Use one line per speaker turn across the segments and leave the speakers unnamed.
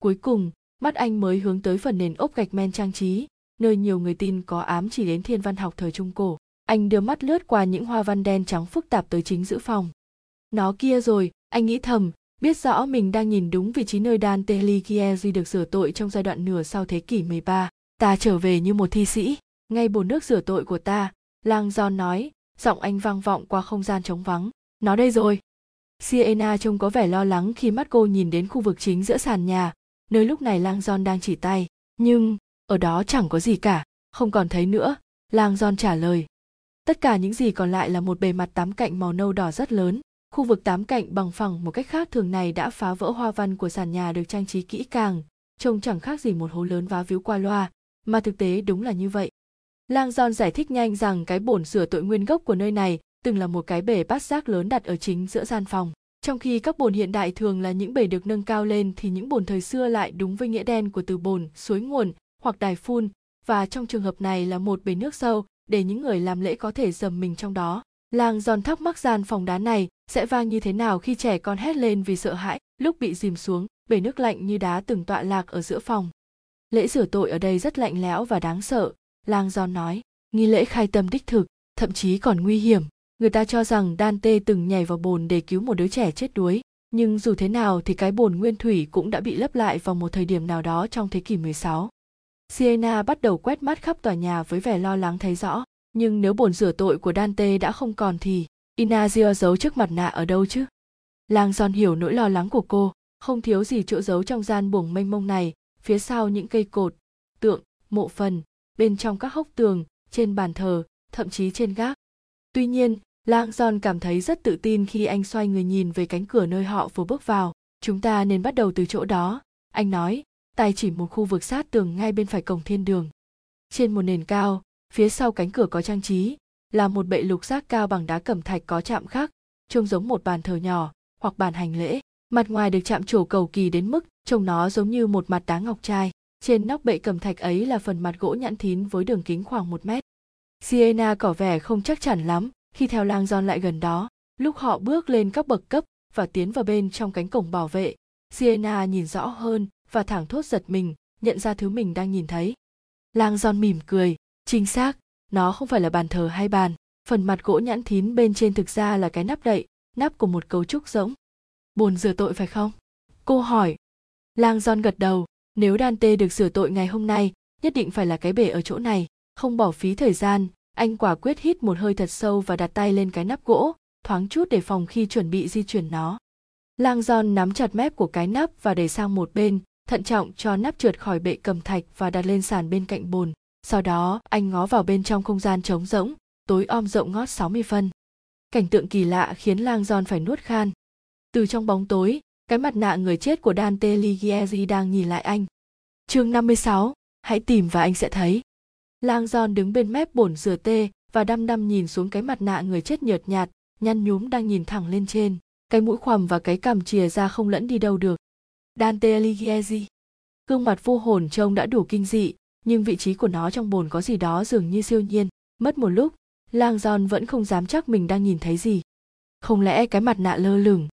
cuối cùng mắt anh mới hướng tới phần nền ốp gạch men trang trí nơi nhiều người tin có ám chỉ đến thiên văn học thời trung cổ anh đưa mắt lướt qua những hoa văn đen trắng phức tạp tới chính giữa phòng nó kia rồi anh nghĩ thầm biết rõ mình đang nhìn đúng vị trí nơi Dan Alighieri được rửa tội trong giai đoạn nửa sau thế kỷ 13. Ta trở về như một thi sĩ, ngay bồn nước rửa tội của ta, Lang John nói, giọng anh vang vọng qua không gian trống vắng. Nó đây rồi. Siena trông có vẻ lo lắng khi mắt cô nhìn đến khu vực chính giữa sàn nhà, nơi lúc này Lang Giòn đang chỉ tay. Nhưng, ở đó chẳng có gì cả, không còn thấy nữa, Lang Giòn trả lời. Tất cả những gì còn lại là một bề mặt tám cạnh màu nâu đỏ rất lớn, Khu vực tám cạnh bằng phẳng một cách khác thường này đã phá vỡ hoa văn của sàn nhà được trang trí kỹ càng, trông chẳng khác gì một hố lớn vá víu qua loa, mà thực tế đúng là như vậy. Lang Giòn giải thích nhanh rằng cái bồn sửa tội nguyên gốc của nơi này từng là một cái bể bát giác lớn đặt ở chính giữa gian phòng. Trong khi các bồn hiện đại thường là những bể được nâng cao lên thì những bồn thời xưa lại đúng với nghĩa đen của từ bồn, suối nguồn hoặc đài phun và trong trường hợp này là một bể nước sâu để những người làm lễ có thể dầm mình trong đó. làng giòn thắc mắc gian phòng đá này sẽ vang như thế nào khi trẻ con hét lên vì sợ hãi lúc bị dìm xuống bể nước lạnh như đá từng tọa lạc ở giữa phòng. Lễ rửa tội ở đây rất lạnh lẽo và đáng sợ, làng giòn nói, nghi lễ khai tâm đích thực, thậm chí còn nguy hiểm. Người ta cho rằng Dante từng nhảy vào bồn để cứu một đứa trẻ chết đuối, nhưng dù thế nào thì cái bồn nguyên thủy cũng đã bị lấp lại vào một thời điểm nào đó trong thế kỷ 16. Siena bắt đầu quét mắt khắp tòa nhà với vẻ lo lắng thấy rõ, nhưng nếu bồn rửa tội của Dante đã không còn thì Inazio giấu trước mặt nạ ở đâu chứ? Lang Son hiểu nỗi lo lắng của cô, không thiếu gì chỗ giấu trong gian buồng mênh mông này, phía sau những cây cột, tượng, mộ phần, bên trong các hốc tường, trên bàn thờ, thậm chí trên gác. Tuy nhiên, Lang Son cảm thấy rất tự tin khi anh xoay người nhìn về cánh cửa nơi họ vừa bước vào. Chúng ta nên bắt đầu từ chỗ đó, anh nói, tay chỉ một khu vực sát tường ngay bên phải cổng thiên đường. Trên một nền cao, phía sau cánh cửa có trang trí là một bệ lục giác cao bằng đá cẩm thạch có chạm khắc trông giống một bàn thờ nhỏ hoặc bàn hành lễ. Mặt ngoài được chạm trổ cầu kỳ đến mức trông nó giống như một mặt đá ngọc trai. Trên nóc bệ cẩm thạch ấy là phần mặt gỗ nhẵn thín với đường kính khoảng một mét. Siena có vẻ không chắc chắn lắm khi theo lang giòn lại gần đó, lúc họ bước lên các bậc cấp và tiến vào bên trong cánh cổng bảo vệ, siena nhìn rõ hơn và thẳng thốt giật mình, nhận ra thứ mình đang nhìn thấy. Lang giòn mỉm cười, chính xác, nó không phải là bàn thờ hay bàn, phần mặt gỗ nhãn thín bên trên thực ra là cái nắp đậy, nắp của một cấu trúc rỗng. Bồn rửa tội phải không? Cô hỏi. Lang Giòn gật đầu, nếu dante được rửa tội ngày hôm nay, nhất định phải là cái bể ở chỗ này, không bỏ phí thời gian anh quả quyết hít một hơi thật sâu và đặt tay lên cái nắp gỗ thoáng chút để phòng khi chuẩn bị di chuyển nó. Lang giòn nắm chặt mép của cái nắp và đẩy sang một bên thận trọng cho nắp trượt khỏi bệ cầm thạch và đặt lên sàn bên cạnh bồn. Sau đó anh ngó vào bên trong không gian trống rỗng tối om rộng ngót 60 phân. Cảnh tượng kỳ lạ khiến lang giòn phải nuốt khan. Từ trong bóng tối cái mặt nạ người chết của Dante Ligieri đang nhìn lại anh. Chương 56, hãy tìm và anh sẽ thấy lang giòn đứng bên mép bồn rửa tê và đăm đăm nhìn xuống cái mặt nạ người chết nhợt nhạt, nhăn nhúm đang nhìn thẳng lên trên. Cái mũi khoằm và cái cằm chìa ra không lẫn đi đâu được. Dante Alighieri. Gương mặt vô hồn trông đã đủ kinh dị, nhưng vị trí của nó trong bồn có gì đó dường như siêu nhiên. Mất một lúc, lang giòn vẫn không dám chắc mình đang nhìn thấy gì. Không lẽ cái mặt nạ lơ lửng?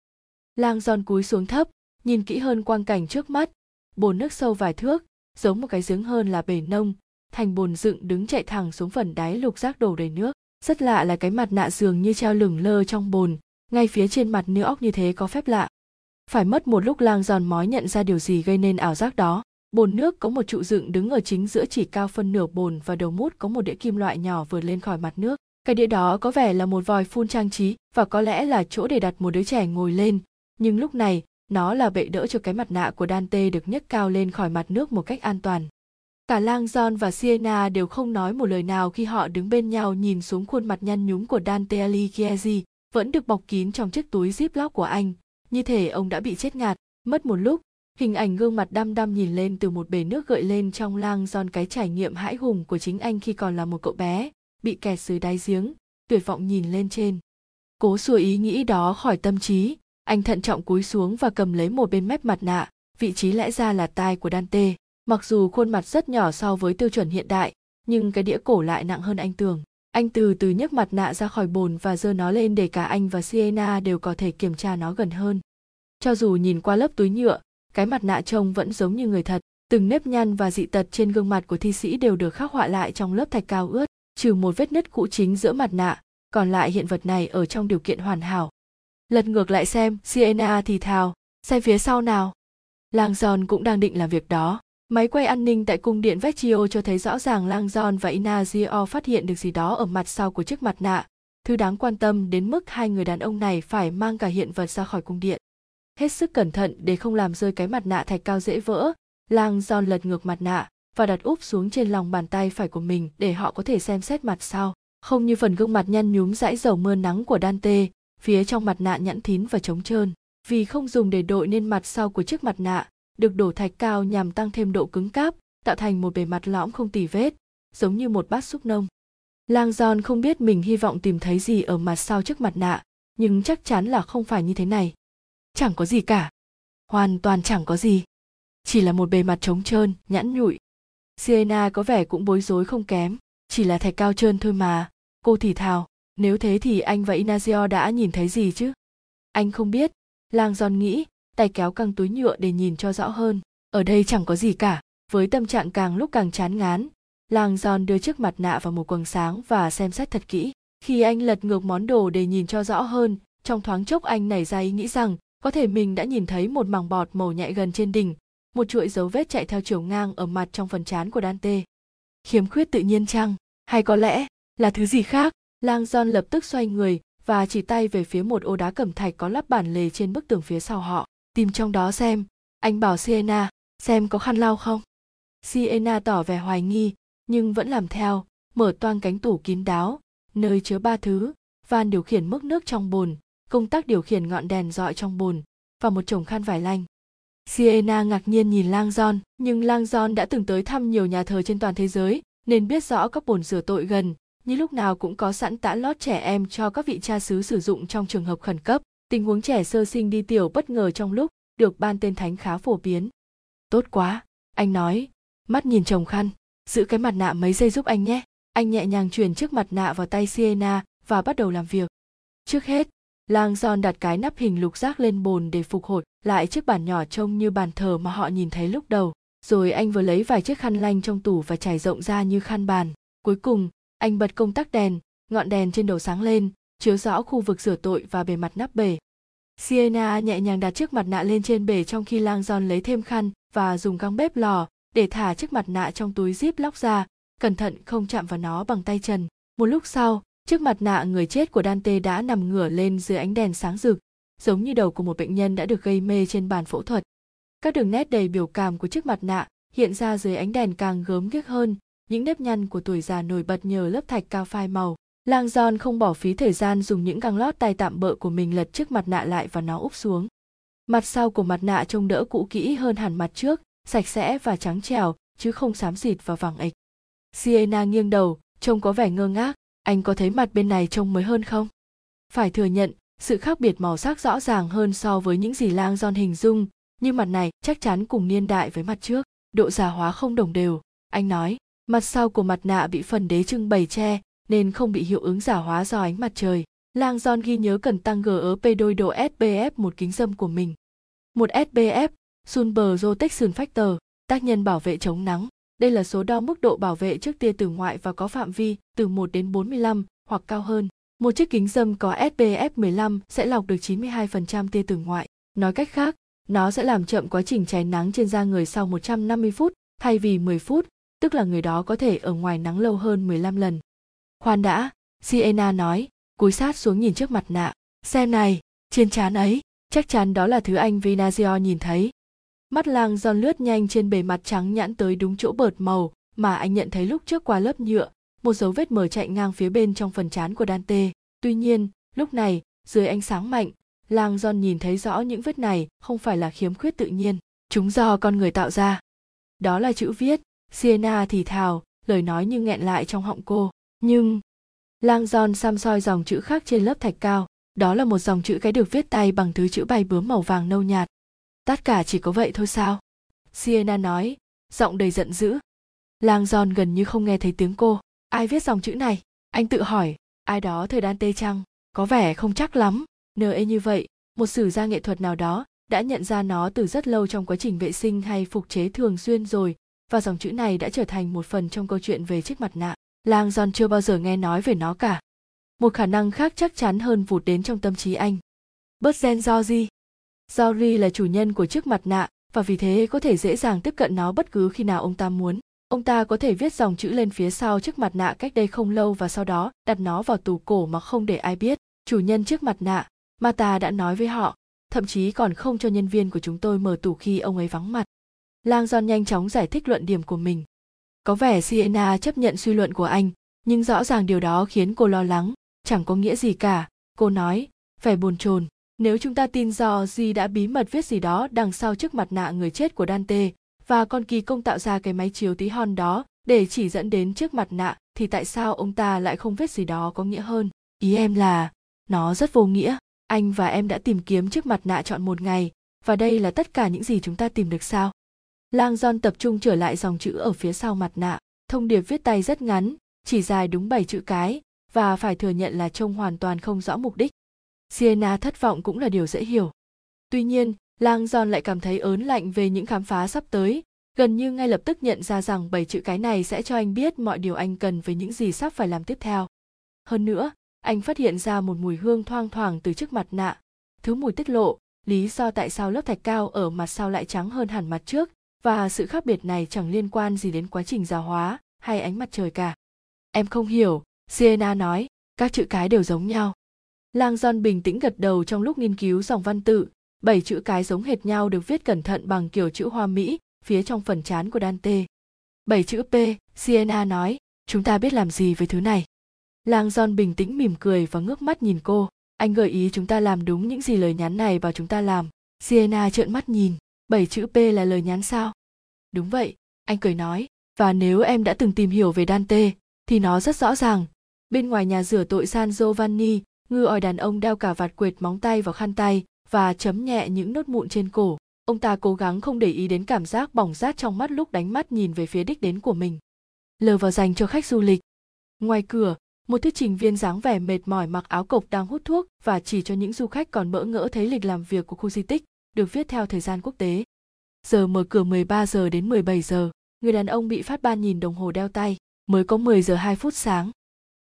Lang giòn cúi xuống thấp, nhìn kỹ hơn quang cảnh trước mắt. Bồn nước sâu vài thước, giống một cái giếng hơn là bể nông thành bồn dựng đứng chạy thẳng xuống phần đáy lục giác đổ đầy nước. Rất lạ là cái mặt nạ dường như treo lửng lơ trong bồn, ngay phía trên mặt nữ óc như thế có phép lạ. Phải mất một lúc lang giòn mói nhận ra điều gì gây nên ảo giác đó. Bồn nước có một trụ dựng đứng ở chính giữa chỉ cao phân nửa bồn và đầu mút có một đĩa kim loại nhỏ vượt lên khỏi mặt nước. Cái đĩa đó có vẻ là một vòi phun trang trí và có lẽ là chỗ để đặt một đứa trẻ ngồi lên. Nhưng lúc này, nó là bệ đỡ cho cái mặt nạ của Dante được nhấc cao lên khỏi mặt nước một cách an toàn. Cả Lang John và Sienna đều không nói một lời nào khi họ đứng bên nhau nhìn xuống khuôn mặt nhăn nhúm của Dante Alighieri, vẫn được bọc kín trong chiếc túi ziploc của anh, như thể ông đã bị chết ngạt. Mất một lúc, hình ảnh gương mặt đăm đăm nhìn lên từ một bể nước gợi lên trong lang John cái trải nghiệm hãi hùng của chính anh khi còn là một cậu bé bị kẹt dưới đáy giếng tuyệt vọng nhìn lên trên. Cố xua ý nghĩ đó khỏi tâm trí anh thận trọng cúi xuống và cầm lấy một bên mép mặt nạ vị trí lẽ ra là tai của dante mặc dù khuôn mặt rất nhỏ so với tiêu chuẩn hiện đại, nhưng cái đĩa cổ lại nặng hơn anh tưởng anh từ từ nhấc mặt nạ ra khỏi bồn và giơ nó lên để cả anh và sienna đều có thể kiểm tra nó gần hơn. Cho dù nhìn qua lớp túi nhựa, cái mặt nạ trông vẫn giống như người thật. Từng nếp nhăn và dị tật trên gương mặt của thi sĩ đều được khắc họa lại trong lớp thạch cao ướt, trừ một vết nứt cũ chính giữa mặt nạ. Còn lại hiện vật này ở trong điều kiện hoàn hảo. Lật ngược lại xem siena thì thào, xem phía sau nào. Lang giòn cũng đang định làm việc đó máy quay an ninh tại cung điện vecchio cho thấy rõ ràng lang và inazio phát hiện được gì đó ở mặt sau của chiếc mặt nạ. Thứ đáng quan tâm đến mức hai người đàn ông này phải mang cả hiện vật ra khỏi cung điện. Hết sức cẩn thận để không làm rơi cái mặt nạ thạch cao dễ vỡ lang lật ngược mặt nạ và đặt úp xuống trên lòng bàn tay phải của mình để họ có thể xem xét mặt sau. Không như phần gương mặt nhăn nhúm dãi dầu mưa nắng của Dante, phía trong mặt nạ nhẵn thín và trống trơn. Vì không dùng để đội nên mặt sau của chiếc mặt nạ, được đổ thạch cao nhằm tăng thêm độ cứng cáp, tạo thành một bề mặt lõm không tỉ vết, giống như một bát xúc nông. Lang Giòn không biết mình hy vọng tìm thấy gì ở mặt sau chiếc mặt nạ, nhưng chắc chắn là không phải như thế này. Chẳng có gì cả. Hoàn toàn chẳng có gì. Chỉ là một bề mặt trống trơn, nhẵn nhụi. Sienna có vẻ cũng bối rối không kém chỉ là thạch cao trơn thôi mà cô thì thào nếu thế thì anh và inazio đã nhìn thấy gì chứ anh không biết lang giòn nghĩ tay kéo căng túi nhựa để nhìn cho rõ hơn. Ở đây chẳng có gì cả, với tâm trạng càng lúc càng chán ngán lang giòn đưa chiếc mặt nạ vào một quầng sáng và xem xét thật kỹ. Khi anh lật ngược món đồ để nhìn cho rõ hơn, trong thoáng chốc anh nảy ra ý nghĩ rằng có thể mình đã nhìn thấy một mảng bọt màu nhạy gần trên đỉnh, một chuỗi dấu vết chạy theo chiều ngang ở mặt trong phần trán của dante. Khiếm khuyết tự nhiên chăng? Hay có lẽ là thứ gì khác? Lang john lập tức xoay người và chỉ tay về phía một ô đá cẩm thạch có lắp bản lề trên bức tường phía sau họ tìm trong đó xem. Anh bảo sienna xem có khăn lau không? Sienna tỏ vẻ hoài nghi nhưng vẫn làm theo mở toang cánh tủ kín đáo nơi chứa ba thứ van điều khiển mức nước trong bồn công tắc điều khiển ngọn đèn dọi trong bồn và một chồng khăn vải lanh. Sienna ngạc nhiên nhìn Lang John, nhưng Lang John đã từng tới thăm nhiều nhà thờ trên toàn thế giới, nên biết rõ các bồn rửa tội gần, như lúc nào cũng có sẵn tã lót trẻ em cho các vị cha xứ sử dụng trong trường hợp khẩn cấp. Tình huống trẻ sơ sinh đi tiểu bất ngờ trong lúc được ban tên thánh khá phổ biến. Tốt quá, anh nói, mắt nhìn chồng khăn, giữ cái mặt nạ mấy giây giúp anh nhé. Anh nhẹ nhàng chuyển chiếc mặt nạ vào tay Sienna và bắt đầu làm việc. Trước hết, Lang Son đặt cái nắp hình lục giác lên bồn để phục hồi lại chiếc bàn nhỏ trông như bàn thờ mà họ nhìn thấy lúc đầu. Rồi anh vừa lấy vài chiếc khăn lanh trong tủ và trải rộng ra như khăn bàn. Cuối cùng, anh bật công tắc đèn, ngọn đèn trên đầu sáng lên, chiếu rõ khu vực rửa tội và bề mặt nắp bể. Sienna nhẹ nhàng đặt chiếc mặt nạ lên trên bể trong khi Lang John lấy thêm khăn và dùng găng bếp lò để thả chiếc mặt nạ trong túi zip lóc ra, cẩn thận không chạm vào nó bằng tay trần. Một lúc sau, chiếc mặt nạ người chết của Dante đã nằm ngửa lên dưới ánh đèn sáng rực, giống như đầu của một bệnh nhân đã được gây mê trên bàn phẫu thuật. Các đường nét đầy biểu cảm của chiếc mặt nạ hiện ra dưới ánh đèn càng gớm ghiếc hơn, những nếp nhăn của tuổi già nổi bật nhờ lớp thạch cao phai màu. Lang John không bỏ phí thời gian dùng những găng lót tay tạm bợ của mình lật chiếc mặt nạ lại và nó úp xuống. Mặt sau của mặt nạ trông đỡ cũ kỹ hơn hẳn mặt trước, sạch sẽ và trắng trẻo, chứ không xám xịt và vàng ịch. Sienna nghiêng đầu, trông có vẻ ngơ ngác, anh có thấy mặt bên này trông mới hơn không? Phải thừa nhận, sự khác biệt màu sắc rõ ràng hơn so với những gì lang John hình dung, nhưng mặt này chắc chắn cùng niên đại với mặt trước, độ già hóa không đồng đều. Anh nói, mặt sau của mặt nạ bị phần đế trưng bày che, nên không bị hiệu ứng giả hóa do ánh mặt trời. Lang John ghi nhớ cần tăng GOP đôi độ SPF một kính dâm của mình. Một SPF, Sunber Protection Factor, tác nhân bảo vệ chống nắng. Đây là số đo mức độ bảo vệ trước tia tử ngoại và có phạm vi từ 1 đến 45 hoặc cao hơn. Một chiếc kính dâm có SPF 15 sẽ lọc được 92% tia tử ngoại. Nói cách khác, nó sẽ làm chậm quá trình cháy nắng trên da người sau 150 phút thay vì 10 phút, tức là người đó có thể ở ngoài nắng lâu hơn 15 lần. Khoan đã, Sienna nói, cúi sát xuống nhìn trước mặt nạ. Xem này, trên trán ấy, chắc chắn đó là thứ anh Vinazio nhìn thấy. Mắt lang giòn lướt nhanh trên bề mặt trắng nhãn tới đúng chỗ bợt màu mà anh nhận thấy lúc trước qua lớp nhựa, một dấu vết mờ chạy ngang phía bên trong phần trán của Dante. Tuy nhiên, lúc này, dưới ánh sáng mạnh, lang giòn nhìn thấy rõ những vết này không phải là khiếm khuyết tự nhiên, chúng do con người tạo ra. Đó là chữ viết, Sienna thì thào, lời nói như nghẹn lại trong họng cô. Nhưng, lang giòn xăm soi dòng chữ khác trên lớp thạch cao, đó là một dòng chữ cái được viết tay bằng thứ chữ bay bướm màu vàng nâu nhạt. Tất cả chỉ có vậy thôi sao? Sienna nói, giọng đầy giận dữ. Lang giòn gần như không nghe thấy tiếng cô. Ai viết dòng chữ này? Anh tự hỏi, ai đó thời Dante chăng? Có vẻ không chắc lắm. Nê như vậy, một sử gia nghệ thuật nào đó đã nhận ra nó từ rất lâu trong quá trình vệ sinh hay phục chế thường xuyên rồi và dòng chữ này đã trở thành một phần trong câu chuyện về chiếc mặt nạ lang john chưa bao giờ nghe nói về nó cả một khả năng khác chắc chắn hơn vụt đến trong tâm trí anh bớt gen Georgie. Georgie là chủ nhân của chiếc mặt nạ và vì thế có thể dễ dàng tiếp cận nó bất cứ khi nào ông ta muốn. Ông ta có thể viết dòng chữ lên phía sau chiếc mặt nạ cách đây không lâu và sau đó đặt nó vào tủ cổ mà không để ai biết. Chủ nhân chiếc mặt nạ, Mata đã nói với họ, thậm chí còn không cho nhân viên của chúng tôi mở tủ khi ông ấy vắng mặt. Lang John nhanh chóng giải thích luận điểm của mình. Có vẻ Sienna chấp nhận suy luận của anh, nhưng rõ ràng điều đó khiến cô lo lắng, chẳng có nghĩa gì cả. Cô nói, vẻ bồn chồn. Nếu chúng ta tin do Di đã bí mật viết gì đó đằng sau chiếc mặt nạ người chết của Dante và con kỳ công tạo ra cái máy chiếu tí hon đó để chỉ dẫn đến chiếc mặt nạ thì tại sao ông ta lại không viết gì đó có nghĩa hơn? Ý em là, nó rất vô nghĩa. Anh và em đã tìm kiếm chiếc mặt nạ chọn một ngày và đây là tất cả những gì chúng ta tìm được sao? Lang John tập trung trở lại dòng chữ ở phía sau mặt nạ. Thông điệp viết tay rất ngắn, chỉ dài đúng 7 chữ cái và phải thừa nhận là trông hoàn toàn không rõ mục đích. Sienna thất vọng cũng là điều dễ hiểu. Tuy nhiên, Lang John lại cảm thấy ớn lạnh về những khám phá sắp tới, gần như ngay lập tức nhận ra rằng bảy chữ cái này sẽ cho anh biết mọi điều anh cần với những gì sắp phải làm tiếp theo. Hơn nữa, anh phát hiện ra một mùi hương thoang thoảng từ chiếc mặt nạ. Thứ mùi tiết lộ, lý do tại sao lớp thạch cao ở mặt sau lại trắng hơn hẳn mặt trước, và sự khác biệt này chẳng liên quan gì đến quá trình già hóa hay ánh mặt trời cả. Em không hiểu, Sienna nói, các chữ cái đều giống nhau. Lang John bình tĩnh gật đầu trong lúc nghiên cứu dòng văn tự, bảy chữ cái giống hệt nhau được viết cẩn thận bằng kiểu chữ hoa Mỹ phía trong phần chán của Dante. Bảy chữ P, Sienna nói, chúng ta biết làm gì với thứ này. Lang John bình tĩnh mỉm cười và ngước mắt nhìn cô. Anh gợi ý chúng ta làm đúng những gì lời nhắn này bảo chúng ta làm. Sienna trợn mắt nhìn, bảy chữ P là lời nhắn sao? Đúng vậy, anh cười nói. Và nếu em đã từng tìm hiểu về Dante, thì nó rất rõ ràng. Bên ngoài nhà rửa tội San Giovanni, ngư ỏi đàn ông đeo cả vạt quệt móng tay vào khăn tay và chấm nhẹ những nốt mụn trên cổ. Ông ta cố gắng không để ý đến cảm giác bỏng rát trong mắt lúc đánh mắt nhìn về phía đích đến của mình. Lờ vào dành cho khách du lịch. Ngoài cửa, một thuyết trình viên dáng vẻ mệt mỏi mặc áo cộc đang hút thuốc và chỉ cho những du khách còn bỡ ngỡ thấy lịch làm việc của khu di tích, được viết theo thời gian quốc tế. Giờ mở cửa 13 giờ đến 17 giờ, người đàn ông bị phát ban nhìn đồng hồ đeo tay, mới có 10 giờ 2 phút sáng.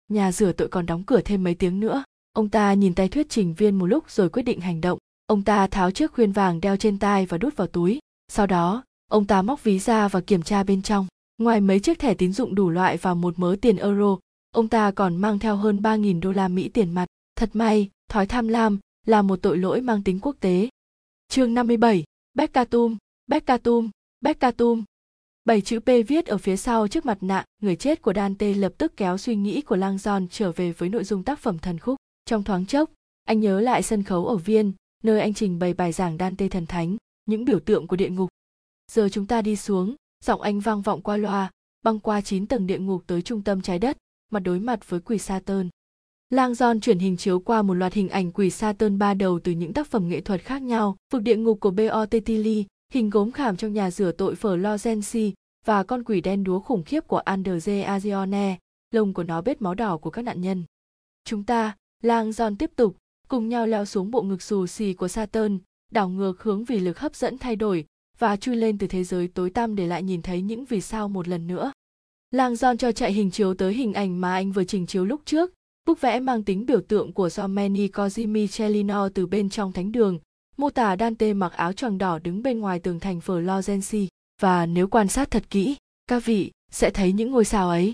Nhà rửa tội còn đóng cửa thêm mấy tiếng nữa. Ông ta nhìn tay thuyết trình viên một lúc rồi quyết định hành động. Ông ta tháo chiếc khuyên vàng đeo trên tai và đút vào túi. Sau đó, ông ta móc ví ra và kiểm tra bên trong. Ngoài mấy chiếc thẻ tín dụng đủ loại và một mớ tiền euro, ông ta còn mang theo hơn 3.000 đô la Mỹ tiền mặt. Thật may, thói tham lam là một tội lỗi mang tính quốc tế. Chương 57, Beckatum, Beckatum, Beckatum. Bảy chữ P viết ở phía sau trước mặt nạ, người chết của Dante lập tức kéo suy nghĩ của Lang Giòn trở về với nội dung tác phẩm thần khúc. Trong thoáng chốc, anh nhớ lại sân khấu ở Viên, nơi anh trình bày bài giảng Dante thần thánh, những biểu tượng của địa ngục. Giờ chúng ta đi xuống, giọng anh vang vọng qua loa, băng qua 9 tầng địa ngục tới trung tâm trái đất, mặt đối mặt với quỷ Saturn. Lang John chuyển hình chiếu qua một loạt hình ảnh quỷ Saturn ba đầu từ những tác phẩm nghệ thuật khác nhau, vực địa ngục của Botticelli, hình gốm khảm trong nhà rửa tội Florence và con quỷ đen đúa khủng khiếp của Anderze Azione, lông của nó bết máu đỏ của các nạn nhân. Chúng ta, Lang John tiếp tục, cùng nhau leo xuống bộ ngực xù xì của Saturn, đảo ngược hướng vì lực hấp dẫn thay đổi và chui lên từ thế giới tối tăm để lại nhìn thấy những vì sao một lần nữa. Lang John cho chạy hình chiếu tới hình ảnh mà anh vừa trình chiếu lúc trước, bức vẽ mang tính biểu tượng của Domenico Cosimi từ bên trong thánh đường, mô tả Dante mặc áo choàng đỏ đứng bên ngoài tường thành Florence và nếu quan sát thật kỹ, các vị sẽ thấy những ngôi sao ấy.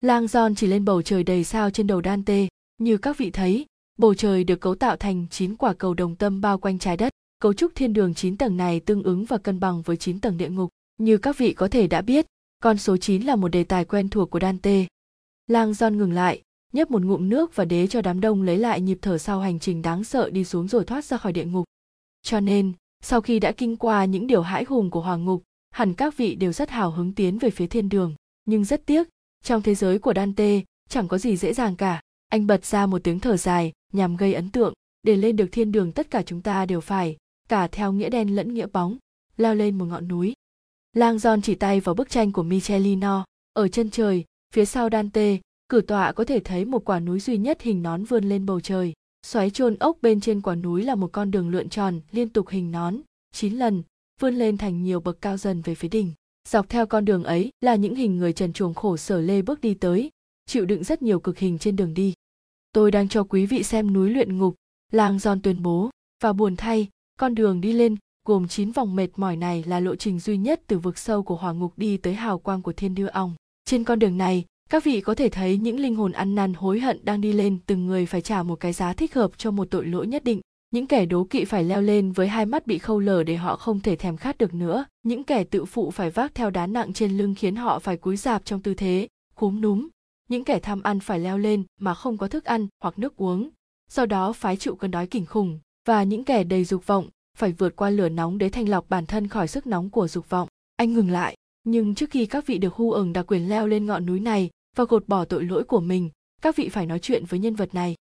Lang John chỉ lên bầu trời đầy sao trên đầu Dante, như các vị thấy, bầu trời được cấu tạo thành 9 quả cầu đồng tâm bao quanh trái đất. Cấu trúc thiên đường 9 tầng này tương ứng và cân bằng với 9 tầng địa ngục. Như các vị có thể đã biết, con số 9 là một đề tài quen thuộc của Dante. Lang John ngừng lại, nhấp một ngụm nước và đế cho đám đông lấy lại nhịp thở sau hành trình đáng sợ đi xuống rồi thoát ra khỏi địa ngục. Cho nên, sau khi đã kinh qua những điều hãi hùng của hoàng ngục, hẳn các vị đều rất hào hứng tiến về phía thiên đường. Nhưng rất tiếc, trong thế giới của Dante, chẳng có gì dễ dàng cả. Anh bật ra một tiếng thở dài, nhằm gây ấn tượng. Để lên được thiên đường tất cả chúng ta đều phải, cả theo nghĩa đen lẫn nghĩa bóng, leo lên một ngọn núi. Lang John chỉ tay vào bức tranh của Michelino. Ở chân trời, phía sau Dante, cử tọa có thể thấy một quả núi duy nhất hình nón vươn lên bầu trời. xoáy chôn ốc bên trên quả núi là một con đường lượn tròn liên tục hình nón chín lần vươn lên thành nhiều bậc cao dần về phía đỉnh dọc theo con đường ấy là những hình người trần truồng khổ sở lê bước đi tới chịu đựng rất nhiều cực hình trên đường đi tôi đang cho quý vị xem núi luyện ngục làng giòn tuyên bố và buồn thay con đường đi lên gồm 9 vòng mệt mỏi này là lộ trình duy nhất từ vực sâu của hỏa ngục đi tới hào quang của thiên đưa ong. Trên con đường này, các vị có thể thấy những linh hồn ăn năn hối hận đang đi lên từng người phải trả một cái giá thích hợp cho một tội lỗi nhất định. Những kẻ đố kỵ phải leo lên với hai mắt bị khâu lở để họ không thể thèm khát được nữa. Những kẻ tự phụ phải vác theo đá nặng trên lưng khiến họ phải cúi rạp trong tư thế, khúm núm. Những kẻ tham ăn phải leo lên mà không có thức ăn hoặc nước uống, do đó phái chịu cơn đói kinh khủng. Và những kẻ đầy dục vọng phải vượt qua lửa nóng để thanh lọc bản thân khỏi sức nóng của dục vọng. Anh ngừng lại, nhưng trước khi các vị được hưu ẩn đặc quyền leo lên ngọn núi này và gột bỏ tội lỗi của mình, các vị phải nói chuyện với nhân vật này.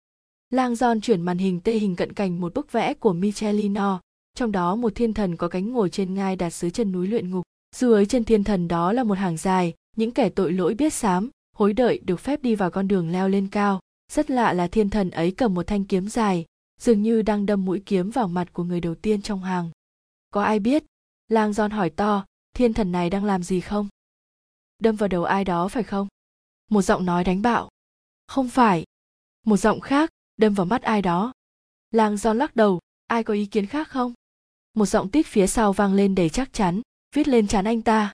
Lang John chuyển màn hình tê hình cận cảnh một bức vẽ của Michelino, trong đó một thiên thần có cánh ngồi trên ngai đặt dưới chân núi luyện ngục. Dưới chân thiên thần đó là một hàng dài, những kẻ tội lỗi biết sám, hối đợi được phép đi vào con đường leo lên cao. Rất lạ là thiên thần ấy cầm một thanh kiếm dài, dường như đang đâm mũi kiếm vào mặt của người đầu tiên trong hàng. Có ai biết? Lang John hỏi to, thiên thần này đang làm gì không? Đâm vào đầu ai đó phải không? Một giọng nói đánh bạo. Không phải. Một giọng khác, đâm vào mắt ai đó. Lang giòn lắc đầu, ai có ý kiến khác không? Một giọng tít phía sau vang lên đầy chắc chắn, viết lên chán anh ta.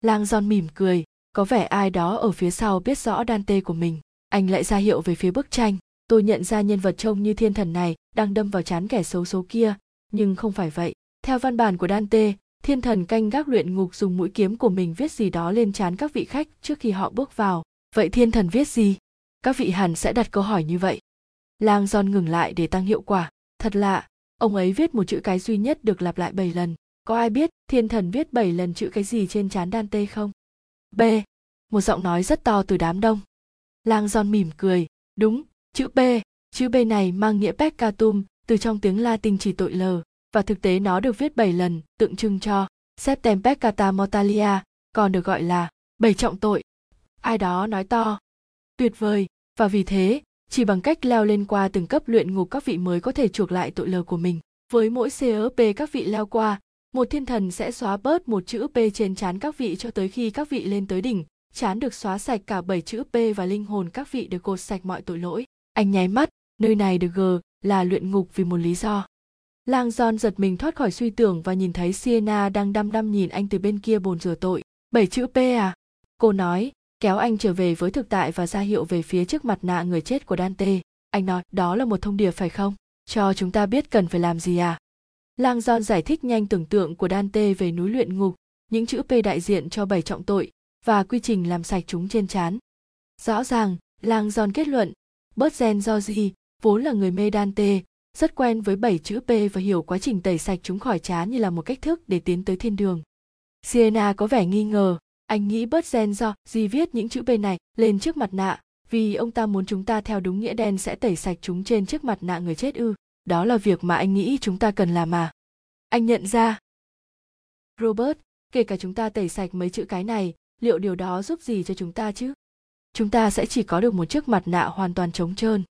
Lang giòn mỉm cười, có vẻ ai đó ở phía sau biết rõ Dante của mình. Anh lại ra hiệu về phía bức tranh tôi nhận ra nhân vật trông như thiên thần này đang đâm vào chán kẻ xấu số kia nhưng không phải vậy theo văn bản của dante thiên thần canh gác luyện ngục dùng mũi kiếm của mình viết gì đó lên chán các vị khách trước khi họ bước vào vậy thiên thần viết gì? Các vị hẳn sẽ đặt câu hỏi như vậy. Lang giòn ngừng lại để tăng hiệu quả. Thật lạ ông ấy viết một chữ cái duy nhất được lặp lại bảy lần. Có ai biết thiên thần viết bảy lần chữ cái gì trên chán tê không? B. Một giọng nói rất to từ đám đông. Lang giòn mỉm cười. Đúng Chữ B, chữ B này mang nghĩa peccatum từ trong tiếng Latin chỉ tội lờ, và thực tế nó được viết bảy lần, tượng trưng cho septem peccata mortalia, còn được gọi là bảy trọng tội. Ai đó nói to. Tuyệt vời, và vì thế, chỉ bằng cách leo lên qua từng cấp luyện ngục các vị mới có thể chuộc lại tội lờ của mình. Với mỗi COP các vị leo qua, một thiên thần sẽ xóa bớt một chữ P trên trán các vị cho tới khi các vị lên tới đỉnh, chán được xóa sạch cả bảy chữ P và linh hồn các vị được cột sạch mọi tội lỗi. Anh nháy mắt, nơi này được g là luyện ngục vì một lý do. Lang giòn giật mình thoát khỏi suy tưởng và nhìn thấy Sienna đang đăm đăm nhìn anh từ bên kia bồn rửa tội. Bảy chữ P à? Cô nói, kéo anh trở về với thực tại và ra hiệu về phía trước mặt nạ người chết của Dante. Anh nói, đó là một thông điệp phải không? Cho chúng ta biết cần phải làm gì à? Lang John giải thích nhanh tưởng tượng của Dante về núi luyện ngục, những chữ P đại diện cho bảy trọng tội và quy trình làm sạch chúng trên chán. Rõ ràng, Lang John kết luận, Bert Gen gì vốn là người mê Dante, rất quen với bảy chữ P và hiểu quá trình tẩy sạch chúng khỏi chán như là một cách thức để tiến tới thiên đường. Sienna có vẻ nghi ngờ, anh nghĩ bớt Gen gì viết những chữ b này lên trước mặt nạ, vì ông ta muốn chúng ta theo đúng nghĩa đen sẽ tẩy sạch chúng trên trước mặt nạ người chết ư. Đó là việc mà anh nghĩ chúng ta cần làm mà. Anh nhận ra. Robert, kể cả chúng ta tẩy sạch mấy chữ cái này, liệu điều đó giúp gì cho chúng ta chứ? chúng ta sẽ chỉ có được một chiếc mặt nạ hoàn toàn trống trơn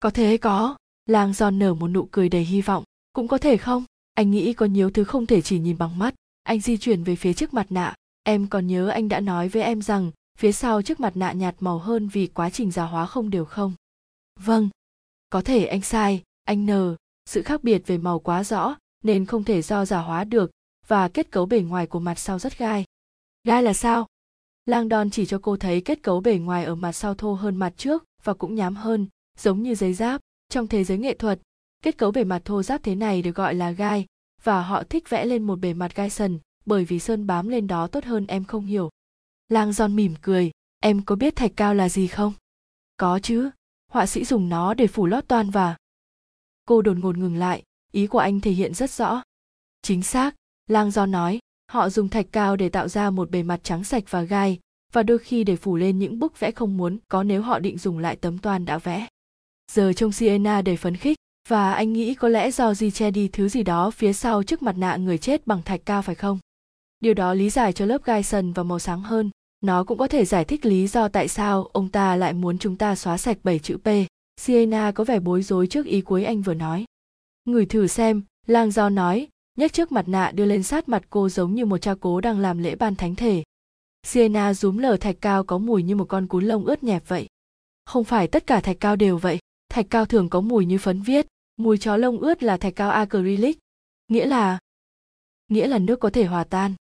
có thể có lang giòn nở một nụ cười đầy hy vọng cũng có thể không anh nghĩ có nhiều thứ không thể chỉ nhìn bằng mắt anh di chuyển về phía chiếc mặt nạ em còn nhớ anh đã nói với em rằng phía sau chiếc mặt nạ nhạt màu hơn vì quá trình già hóa không đều không? Vâng. Có thể anh sai anh nờ sự khác biệt về màu quá rõ nên không thể do già hóa được và kết cấu bề ngoài của mặt sau rất gai. Gai là sao? Lang đòn chỉ cho cô thấy kết cấu bề ngoài ở mặt sau thô hơn mặt trước và cũng nhám hơn, giống như giấy giáp. Trong thế giới nghệ thuật, kết cấu bề mặt thô giáp thế này được gọi là gai, và họ thích vẽ lên một bề mặt gai sần, bởi vì sơn bám lên đó tốt hơn em không hiểu. Lang giòn mỉm cười, em có biết thạch cao là gì không? Có chứ, họa sĩ dùng nó để phủ lót toan và... Cô đột ngột ngừng lại, ý của anh thể hiện rất rõ. Chính xác, Lang giòn nói, họ dùng thạch cao để tạo ra một bề mặt trắng sạch và gai và đôi khi để phủ lên những bức vẽ không muốn có nếu họ định dùng lại tấm toan đã vẽ giờ trông sienna đầy phấn khích và anh nghĩ có lẽ do di che đi thứ gì đó phía sau trước mặt nạ người chết bằng thạch cao phải không điều đó lý giải cho lớp gai sần và màu sáng hơn. Nó cũng có thể giải thích lý do tại sao ông ta lại muốn chúng ta xóa sạch bảy chữ p. Sienna có vẻ bối rối trước ý cuối anh vừa nói. Ngửi thử xem, lang do nói, nhấc trước mặt nạ đưa lên sát mặt cô giống như một cha cố đang làm lễ ban thánh thể. Sienna rúm lờ thạch cao có mùi như một con cún lông ướt nhẹp vậy. Không phải tất cả thạch cao đều vậy. Thạch cao thường có mùi như phấn viết. Mùi chó lông ướt là thạch cao acrylic. Nghĩa là nghĩa là nước có thể hòa tan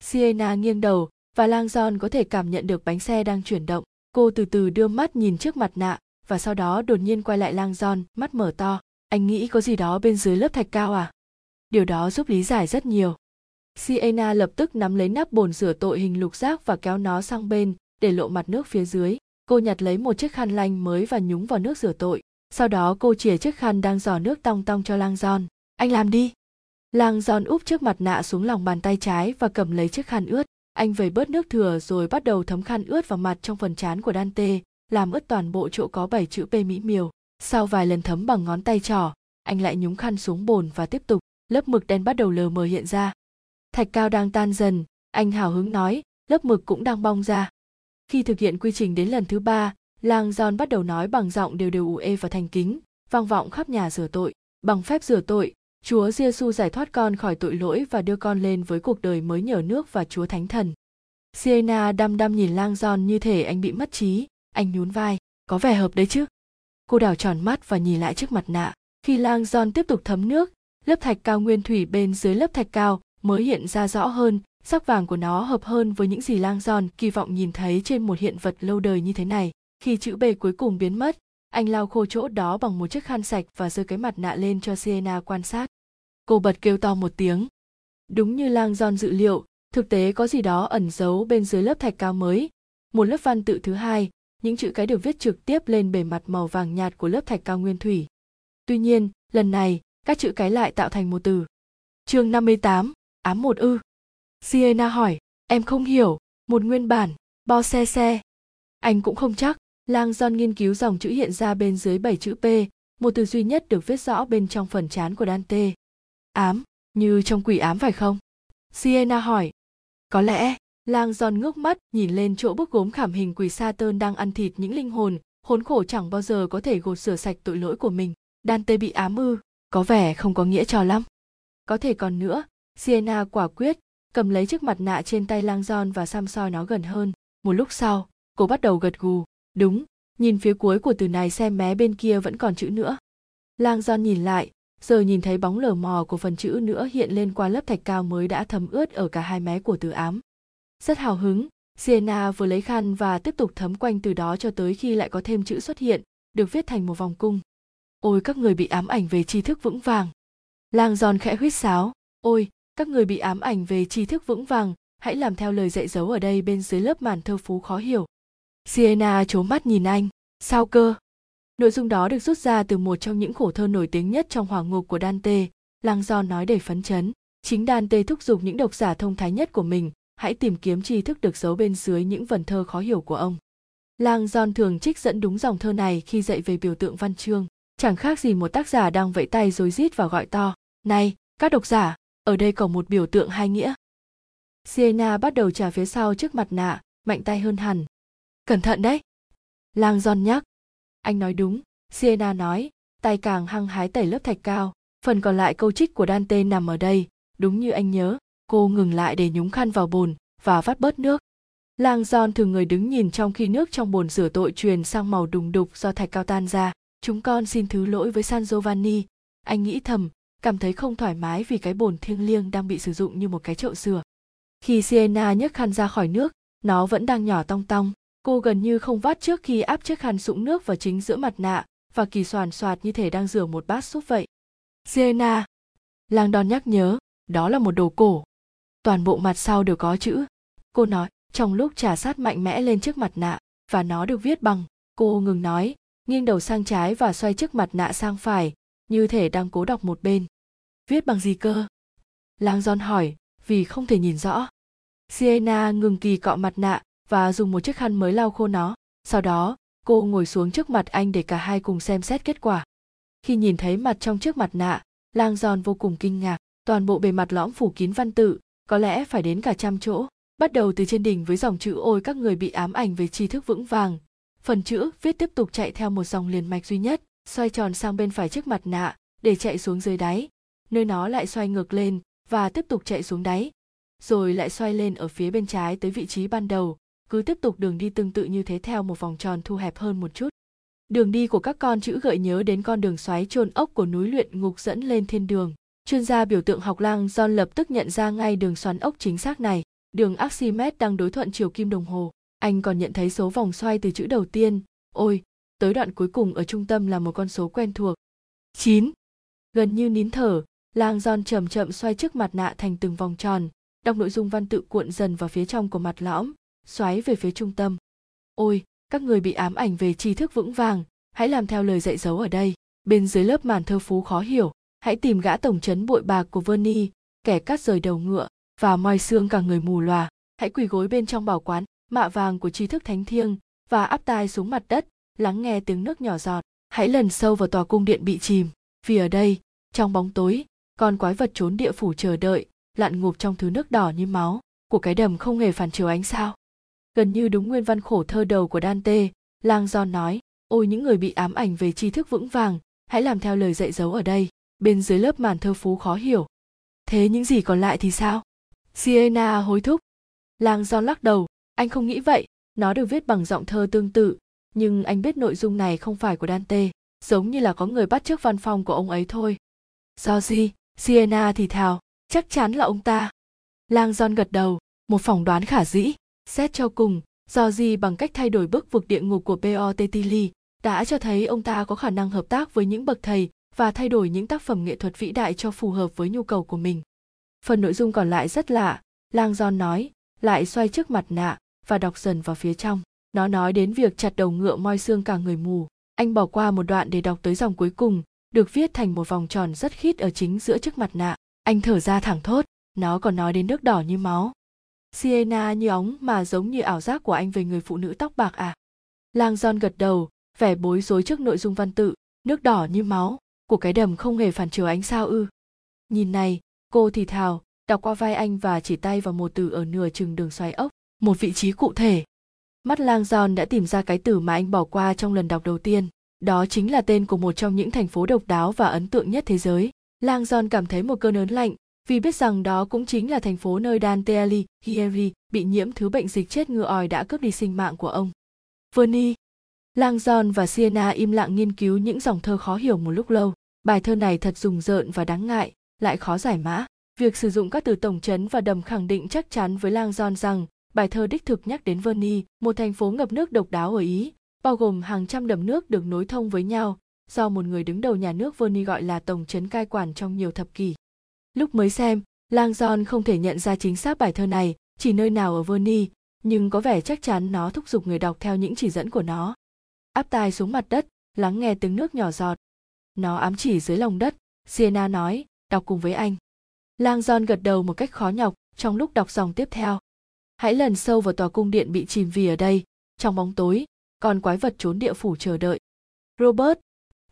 sienna nghiêng đầu và lang có thể cảm nhận được bánh xe đang chuyển động. Cô từ từ đưa mắt nhìn trước mặt nạ và sau đó đột nhiên quay lại lang mắt mở to. Anh nghĩ có gì đó bên dưới lớp thạch cao à? Điều đó giúp lý giải rất nhiều. Sienna lập tức nắm lấy nắp bồn rửa tội hình lục giác và kéo nó sang bên để lộ mặt nước phía dưới. Cô nhặt lấy một chiếc khăn lanh mới và nhúng vào nước rửa tội. Sau đó cô chìa chiếc khăn đang giò nước tong tong cho lang anh làm đi lang giòn úp trước mặt nạ xuống lòng bàn tay trái và cầm lấy chiếc khăn ướt anh vẩy bớt nước thừa rồi bắt đầu thấm khăn ướt vào mặt trong phần trán của Dante, làm ướt toàn bộ chỗ có bảy chữ P mỹ miều. Sau vài lần thấm bằng ngón tay trỏ, anh lại nhúng khăn xuống bồn và tiếp tục, lớp mực đen bắt đầu lờ mờ hiện ra. Thạch cao đang tan dần, anh hào hứng nói, lớp mực cũng đang bong ra. Khi thực hiện quy trình đến lần thứ ba, Lang John bắt đầu nói bằng giọng đều đều ủ ê và thành kính, vang vọng khắp nhà rửa tội. Bằng phép rửa tội, Chúa Giêsu giải thoát con khỏi tội lỗi và đưa con lên với cuộc đời mới nhờ nước và Chúa Thánh Thần. Sienna đăm đăm nhìn Lang giòn như thể anh bị mất trí, anh nhún vai, có vẻ hợp đấy chứ. Cô đảo tròn mắt và nhìn lại trước mặt nạ. Khi Lang giòn tiếp tục thấm nước, lớp thạch cao nguyên thủy bên dưới lớp thạch cao mới hiện ra rõ hơn, sắc vàng của nó hợp hơn với những gì Lang giòn kỳ vọng nhìn thấy trên một hiện vật lâu đời như thế này. Khi chữ B cuối cùng biến mất, anh lau khô chỗ đó bằng một chiếc khăn sạch và rơi cái mặt nạ lên cho Sienna quan sát. Cô bật kêu to một tiếng. Đúng như lang giòn dự liệu, thực tế có gì đó ẩn giấu bên dưới lớp thạch cao mới. Một lớp văn tự thứ hai, những chữ cái được viết trực tiếp lên bề mặt màu vàng nhạt của lớp thạch cao nguyên thủy. Tuy nhiên, lần này, các chữ cái lại tạo thành một từ. Chương 58, ám một ư. Sienna hỏi, em không hiểu, một nguyên bản, bo xe xe. Anh cũng không chắc, Lang giòn nghiên cứu dòng chữ hiện ra bên dưới bảy chữ P, một từ duy nhất được viết rõ bên trong phần chán của Dante. Ám, như trong quỷ ám phải không? Sienna hỏi. Có lẽ, Lang giòn ngước mắt nhìn lên chỗ bức gốm khảm hình quỷ Saturn đang ăn thịt những linh hồn, khốn khổ chẳng bao giờ có thể gột rửa sạch tội lỗi của mình. Dante bị ám ư, có vẻ không có nghĩa trò lắm. Có thể còn nữa, Sienna quả quyết, cầm lấy chiếc mặt nạ trên tay Lang giòn và xăm soi nó gần hơn. Một lúc sau, cô bắt đầu gật gù. Đúng, nhìn phía cuối của từ này xem mé bên kia vẫn còn chữ nữa. Lang giòn nhìn lại, giờ nhìn thấy bóng lờ mò của phần chữ nữa hiện lên qua lớp thạch cao mới đã thấm ướt ở cả hai mé của từ ám. Rất hào hứng, Sienna vừa lấy khăn và tiếp tục thấm quanh từ đó cho tới khi lại có thêm chữ xuất hiện, được viết thành một vòng cung. Ôi các người bị ám ảnh về tri thức vững vàng. Lang giòn khẽ huýt sáo, ôi, các người bị ám ảnh về tri thức vững vàng, hãy làm theo lời dạy dấu ở đây bên dưới lớp màn thơ phú khó hiểu. Sienna chố mắt nhìn anh, sao cơ? Nội dung đó được rút ra từ một trong những khổ thơ nổi tiếng nhất trong hỏa ngục của Dante, Lang Do nói để phấn chấn. Chính Dante thúc giục những độc giả thông thái nhất của mình, hãy tìm kiếm tri thức được giấu bên dưới những vần thơ khó hiểu của ông. Lang John thường trích dẫn đúng dòng thơ này khi dạy về biểu tượng văn chương, chẳng khác gì một tác giả đang vẫy tay rối rít và gọi to, này, các độc giả, ở đây có một biểu tượng hai nghĩa. Sienna bắt đầu trả phía sau trước mặt nạ, mạnh tay hơn hẳn. Cẩn thận đấy. Lang John nhắc, anh nói đúng, siena nói, tay càng hăng hái tẩy lớp thạch cao. Phần còn lại câu trích của dante nằm ở đây, đúng như anh nhớ, cô ngừng lại để nhúng khăn vào bồn và vắt bớt nước. Lang giòn thường người đứng nhìn trong khi nước trong bồn rửa tội truyền sang màu đùng đục do thạch cao tan ra. Chúng con xin thứ lỗi với san giovanni. Anh nghĩ thầm, cảm thấy không thoải mái vì cái bồn thiêng liêng đang bị sử dụng như một cái chậu rửa khi sienna nhấc khăn ra khỏi nước, nó vẫn đang nhỏ tong tong cô gần như không vắt trước khi áp chiếc khăn sũng nước vào chính giữa mặt nạ và kỳ soàn soạt như thể đang rửa một bát súp vậy. Sienna! Lang đòn nhắc nhớ, đó là một đồ cổ. Toàn bộ mặt sau đều có chữ. Cô nói, trong lúc trả sát mạnh mẽ lên trước mặt nạ, và nó được viết bằng, cô ngừng nói, nghiêng đầu sang trái và xoay chiếc mặt nạ sang phải, như thể đang cố đọc một bên. Viết bằng gì cơ? Lang don hỏi, vì không thể nhìn rõ. Sienna ngừng kỳ cọ mặt nạ và dùng một chiếc khăn mới lau khô nó. Sau đó, cô ngồi xuống trước mặt anh để cả hai cùng xem xét kết quả. Khi nhìn thấy mặt trong chiếc mặt nạ, lang giòn vô cùng kinh ngạc. Toàn bộ bề mặt lõm phủ kín văn tự, có lẽ phải đến cả trăm chỗ. Bắt đầu từ trên đỉnh với dòng chữ ôi, các người bị ám ảnh về tri thức vững vàng. Phần chữ viết tiếp tục chạy theo một dòng liền mạch duy nhất, xoay tròn sang bên phải chiếc mặt nạ, để chạy xuống dưới đáy. Nơi nó lại xoay ngược lên và tiếp tục chạy xuống đáy, rồi lại xoay lên ở phía bên trái tới vị trí ban đầu cứ tiếp tục đường đi tương tự như thế theo một vòng tròn thu hẹp hơn một chút. Đường đi của các con chữ gợi nhớ đến con đường xoáy chôn ốc của núi luyện ngục dẫn lên thiên đường. Chuyên gia biểu tượng học lang John lập tức nhận ra ngay đường xoắn ốc chính xác này. Đường Archimedes đang đối thuận chiều kim đồng hồ. Anh còn nhận thấy số vòng xoay từ chữ đầu tiên. Ôi tới đoạn cuối cùng ở trung tâm là một con số quen thuộc. 9. Gần như nín thở, lang john chậm chậm xoay trước mặt nạ thành từng vòng tròn, đọc nội dung văn tự cuộn dần vào phía trong của mặt lõm, xoáy về phía trung tâm. Ôi, các người bị ám ảnh về tri thức vững vàng, hãy làm theo lời dạy dấu ở đây. Bên dưới lớp màn thơ phú khó hiểu, hãy tìm gã tổng trấn bội bạc của Verni, kẻ cắt rời đầu ngựa, và moi xương cả người mù lòa. Hãy quỳ gối bên trong bảo quán, mạ vàng của tri thức thánh thiêng, và áp tai xuống mặt đất, lắng nghe tiếng nước nhỏ giọt. Hãy lần sâu vào tòa cung điện bị chìm, vì ở đây, trong bóng tối, con quái vật trốn địa phủ chờ đợi, lặn ngụp trong thứ nước đỏ như máu, của cái đầm không hề phản chiếu ánh sao gần như đúng nguyên văn khổ thơ đầu của Dante, Lang John nói, ôi những người bị ám ảnh về tri thức vững vàng, hãy làm theo lời dạy dấu ở đây, bên dưới lớp màn thơ phú khó hiểu. Thế những gì còn lại thì sao? Siena hối thúc. Lang John lắc đầu, anh không nghĩ vậy, nó được viết bằng giọng thơ tương tự, nhưng anh biết nội dung này không phải của Dante, giống như là có người bắt trước văn phòng của ông ấy thôi. Do gì? Siena thì thào, chắc chắn là ông ta. Lang John gật đầu, một phỏng đoán khả dĩ. Xét cho cùng, do gì bằng cách thay đổi bức vực địa ngục của Peotetili đã cho thấy ông ta có khả năng hợp tác với những bậc thầy và thay đổi những tác phẩm nghệ thuật vĩ đại cho phù hợp với nhu cầu của mình. Phần nội dung còn lại rất lạ, Lang John nói, lại xoay trước mặt nạ và đọc dần vào phía trong. Nó nói đến việc chặt đầu ngựa moi xương cả người mù. Anh bỏ qua một đoạn để đọc tới dòng cuối cùng, được viết thành một vòng tròn rất khít ở chính giữa trước mặt nạ. Anh thở ra thẳng thốt, nó còn nói đến nước đỏ như máu. Sienna như óng mà giống như ảo giác của anh về người phụ nữ tóc bạc à. Lang John gật đầu, vẻ bối rối trước nội dung văn tự, nước đỏ như máu, của cái đầm không hề phản chiếu ánh sao ư. Nhìn này, cô thì thào, đọc qua vai anh và chỉ tay vào một từ ở nửa chừng đường xoáy ốc, một vị trí cụ thể. Mắt Lang John đã tìm ra cái từ mà anh bỏ qua trong lần đọc đầu tiên, đó chính là tên của một trong những thành phố độc đáo và ấn tượng nhất thế giới. Lang John cảm thấy một cơn ớn lạnh, vì biết rằng đó cũng chính là thành phố nơi Dante Alighieri bị nhiễm thứ bệnh dịch chết ngựa ỏi đã cướp đi sinh mạng của ông. Verni, Lang John và Sienna im lặng nghiên cứu những dòng thơ khó hiểu một lúc lâu. Bài thơ này thật rùng rợn và đáng ngại, lại khó giải mã. Việc sử dụng các từ tổng chấn và đầm khẳng định chắc chắn với Lang John rằng bài thơ đích thực nhắc đến Verni, một thành phố ngập nước độc đáo ở Ý, bao gồm hàng trăm đầm nước được nối thông với nhau, do một người đứng đầu nhà nước Verni gọi là tổng chấn cai quản trong nhiều thập kỷ. Lúc mới xem, Lang John không thể nhận ra chính xác bài thơ này, chỉ nơi nào ở Verni, nhưng có vẻ chắc chắn nó thúc giục người đọc theo những chỉ dẫn của nó. Áp tai xuống mặt đất, lắng nghe tiếng nước nhỏ giọt. Nó ám chỉ dưới lòng đất, sienna nói, đọc cùng với anh. Lang John gật đầu một cách khó nhọc trong lúc đọc dòng tiếp theo. Hãy lần sâu vào tòa cung điện bị chìm vì ở đây, trong bóng tối, còn quái vật trốn địa phủ chờ đợi. Robert,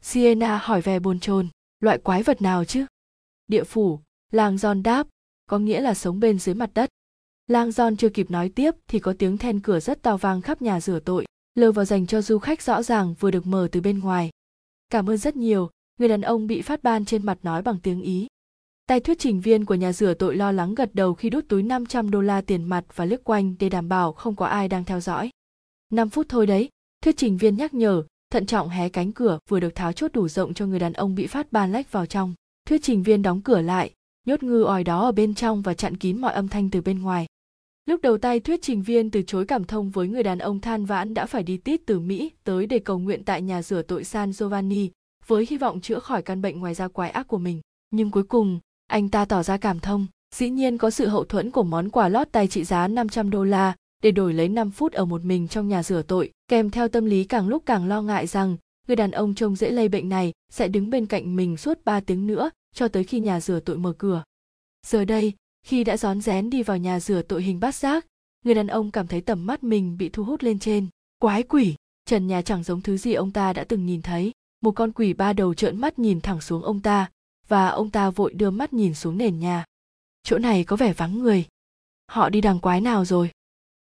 sienna hỏi về bồn chồn, loại quái vật nào chứ? Địa phủ, Lang Giòn đáp, có nghĩa là sống bên dưới mặt đất. Lang Giòn chưa kịp nói tiếp thì có tiếng then cửa rất to vang khắp nhà rửa tội, lơ vào dành cho du khách rõ ràng vừa được mở từ bên ngoài. Cảm ơn rất nhiều, người đàn ông bị phát ban trên mặt nói bằng tiếng Ý. Tay thuyết trình viên của nhà rửa tội lo lắng gật đầu khi đút túi 500 đô la tiền mặt và liếc quanh để đảm bảo không có ai đang theo dõi. 5 phút thôi đấy, thuyết trình viên nhắc nhở, thận trọng hé cánh cửa vừa được tháo chốt đủ rộng cho người đàn ông bị phát ban lách vào trong. Thuyết trình viên đóng cửa lại, nhốt ngư ỏi đó ở bên trong và chặn kín mọi âm thanh từ bên ngoài. Lúc đầu tay thuyết trình viên từ chối cảm thông với người đàn ông than vãn đã phải đi tít từ Mỹ tới để cầu nguyện tại nhà rửa tội San Giovanni với hy vọng chữa khỏi căn bệnh ngoài da quái ác của mình. Nhưng cuối cùng, anh ta tỏ ra cảm thông, dĩ nhiên có sự hậu thuẫn của món quà lót tay trị giá 500 đô la để đổi lấy 5 phút ở một mình trong nhà rửa tội, kèm theo tâm lý càng lúc càng lo ngại rằng người đàn ông trông dễ lây bệnh này sẽ đứng bên cạnh mình suốt 3 tiếng nữa cho tới khi nhà rửa tội mở cửa. Giờ đây, khi đã rón rén đi vào nhà rửa tội hình bát giác, người đàn ông cảm thấy tầm mắt mình bị thu hút lên trên. Quái quỷ, trần nhà chẳng giống thứ gì ông ta đã từng nhìn thấy. Một con quỷ ba đầu trợn mắt nhìn thẳng xuống ông ta, và ông ta vội đưa mắt nhìn xuống nền nhà. Chỗ này có vẻ vắng người. Họ đi đằng quái nào rồi?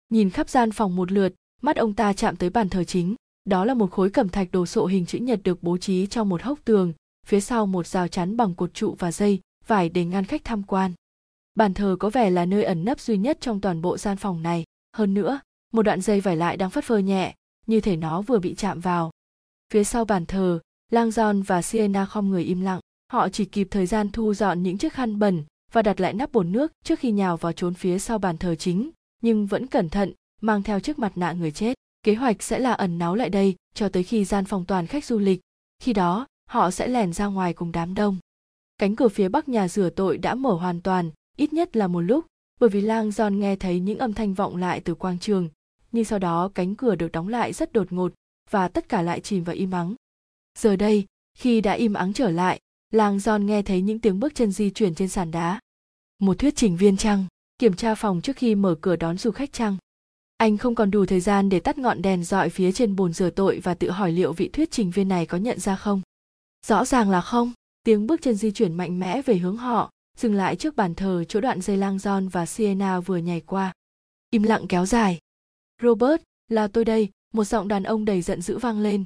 Nhìn khắp gian phòng một lượt, mắt ông ta chạm tới bàn thờ chính đó là một khối cẩm thạch đồ sộ hình chữ nhật được bố trí trong một hốc tường, phía sau một rào chắn bằng cột trụ và dây, vải để ngăn khách tham quan. Bàn thờ có vẻ là nơi ẩn nấp duy nhất trong toàn bộ gian phòng này. Hơn nữa, một đoạn dây vải lại đang phất phơ nhẹ, như thể nó vừa bị chạm vào. Phía sau bàn thờ, lang john và sienna không người im lặng. Họ chỉ kịp thời gian thu dọn những chiếc khăn bẩn và đặt lại nắp bồn nước trước khi nhào vào trốn phía sau bàn thờ chính, nhưng vẫn cẩn thận, mang theo chiếc mặt nạ người chết kế hoạch sẽ là ẩn náu lại đây cho tới khi gian phòng toàn khách du lịch. Khi đó, họ sẽ lẻn ra ngoài cùng đám đông. Cánh cửa phía bắc nhà rửa tội đã mở hoàn toàn, ít nhất là một lúc, bởi vì lang giòn nghe thấy những âm thanh vọng lại từ quang trường. Nhưng sau đó cánh cửa được đóng lại rất đột ngột và tất cả lại chìm vào im ắng. Giờ đây, khi đã im ắng trở lại, lang giòn nghe thấy những tiếng bước chân di chuyển trên sàn đá. Một thuyết trình viên trăng kiểm tra phòng trước khi mở cửa đón du khách trăng anh không còn đủ thời gian để tắt ngọn đèn dọi phía trên bồn rửa tội và tự hỏi liệu vị thuyết trình viên này có nhận ra không. Rõ ràng là không. Tiếng bước chân di chuyển mạnh mẽ về hướng họ dừng lại trước bàn thờ chỗ đoạn dây lang giòn và sienna vừa nhảy qua. Im lặng kéo dài. Robert là tôi đây một giọng đàn ông đầy giận dữ vang lên.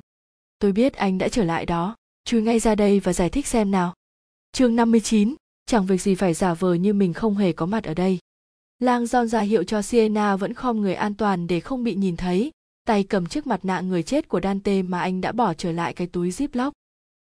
Tôi biết anh đã trở lại đó. Chui ngay ra đây và giải thích xem nào. Chương 59, chẳng việc gì phải giả vờ như mình không hề có mặt ở đây lang John ra hiệu cho sienna vẫn khom người an toàn để không bị nhìn thấy, tay cầm chiếc mặt nạ người chết của dante mà anh đã bỏ trở lại cái túi ziploc.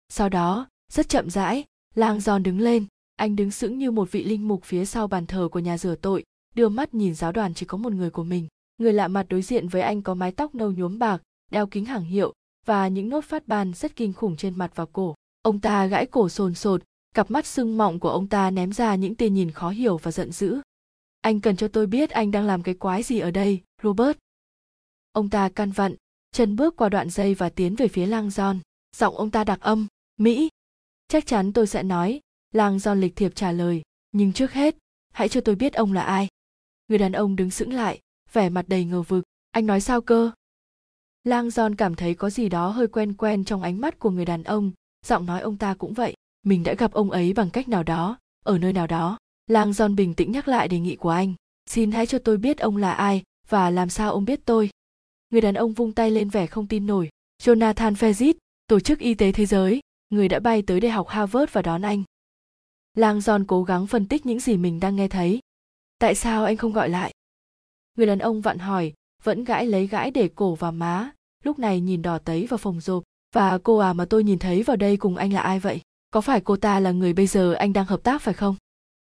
Sau đó, rất chậm rãi, lang John đứng lên, anh đứng sững như một vị linh mục phía sau bàn thờ của nhà rửa tội, đưa mắt nhìn giáo đoàn chỉ có một người của mình. Người lạ mặt đối diện với anh có mái tóc nâu nhuốm bạc, đeo kính hàng hiệu và những nốt phát ban rất kinh khủng trên mặt và cổ. Ông ta gãi cổ sồn sột, cặp mắt sưng mọng của ông ta ném ra những tia nhìn khó hiểu và giận dữ anh cần cho tôi biết anh đang làm cái quái gì ở đây, robert. Ông ta căn vặn, chân bước qua đoạn dây và tiến về phía lang giòn giọng ông ta đặc âm, mỹ. Chắc chắn tôi sẽ nói lang giòn lịch thiệp trả lời, nhưng trước hết, hãy cho tôi biết ông là ai. Người đàn ông đứng sững lại, vẻ mặt đầy ngờ vực, anh nói sao cơ? Lang giòn cảm thấy có gì đó hơi quen quen trong ánh mắt của người đàn ông, giọng nói ông ta cũng vậy, mình đã gặp ông ấy bằng cách nào đó, ở nơi nào đó lang John bình tĩnh nhắc lại đề nghị của anh. Xin hãy cho tôi biết ông là ai và làm sao ông biết tôi. Người đàn ông vung tay lên vẻ không tin nổi. Jonathan fezit tổ chức y tế thế giới, người đã bay tới đại học harvard và đón anh. Lang John cố gắng phân tích những gì mình đang nghe thấy. Tại sao anh không gọi lại? Người đàn ông vặn hỏi, vẫn gãi lấy gãi để cổ và má, lúc này nhìn đỏ tấy vào phòng rộp. Và cô à mà tôi nhìn thấy vào đây cùng anh là ai vậy? Có phải cô ta là người bây giờ anh đang hợp tác phải không?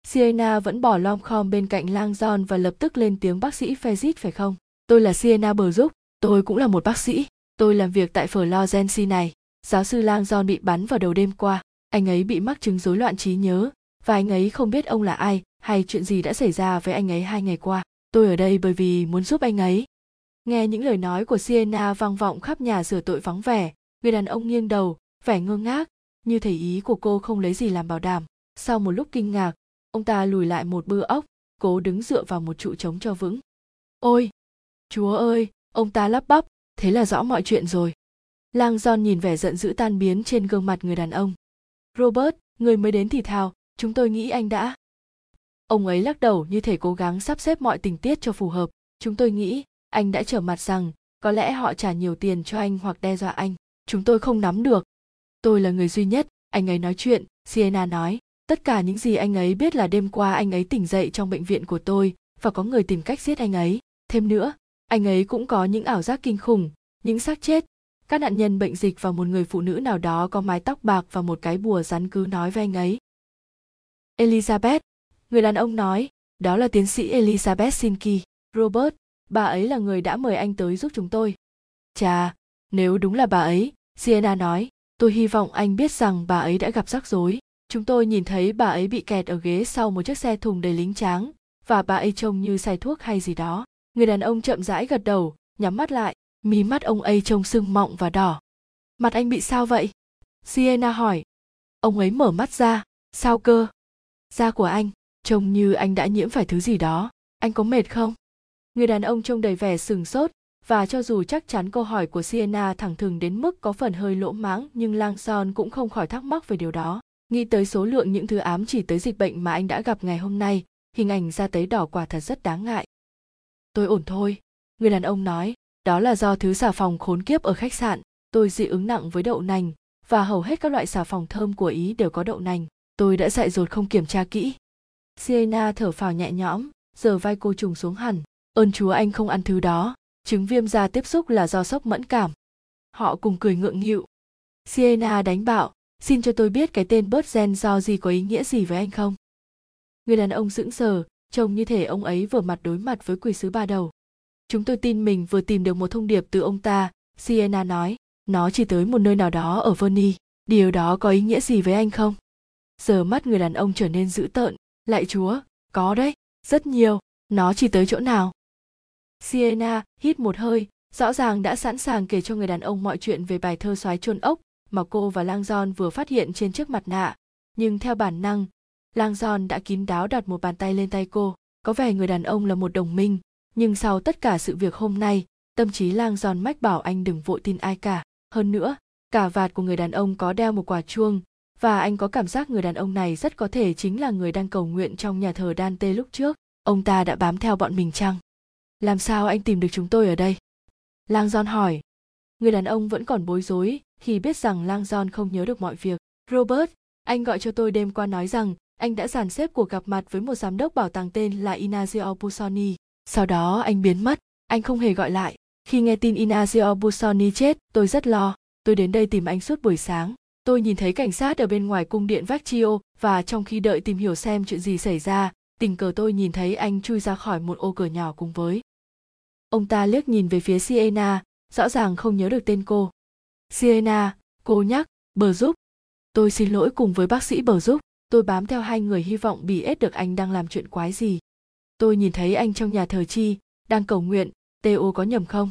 Sienna vẫn bỏ lom khom bên cạnh lang john và lập tức lên tiếng bác sĩ fezit phải không? Tôi là sienna bờ giúp tôi cũng là một bác sĩ. Tôi làm việc tại florence này. Giáo sư lang john bị bắn vào đầu đêm qua. Anh ấy bị mắc chứng rối loạn trí nhớ. Và anh ấy không biết ông là ai, hay chuyện gì đã xảy ra với anh ấy hai ngày qua. Tôi ở đây bởi vì muốn giúp anh ấy. Nghe những lời nói của sienna vang vọng khắp nhà sửa tội vắng vẻ, người đàn ông nghiêng đầu, vẻ ngơ ngác. Như thể ý của cô không lấy gì làm bảo đảm. Sau một lúc kinh ngạc ông ta lùi lại một bưa ốc, cố đứng dựa vào một trụ trống cho vững. Ôi! Chúa ơi! Ông ta lắp bắp, thế là rõ mọi chuyện rồi. Lang giòn nhìn vẻ giận dữ tan biến trên gương mặt người đàn ông. Robert, người mới đến thì thào, chúng tôi nghĩ anh đã. Ông ấy lắc đầu như thể cố gắng sắp xếp mọi tình tiết cho phù hợp. Chúng tôi nghĩ, anh đã trở mặt rằng, có lẽ họ trả nhiều tiền cho anh hoặc đe dọa anh. Chúng tôi không nắm được. Tôi là người duy nhất, anh ấy nói chuyện, sienna nói tất cả những gì anh ấy biết là đêm qua anh ấy tỉnh dậy trong bệnh viện của tôi và có người tìm cách giết anh ấy. Thêm nữa, anh ấy cũng có những ảo giác kinh khủng, những xác chết. Các nạn nhân bệnh dịch và một người phụ nữ nào đó có mái tóc bạc và một cái bùa rắn cứ nói với anh ấy. Elizabeth, người đàn ông nói, đó là tiến sĩ elizabeth sinki robert, bà ấy là người đã mời anh tới giúp chúng tôi. Chà, nếu đúng là bà ấy sienna nói, tôi hy vọng anh biết rằng bà ấy đã gặp rắc rối chúng tôi nhìn thấy bà ấy bị kẹt ở ghế sau một chiếc xe thùng đầy lính tráng và bà ấy trông như say thuốc hay gì đó. Người đàn ông chậm rãi gật đầu, nhắm mắt lại, mí mắt ông ấy trông sưng mọng và đỏ. Mặt anh bị sao vậy? Sienna hỏi. Ông ấy mở mắt ra. Sao cơ? Da của anh trông như anh đã nhiễm phải thứ gì đó. Anh có mệt không? Người đàn ông trông đầy vẻ sừng sốt và cho dù chắc chắn câu hỏi của sienna thẳng thừng đến mức có phần hơi lỗ mãng nhưng lang son cũng không khỏi thắc mắc về điều đó nghĩ tới số lượng những thứ ám chỉ tới dịch bệnh mà anh đã gặp ngày hôm nay, hình ảnh da tấy đỏ quả thật rất đáng ngại. Tôi ổn thôi, người đàn ông nói, đó là do thứ xà phòng khốn kiếp ở khách sạn, tôi dị ứng nặng với đậu nành, và hầu hết các loại xà phòng thơm của ý đều có đậu nành, tôi đã dại dột không kiểm tra kỹ. Sienna thở phào nhẹ nhõm giờ vai cô trùng xuống hẳn, ơn chúa, anh không ăn thứ đó chứng viêm da tiếp xúc là do sốc mẫn cảm. Họ cùng cười ngượng nghịu. Sienna đánh bạo xin cho tôi biết cái tên bớt gen do gì có ý nghĩa gì với anh không? Người đàn ông sững sờ, trông như thể ông ấy vừa mặt đối mặt với quỷ sứ ba đầu. Chúng tôi tin mình vừa tìm được một thông điệp từ ông ta, sienna nói. Nó chỉ tới một nơi nào đó ở vernie. Điều đó có ý nghĩa gì với anh không? Giờ mắt người đàn ông trở nên dữ tợn. Lại chúa, có đấy, rất nhiều. Nó chỉ tới chỗ nào? Sienna hít một hơi, rõ ràng đã sẵn sàng kể cho người đàn ông mọi chuyện về bài thơ soái chôn ốc mà cô và lang giòn vừa phát hiện trên chiếc mặt nạ nhưng theo bản năng, lang giòn đã kín đáo đặt một bàn tay lên tay cô có vẻ người đàn ông là một đồng minh, nhưng sau tất cả sự việc hôm nay, tâm trí lang giòn mách bảo anh đừng vội tin ai cả hơn nữa, cả vạt của người đàn ông có đeo một quả chuông, và anh có cảm giác người đàn ông này rất có thể chính là người đang cầu nguyện trong nhà thờ Dante lúc trước. Ông ta đã bám theo bọn mình chăng? Làm sao anh tìm được chúng tôi ở đây? Lang John hỏi. Người đàn ông vẫn còn bối rối khi biết rằng Lang John không nhớ được mọi việc. Robert, anh gọi cho tôi đêm qua nói rằng anh đã dàn xếp cuộc gặp mặt với một giám đốc bảo tàng tên là Inazio Busoni. Sau đó anh biến mất, anh không hề gọi lại. Khi nghe tin Inazio Busoni chết, tôi rất lo. Tôi đến đây tìm anh suốt buổi sáng. Tôi nhìn thấy cảnh sát ở bên ngoài cung điện Vecchio và trong khi đợi tìm hiểu xem chuyện gì xảy ra, tình cờ tôi nhìn thấy anh chui ra khỏi một ô cửa nhỏ cùng với. Ông ta liếc nhìn về phía Siena, rõ ràng không nhớ được tên cô. Siena, cô nhắc, bờ giúp. Tôi xin lỗi cùng với bác sĩ bờ giúp, tôi bám theo hai người hy vọng bị ết được anh đang làm chuyện quái gì. Tôi nhìn thấy anh trong nhà thờ chi, đang cầu nguyện, Teo có nhầm không?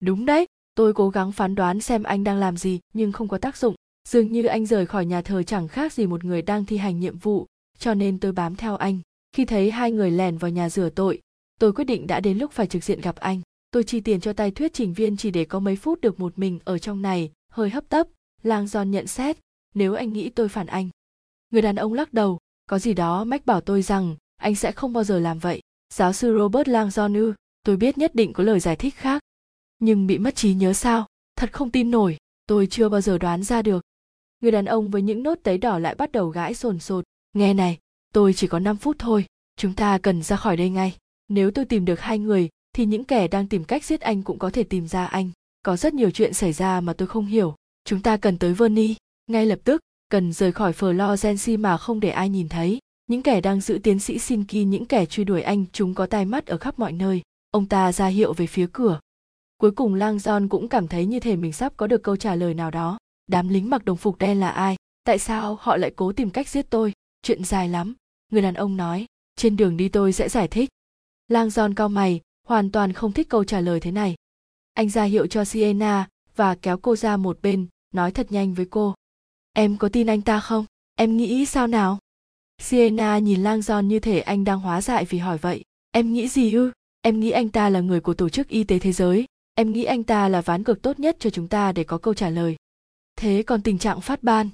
Đúng đấy, tôi cố gắng phán đoán xem anh đang làm gì nhưng không có tác dụng dường như anh rời khỏi nhà thờ chẳng khác gì một người đang thi hành nhiệm vụ cho nên tôi bám theo anh khi thấy hai người lèn vào nhà rửa tội tôi quyết định đã đến lúc phải trực diện gặp anh tôi chi tiền cho tay thuyết trình viên chỉ để có mấy phút được một mình ở trong này, hơi hấp tấp, lang giòn nhận xét, nếu anh nghĩ tôi phản anh. Người đàn ông lắc đầu, có gì đó mách bảo tôi rằng, anh sẽ không bao giờ làm vậy. Giáo sư robert lang giòn ư, tôi biết nhất định có lời giải thích khác. Nhưng bị mất trí nhớ sao? Thật không tin nổi, tôi chưa bao giờ đoán ra được. Người đàn ông với những nốt tấy đỏ lại bắt đầu gãi sồn sột. Nghe này, tôi chỉ có 5 phút thôi, chúng ta cần ra khỏi đây ngay. Nếu tôi tìm được hai người thì những kẻ đang tìm cách giết anh cũng có thể tìm ra anh. Có rất nhiều chuyện xảy ra mà tôi không hiểu. Chúng ta cần tới verni ngay lập tức, cần rời khỏi Florence mà không để ai nhìn thấy. Những kẻ đang giữ tiến sĩ Sinki những kẻ truy đuổi anh, chúng có tai mắt ở khắp mọi nơi. Ông ta ra hiệu về phía cửa. Cuối cùng lang john cũng cảm thấy như thể mình sắp có được câu trả lời nào đó. Đám lính mặc đồng phục đen là ai? Tại sao họ lại cố tìm cách giết tôi? Chuyện dài lắm, người đàn ông nói. Trên đường đi tôi sẽ giải thích. Lang John cao mày hoàn toàn không thích câu trả lời thế này. Anh ra hiệu cho sienna và kéo cô ra một bên, nói thật nhanh với cô. Em có tin anh ta không? Em nghĩ sao nào? Sienna nhìn lang giòn như thể anh đang hóa dại vì hỏi vậy. Em nghĩ gì ư? Em nghĩ anh ta là người của tổ chức y tế thế giới. Em nghĩ anh ta là ván cược tốt nhất cho chúng ta để có câu trả lời. Thế còn tình trạng phát ban?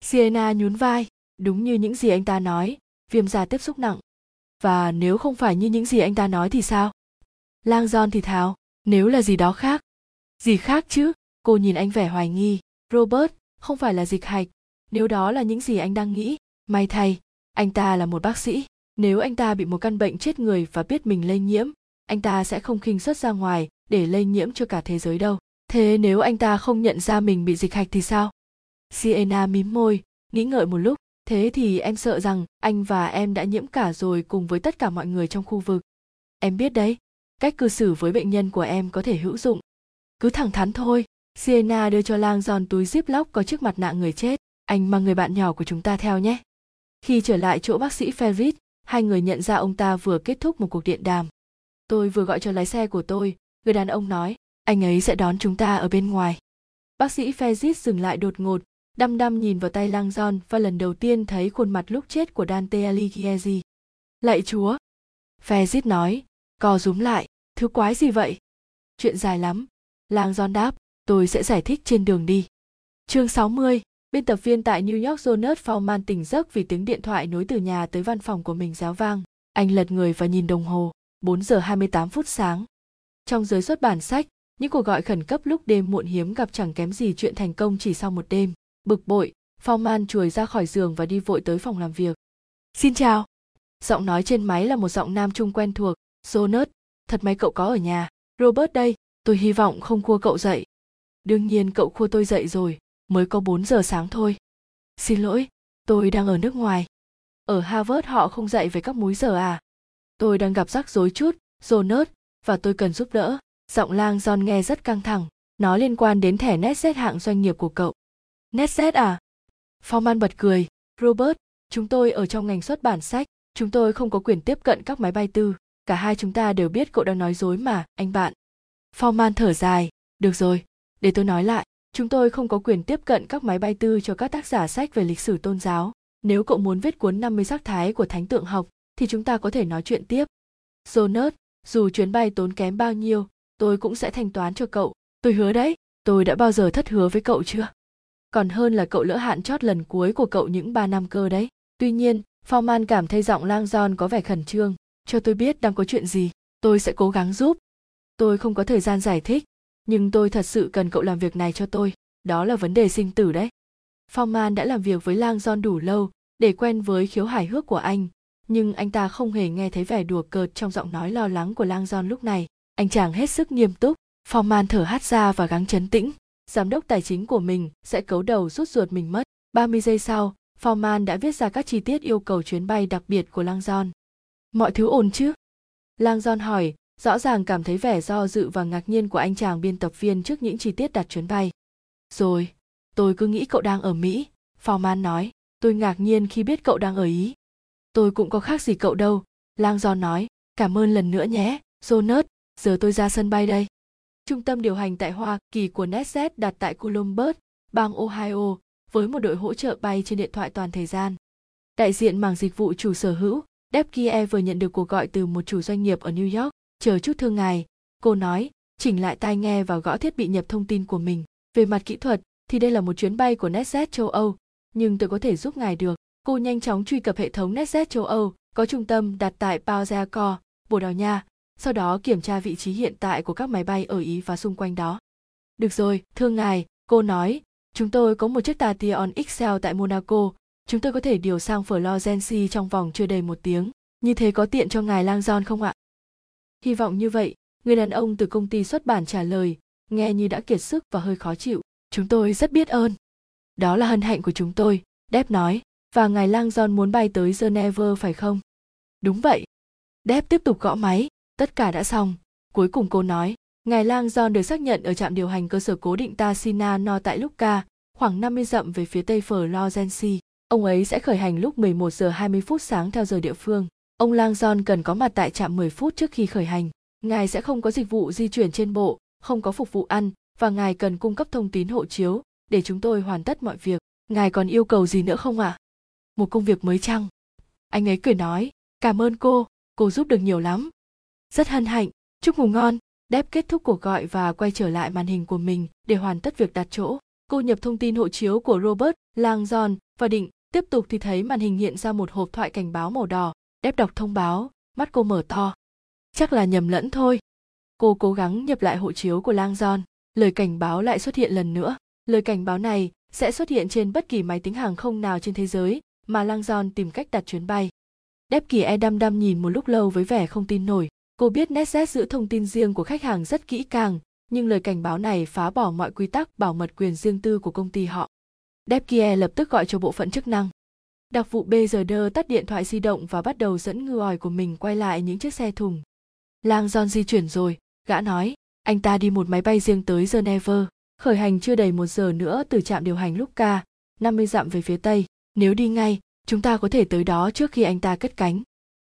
Sienna nhún vai, đúng như những gì anh ta nói. Viêm da tiếp xúc nặng và nếu không phải như những gì anh ta nói thì sao? Lang giòn thì thào, nếu là gì đó khác? Gì khác chứ? Cô nhìn anh vẻ hoài nghi. Robert, không phải là dịch hạch. Nếu đó là những gì anh đang nghĩ, may thay, anh ta là một bác sĩ. Nếu anh ta bị một căn bệnh chết người và biết mình lây nhiễm, anh ta sẽ không khinh xuất ra ngoài để lây nhiễm cho cả thế giới đâu. Thế nếu anh ta không nhận ra mình bị dịch hạch thì sao? Sienna mím môi, nghĩ ngợi một lúc thế thì em sợ rằng anh và em đã nhiễm cả rồi cùng với tất cả mọi người trong khu vực. Em biết đấy, cách cư xử với bệnh nhân của em có thể hữu dụng. Cứ thẳng thắn thôi, sienna đưa cho lang giòn túi zip lóc có chiếc mặt nạ người chết. Anh mang người bạn nhỏ của chúng ta theo nhé. Khi trở lại chỗ bác sĩ ferris hai người nhận ra ông ta vừa kết thúc một cuộc điện đàm. Tôi vừa gọi cho lái xe của tôi, người đàn ông nói, anh ấy sẽ đón chúng ta ở bên ngoài. Bác sĩ ferris dừng lại đột ngột đăm đăm nhìn vào tay lang giòn và lần đầu tiên thấy khuôn mặt lúc chết của Dante Alighieri. Lạy chúa! Fezit nói, co rúm lại, thứ quái gì vậy? Chuyện dài lắm. Lang giòn đáp, tôi sẽ giải thích trên đường đi. Chương 60, biên tập viên tại New York Jonas Fauman tỉnh giấc vì tiếng điện thoại nối từ nhà tới văn phòng của mình réo vang. Anh lật người và nhìn đồng hồ, 4 giờ 28 phút sáng. Trong giới xuất bản sách, những cuộc gọi khẩn cấp lúc đêm muộn hiếm gặp chẳng kém gì chuyện thành công chỉ sau một đêm. Bực bội, Phong Man chuồi ra khỏi giường và đi vội tới phòng làm việc. Xin chào. Giọng nói trên máy là một giọng nam trung quen thuộc. Jonas, thật may cậu có ở nhà. Robert đây, tôi hy vọng không khua cậu dậy. Đương nhiên cậu khua tôi dậy rồi, mới có 4 giờ sáng thôi. Xin lỗi, tôi đang ở nước ngoài. Ở Harvard họ không dạy về các múi giờ à? Tôi đang gặp rắc rối chút, Jonas, và tôi cần giúp đỡ. Giọng lang John nghe rất căng thẳng, nó liên quan đến thẻ NetZ hạng doanh nghiệp của cậu. Netset à? Phong bật cười, Robert, chúng tôi ở trong ngành xuất bản sách, chúng tôi không có quyền tiếp cận các máy bay tư. Cả hai chúng ta đều biết cậu đang nói dối mà, anh bạn. Phong Man thở dài, được rồi, để tôi nói lại, chúng tôi không có quyền tiếp cận các máy bay tư cho các tác giả sách về lịch sử tôn giáo. Nếu cậu muốn viết cuốn 50 sắc thái của thánh tượng học, thì chúng ta có thể nói chuyện tiếp. Jonas, dù chuyến bay tốn kém bao nhiêu, tôi cũng sẽ thanh toán cho cậu. Tôi hứa đấy, tôi đã bao giờ thất hứa với cậu chưa? Còn hơn là cậu lỡ hạn chót lần cuối của cậu những ba năm cơ đấy. Tuy nhiên, Phong Man cảm thấy giọng lang giòn có vẻ khẩn trương. Cho tôi biết đang có chuyện gì, tôi sẽ cố gắng giúp. Tôi không có thời gian giải thích, nhưng tôi thật sự cần cậu làm việc này cho tôi. Đó là vấn đề sinh tử đấy. Phong Man đã làm việc với lang giòn đủ lâu để quen với khiếu hài hước của anh, nhưng anh ta không hề nghe thấy vẻ đùa cợt trong giọng nói lo lắng của lang giòn lúc này anh chàng hết sức nghiêm túc phong man thở hắt ra và gắng chấn tĩnh giám đốc tài chính của mình sẽ cấu đầu rút ruột mình mất. 30 giây sau, Forman đã viết ra các chi tiết yêu cầu chuyến bay đặc biệt của lang mọi thứ ổn chứ? Lang hỏi, rõ ràng cảm thấy vẻ do dự và ngạc nhiên của anh chàng biên tập viên trước những chi tiết đặt chuyến bay. Rồi, tôi cứ nghĩ cậu đang ở mỹ, Forman nói. Tôi ngạc nhiên khi biết cậu đang ở ý. Tôi cũng có khác gì cậu đâu, lang nói. Cảm ơn lần nữa nhé, jonas, giờ tôi ra sân bay đây. Trung tâm điều hành tại Hoa Kỳ của NetJet đặt tại Columbus, bang Ohio, với một đội hỗ trợ bay trên điện thoại toàn thời gian. Đại diện mảng dịch vụ chủ sở hữu, Deb vừa nhận được cuộc gọi từ một chủ doanh nghiệp ở New York. Chờ chút thương ngài, cô nói, chỉnh lại tai nghe và gõ thiết bị nhập thông tin của mình. Về mặt kỹ thuật, thì đây là một chuyến bay của NetJet châu Âu, nhưng tôi có thể giúp ngài được. Cô nhanh chóng truy cập hệ thống NetJet châu Âu, có trung tâm đặt tại Pau Bồ Đào Nha, sau đó kiểm tra vị trí hiện tại của các máy bay ở Ý và xung quanh đó. Được rồi, thưa ngài, cô nói, chúng tôi có một chiếc Tation XL tại Monaco, chúng tôi có thể điều sang Florence trong vòng chưa đầy một tiếng. Như thế có tiện cho ngài lang John không ạ? Hy vọng như vậy, người đàn ông từ công ty xuất bản trả lời, nghe như đã kiệt sức và hơi khó chịu. Chúng tôi rất biết ơn. Đó là hân hạnh của chúng tôi, Deb nói, và ngài lang John muốn bay tới Geneva phải không? Đúng vậy. Deb tiếp tục gõ máy, tất cả đã xong. Cuối cùng cô nói, ngài lang john được xác nhận ở trạm điều hành cơ sở cố định tasina no tại lucca khoảng 50 dặm về phía tây florence ông ấy sẽ khởi hành lúc 11 giờ 20 phút sáng theo giờ địa phương. Ông lang john cần có mặt tại trạm 10 phút trước khi khởi hành. Ngài sẽ không có dịch vụ di chuyển trên bộ, không có phục vụ ăn, và ngài cần cung cấp thông tin hộ chiếu để chúng tôi hoàn tất mọi việc. Ngài còn yêu cầu gì nữa không ạ? À? một công việc mới chăng? Anh ấy cười nói, cảm ơn cô cô giúp được nhiều lắm rất hân hạnh, chúc ngủ ngon. Deb kết thúc cuộc gọi và quay trở lại màn hình của mình để hoàn tất việc đặt chỗ. Cô nhập thông tin hộ chiếu của Robert, Lang John và định tiếp tục thì thấy màn hình hiện ra một hộp thoại cảnh báo màu đỏ. Deb đọc thông báo, mắt cô mở to. Chắc là nhầm lẫn thôi. Cô cố gắng nhập lại hộ chiếu của Lang John. Lời cảnh báo lại xuất hiện lần nữa. Lời cảnh báo này sẽ xuất hiện trên bất kỳ máy tính hàng không nào trên thế giới mà Lang John tìm cách đặt chuyến bay. Deb kỳ e đăm đăm nhìn một lúc lâu với vẻ không tin nổi. Cô biết NetJet giữ thông tin riêng của khách hàng rất kỹ càng, nhưng lời cảnh báo này phá bỏ mọi quy tắc bảo mật quyền riêng tư của công ty họ. Depkier lập tức gọi cho bộ phận chức năng. Đặc vụ BGD tắt điện thoại di động và bắt đầu dẫn ngư ỏi của mình quay lại những chiếc xe thùng. Lang John di chuyển rồi, gã nói, anh ta đi một máy bay riêng tới Geneva, khởi hành chưa đầy một giờ nữa từ trạm điều hành Lucca, 50 dặm về phía tây. Nếu đi ngay, chúng ta có thể tới đó trước khi anh ta cất cánh.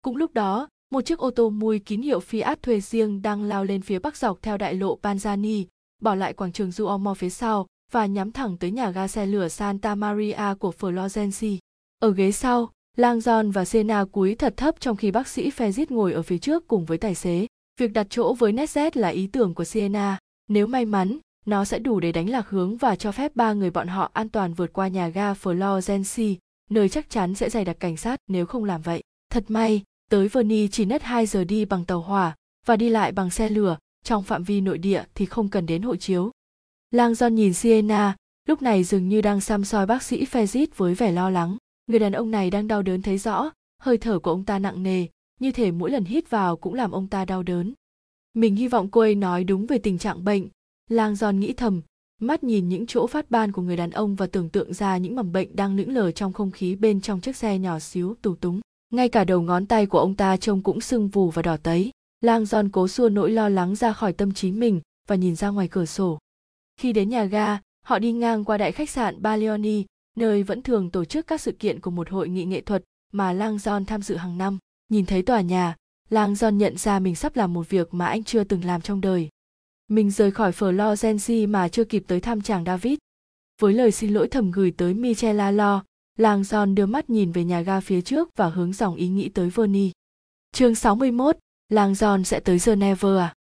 Cũng lúc đó, một chiếc ô tô mui kín hiệu Fiat thuê riêng đang lao lên phía bắc dọc theo đại lộ Panzani, bỏ lại quảng trường Duomo phía sau và nhắm thẳng tới nhà ga xe lửa Santa Maria của Florenzi. Ở ghế sau, Lang John và Sena cúi thật thấp trong khi bác sĩ Fezit ngồi ở phía trước cùng với tài xế. Việc đặt chỗ với NetJet là ý tưởng của Sienna. Nếu may mắn, nó sẽ đủ để đánh lạc hướng và cho phép ba người bọn họ an toàn vượt qua nhà ga Florenzi, nơi chắc chắn sẽ dày đặc cảnh sát nếu không làm vậy. Thật may, tới Verny chỉ mất 2 giờ đi bằng tàu hỏa và đi lại bằng xe lửa, trong phạm vi nội địa thì không cần đến hộ chiếu. Lang John nhìn Sienna, lúc này dường như đang xăm soi bác sĩ Fezit với vẻ lo lắng. Người đàn ông này đang đau đớn thấy rõ, hơi thở của ông ta nặng nề, như thể mỗi lần hít vào cũng làm ông ta đau đớn. Mình hy vọng cô ấy nói đúng về tình trạng bệnh. Lang John nghĩ thầm, mắt nhìn những chỗ phát ban của người đàn ông và tưởng tượng ra những mầm bệnh đang lững lờ trong không khí bên trong chiếc xe nhỏ xíu tù túng. Ngay cả đầu ngón tay của ông ta trông cũng sưng vù và đỏ tấy. Lang giòn cố xua nỗi lo lắng ra khỏi tâm trí mình và nhìn ra ngoài cửa sổ. Khi đến nhà ga, họ đi ngang qua đại khách sạn Balioni, nơi vẫn thường tổ chức các sự kiện của một hội nghị nghệ thuật mà Lang giòn tham dự hàng năm. Nhìn thấy tòa nhà, Lang giòn nhận ra mình sắp làm một việc mà anh chưa từng làm trong đời. Mình rời khỏi Florence mà chưa kịp tới thăm chàng David. Với lời xin lỗi thầm gửi tới Michela Lo, Lang Son đưa mắt nhìn về nhà ga phía trước và hướng dòng ý nghĩ tới Vernie. Chương 61, Lang Son sẽ tới Geneva à?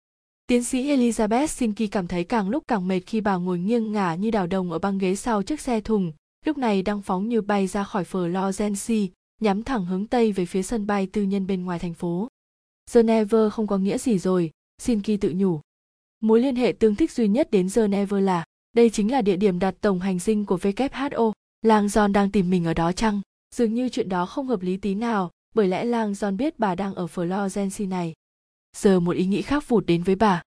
Tiến sĩ Elizabeth Sinki cảm thấy càng lúc càng mệt khi bà ngồi nghiêng ngả như đào đồng ở băng ghế sau chiếc xe thùng, lúc này đang phóng như bay ra khỏi Florence, nhắm thẳng hướng tây về phía sân bay tư nhân bên ngoài thành phố. Geneva không có nghĩa gì rồi, Sinki tự nhủ. Mối liên hệ tương thích duy nhất đến Geneva là đây chính là địa điểm đặt tổng hành dinh của WHO. Lang John đang tìm mình ở đó chăng? Dường như chuyện đó không hợp lý tí nào, bởi lẽ Lang John biết bà đang ở Florence này. Giờ một ý nghĩ khác vụt đến với bà.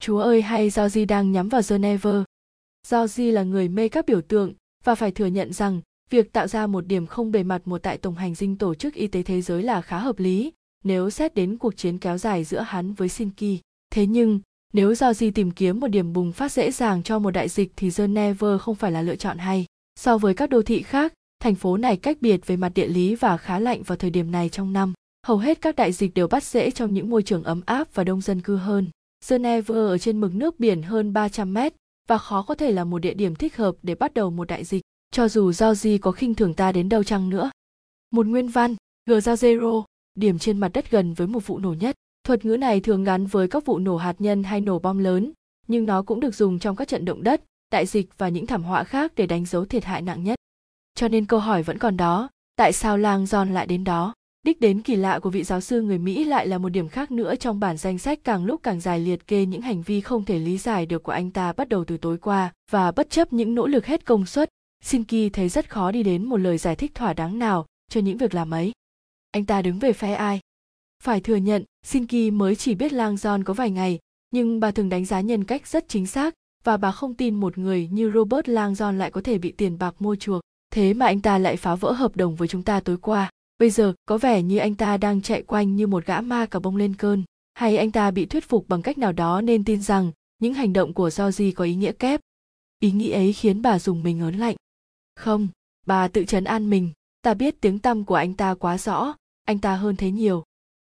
Chúa ơi hay Georgie đang nhắm vào Geneva. Georgie là người mê các biểu tượng và phải thừa nhận rằng việc tạo ra một điểm không bề mặt một tại tổng hành dinh tổ chức y tế thế giới là khá hợp lý nếu xét đến cuộc chiến kéo dài giữa hắn với Sinki. Thế nhưng, nếu Georgie tìm kiếm một điểm bùng phát dễ dàng cho một đại dịch thì Geneva không phải là lựa chọn hay. So với các đô thị khác, thành phố này cách biệt về mặt địa lý và khá lạnh vào thời điểm này trong năm. Hầu hết các đại dịch đều bắt dễ trong những môi trường ấm áp và đông dân cư hơn. Geneva ở trên mực nước biển hơn 300 mét và khó có thể là một địa điểm thích hợp để bắt đầu một đại dịch, cho dù Georgie có khinh thường ta đến đâu chăng nữa. Một nguyên văn, G giao zero, điểm trên mặt đất gần với một vụ nổ nhất. Thuật ngữ này thường gắn với các vụ nổ hạt nhân hay nổ bom lớn, nhưng nó cũng được dùng trong các trận động đất, đại dịch và những thảm họa khác để đánh dấu thiệt hại nặng nhất. Cho nên câu hỏi vẫn còn đó, tại sao lang John lại đến đó? Đích đến kỳ lạ của vị giáo sư người Mỹ lại là một điểm khác nữa trong bản danh sách càng lúc càng dài liệt kê những hành vi không thể lý giải được của anh ta bắt đầu từ tối qua và bất chấp những nỗ lực hết công suất, Sinki thấy rất khó đi đến một lời giải thích thỏa đáng nào cho những việc làm ấy. Anh ta đứng về phe ai? Phải thừa nhận, Sinki mới chỉ biết Lang John có vài ngày, nhưng bà thường đánh giá nhân cách rất chính xác và bà không tin một người như Robert langdon lại có thể bị tiền bạc mua chuộc. Thế mà anh ta lại phá vỡ hợp đồng với chúng ta tối qua. Bây giờ, có vẻ như anh ta đang chạy quanh như một gã ma cả bông lên cơn. Hay anh ta bị thuyết phục bằng cách nào đó nên tin rằng những hành động của Georgie có ý nghĩa kép? Ý nghĩ ấy khiến bà dùng mình ớn lạnh. Không, bà tự chấn an mình. Ta biết tiếng tăm của anh ta quá rõ. Anh ta hơn thế nhiều.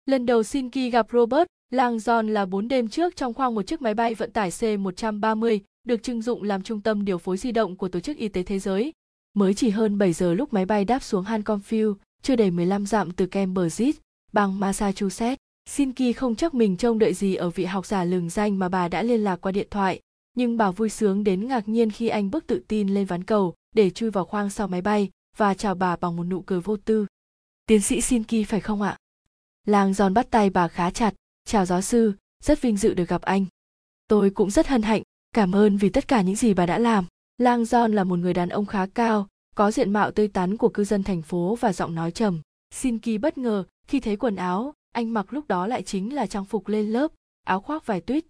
Lần đầu Sinki gặp Robert Lang John là bốn đêm trước trong khoang một chiếc máy bay vận tải C-130 được trưng dụng làm trung tâm điều phối di động của Tổ chức Y tế Thế giới. Mới chỉ hơn 7 giờ lúc máy bay đáp xuống Hanconfield, chưa đầy 15 dặm từ Cambridge, bang Massachusetts. Sinki không chắc mình trông đợi gì ở vị học giả lừng danh mà bà đã liên lạc qua điện thoại, nhưng bà vui sướng đến ngạc nhiên khi anh bước tự tin lên ván cầu để chui vào khoang sau máy bay và chào bà bằng một nụ cười vô tư. Tiến sĩ Sinki phải không ạ? Lang giòn bắt tay bà khá chặt, chào giáo sư, rất vinh dự được gặp anh. Tôi cũng rất hân hạnh, cảm ơn vì tất cả những gì bà đã làm. Lang John là một người đàn ông khá cao, có diện mạo tươi tắn của cư dân thành phố và giọng nói trầm. Xin kỳ bất ngờ khi thấy quần áo anh mặc lúc đó lại chính là trang phục lên lớp, áo khoác vải tuyết,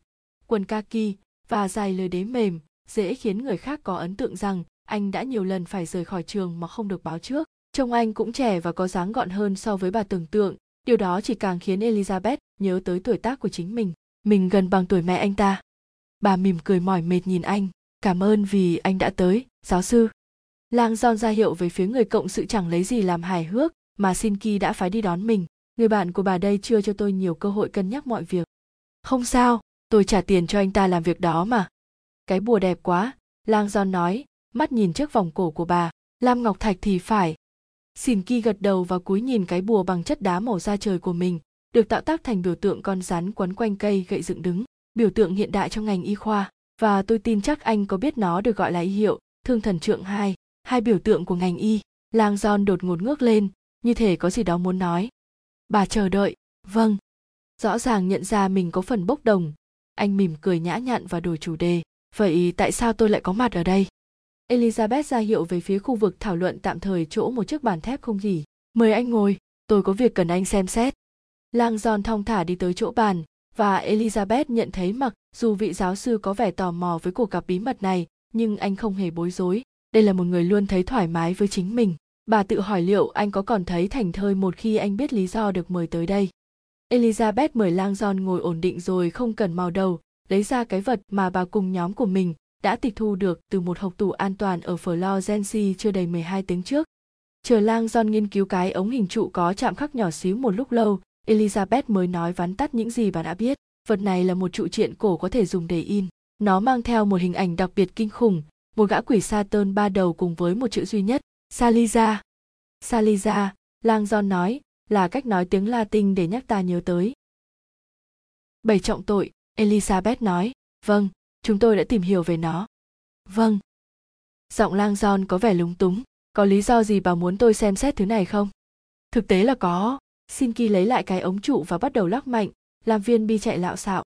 quần kaki và dài lời đế mềm, dễ khiến người khác có ấn tượng rằng anh đã nhiều lần phải rời khỏi trường mà không được báo trước. Trông anh cũng trẻ và có dáng gọn hơn so với bà tưởng tượng, điều đó chỉ càng khiến Elizabeth nhớ tới tuổi tác của chính mình. Mình gần bằng tuổi mẹ anh ta. Bà mỉm cười mỏi mệt nhìn anh, cảm ơn vì anh đã tới, giáo sư. Lang Giòn ra hiệu về phía người cộng sự chẳng lấy gì làm hài hước, mà Sinki đã phái đi đón mình. Người bạn của bà đây chưa cho tôi nhiều cơ hội cân nhắc mọi việc. Không sao, tôi trả tiền cho anh ta làm việc đó mà. Cái bùa đẹp quá, Lang Giòn nói, mắt nhìn trước vòng cổ của bà. Lam Ngọc Thạch thì phải. Sinki gật đầu và cúi nhìn cái bùa bằng chất đá màu da trời của mình, được tạo tác thành biểu tượng con rắn quấn quanh cây gậy dựng đứng, biểu tượng hiện đại trong ngành y khoa. Và tôi tin chắc anh có biết nó được gọi là y hiệu, thương thần trượng hai hai biểu tượng của ngành y. Lang giòn đột ngột ngước lên như thể có gì đó muốn nói. Bà chờ đợi vâng. Rõ ràng nhận ra mình có phần bốc đồng. Anh mỉm cười nhã nhặn và đổi chủ đề. Vậy tại sao tôi lại có mặt ở đây? Elizabeth ra hiệu về phía khu vực thảo luận tạm thời chỗ một chiếc bàn thép không gì. Mời anh ngồi, tôi có việc cần anh xem xét. Lang giòn thong thả đi tới chỗ bàn, và elizabeth nhận thấy mặc dù vị giáo sư có vẻ tò mò với cuộc gặp bí mật này, nhưng anh không hề bối rối. Đây là một người luôn thấy thoải mái với chính mình. Bà tự hỏi liệu anh có còn thấy thành thơi một khi anh biết lý do được mời tới đây. Elizabeth mời lang giòn ngồi ổn định rồi không cần màu đầu, lấy ra cái vật mà bà cùng nhóm của mình đã tịch thu được từ một hộp tủ an toàn ở Florence chưa đầy 12 tiếng trước. Chờ lang John nghiên cứu cái ống hình trụ có chạm khắc nhỏ xíu một lúc lâu, Elizabeth mới nói vắn tắt những gì bà đã biết. Vật này là một trụ triện cổ có thể dùng để in. Nó mang theo một hình ảnh đặc biệt kinh khủng, một gã quỷ Saturn ba đầu cùng với một chữ duy nhất, Saliza. Saliza, lang John nói, là cách nói tiếng Latin để nhắc ta nhớ tới. Bảy trọng tội, Elizabeth nói, vâng, chúng tôi đã tìm hiểu về nó. Vâng. Giọng lang giòn có vẻ lúng túng. Có lý do gì bà muốn tôi xem xét thứ này không? Thực tế là có. Xin kỳ lấy lại cái ống trụ và bắt đầu lắc mạnh, làm viên bi chạy lạo xạo.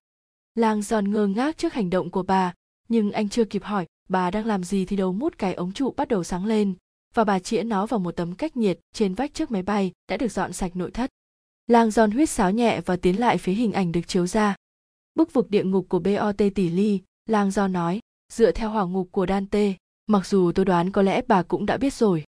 Lang giòn ngơ ngác trước hành động của bà, nhưng anh chưa kịp hỏi, bà đang làm gì thì đầu mút cái ống trụ bắt đầu sáng lên, và bà chĩa nó vào một tấm cách nhiệt trên vách trước máy bay đã được dọn sạch nội thất. Lang giòn huýt sáo nhẹ và tiến lại phía hình ảnh được chiếu ra. Bức vực địa ngục của bot tỷ ly lang do nói dựa theo hỏa ngục của dante mặc dù tôi đoán có lẽ bà cũng đã biết rồi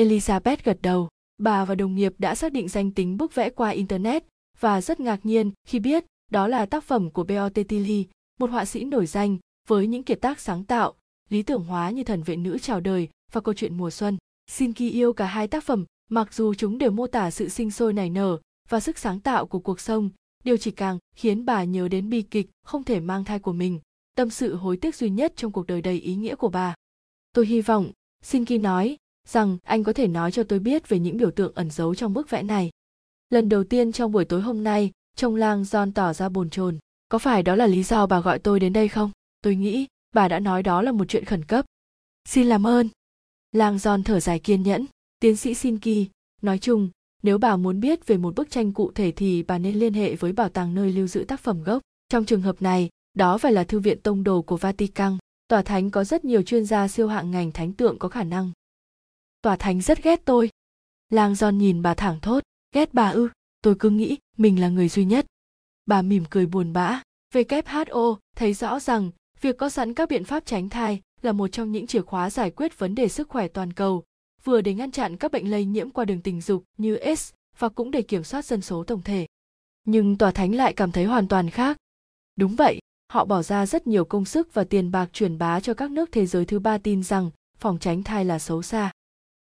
elizabeth gật đầu bà và đồng nghiệp đã xác định danh tính bức vẽ qua internet và rất ngạc nhiên khi biết đó là tác phẩm của Botticelli, một họa sĩ nổi danh với những kiệt tác sáng tạo, lý tưởng hóa như thần vệ nữ chào đời và câu chuyện mùa xuân. Xin kỳ yêu cả hai tác phẩm, mặc dù chúng đều mô tả sự sinh sôi nảy nở và sức sáng tạo của cuộc sống, điều chỉ càng khiến bà nhớ đến bi kịch không thể mang thai của mình tâm sự hối tiếc duy nhất trong cuộc đời đầy ý nghĩa của bà. Tôi hy vọng, Shinki nói, rằng anh có thể nói cho tôi biết về những biểu tượng ẩn giấu trong bức vẽ này. Lần đầu tiên trong buổi tối hôm nay, trông lang John tỏ ra bồn chồn. Có phải đó là lý do bà gọi tôi đến đây không? Tôi nghĩ, bà đã nói đó là một chuyện khẩn cấp. Xin làm ơn. Lang John thở dài kiên nhẫn. Tiến sĩ Shinki, nói chung, nếu bà muốn biết về một bức tranh cụ thể thì bà nên liên hệ với bảo tàng nơi lưu giữ tác phẩm gốc. Trong trường hợp này, đó phải là thư viện tông đồ của Vatican. Tòa thánh có rất nhiều chuyên gia siêu hạng ngành thánh tượng có khả năng. Tòa thánh rất ghét tôi. Lang John nhìn bà thẳng thốt, ghét bà ư, tôi cứ nghĩ mình là người duy nhất. Bà mỉm cười buồn bã. WHO thấy rõ rằng việc có sẵn các biện pháp tránh thai là một trong những chìa khóa giải quyết vấn đề sức khỏe toàn cầu, vừa để ngăn chặn các bệnh lây nhiễm qua đường tình dục như AIDS và cũng để kiểm soát dân số tổng thể. Nhưng tòa thánh lại cảm thấy hoàn toàn khác. Đúng vậy, họ bỏ ra rất nhiều công sức và tiền bạc truyền bá cho các nước thế giới thứ ba tin rằng phòng tránh thai là xấu xa.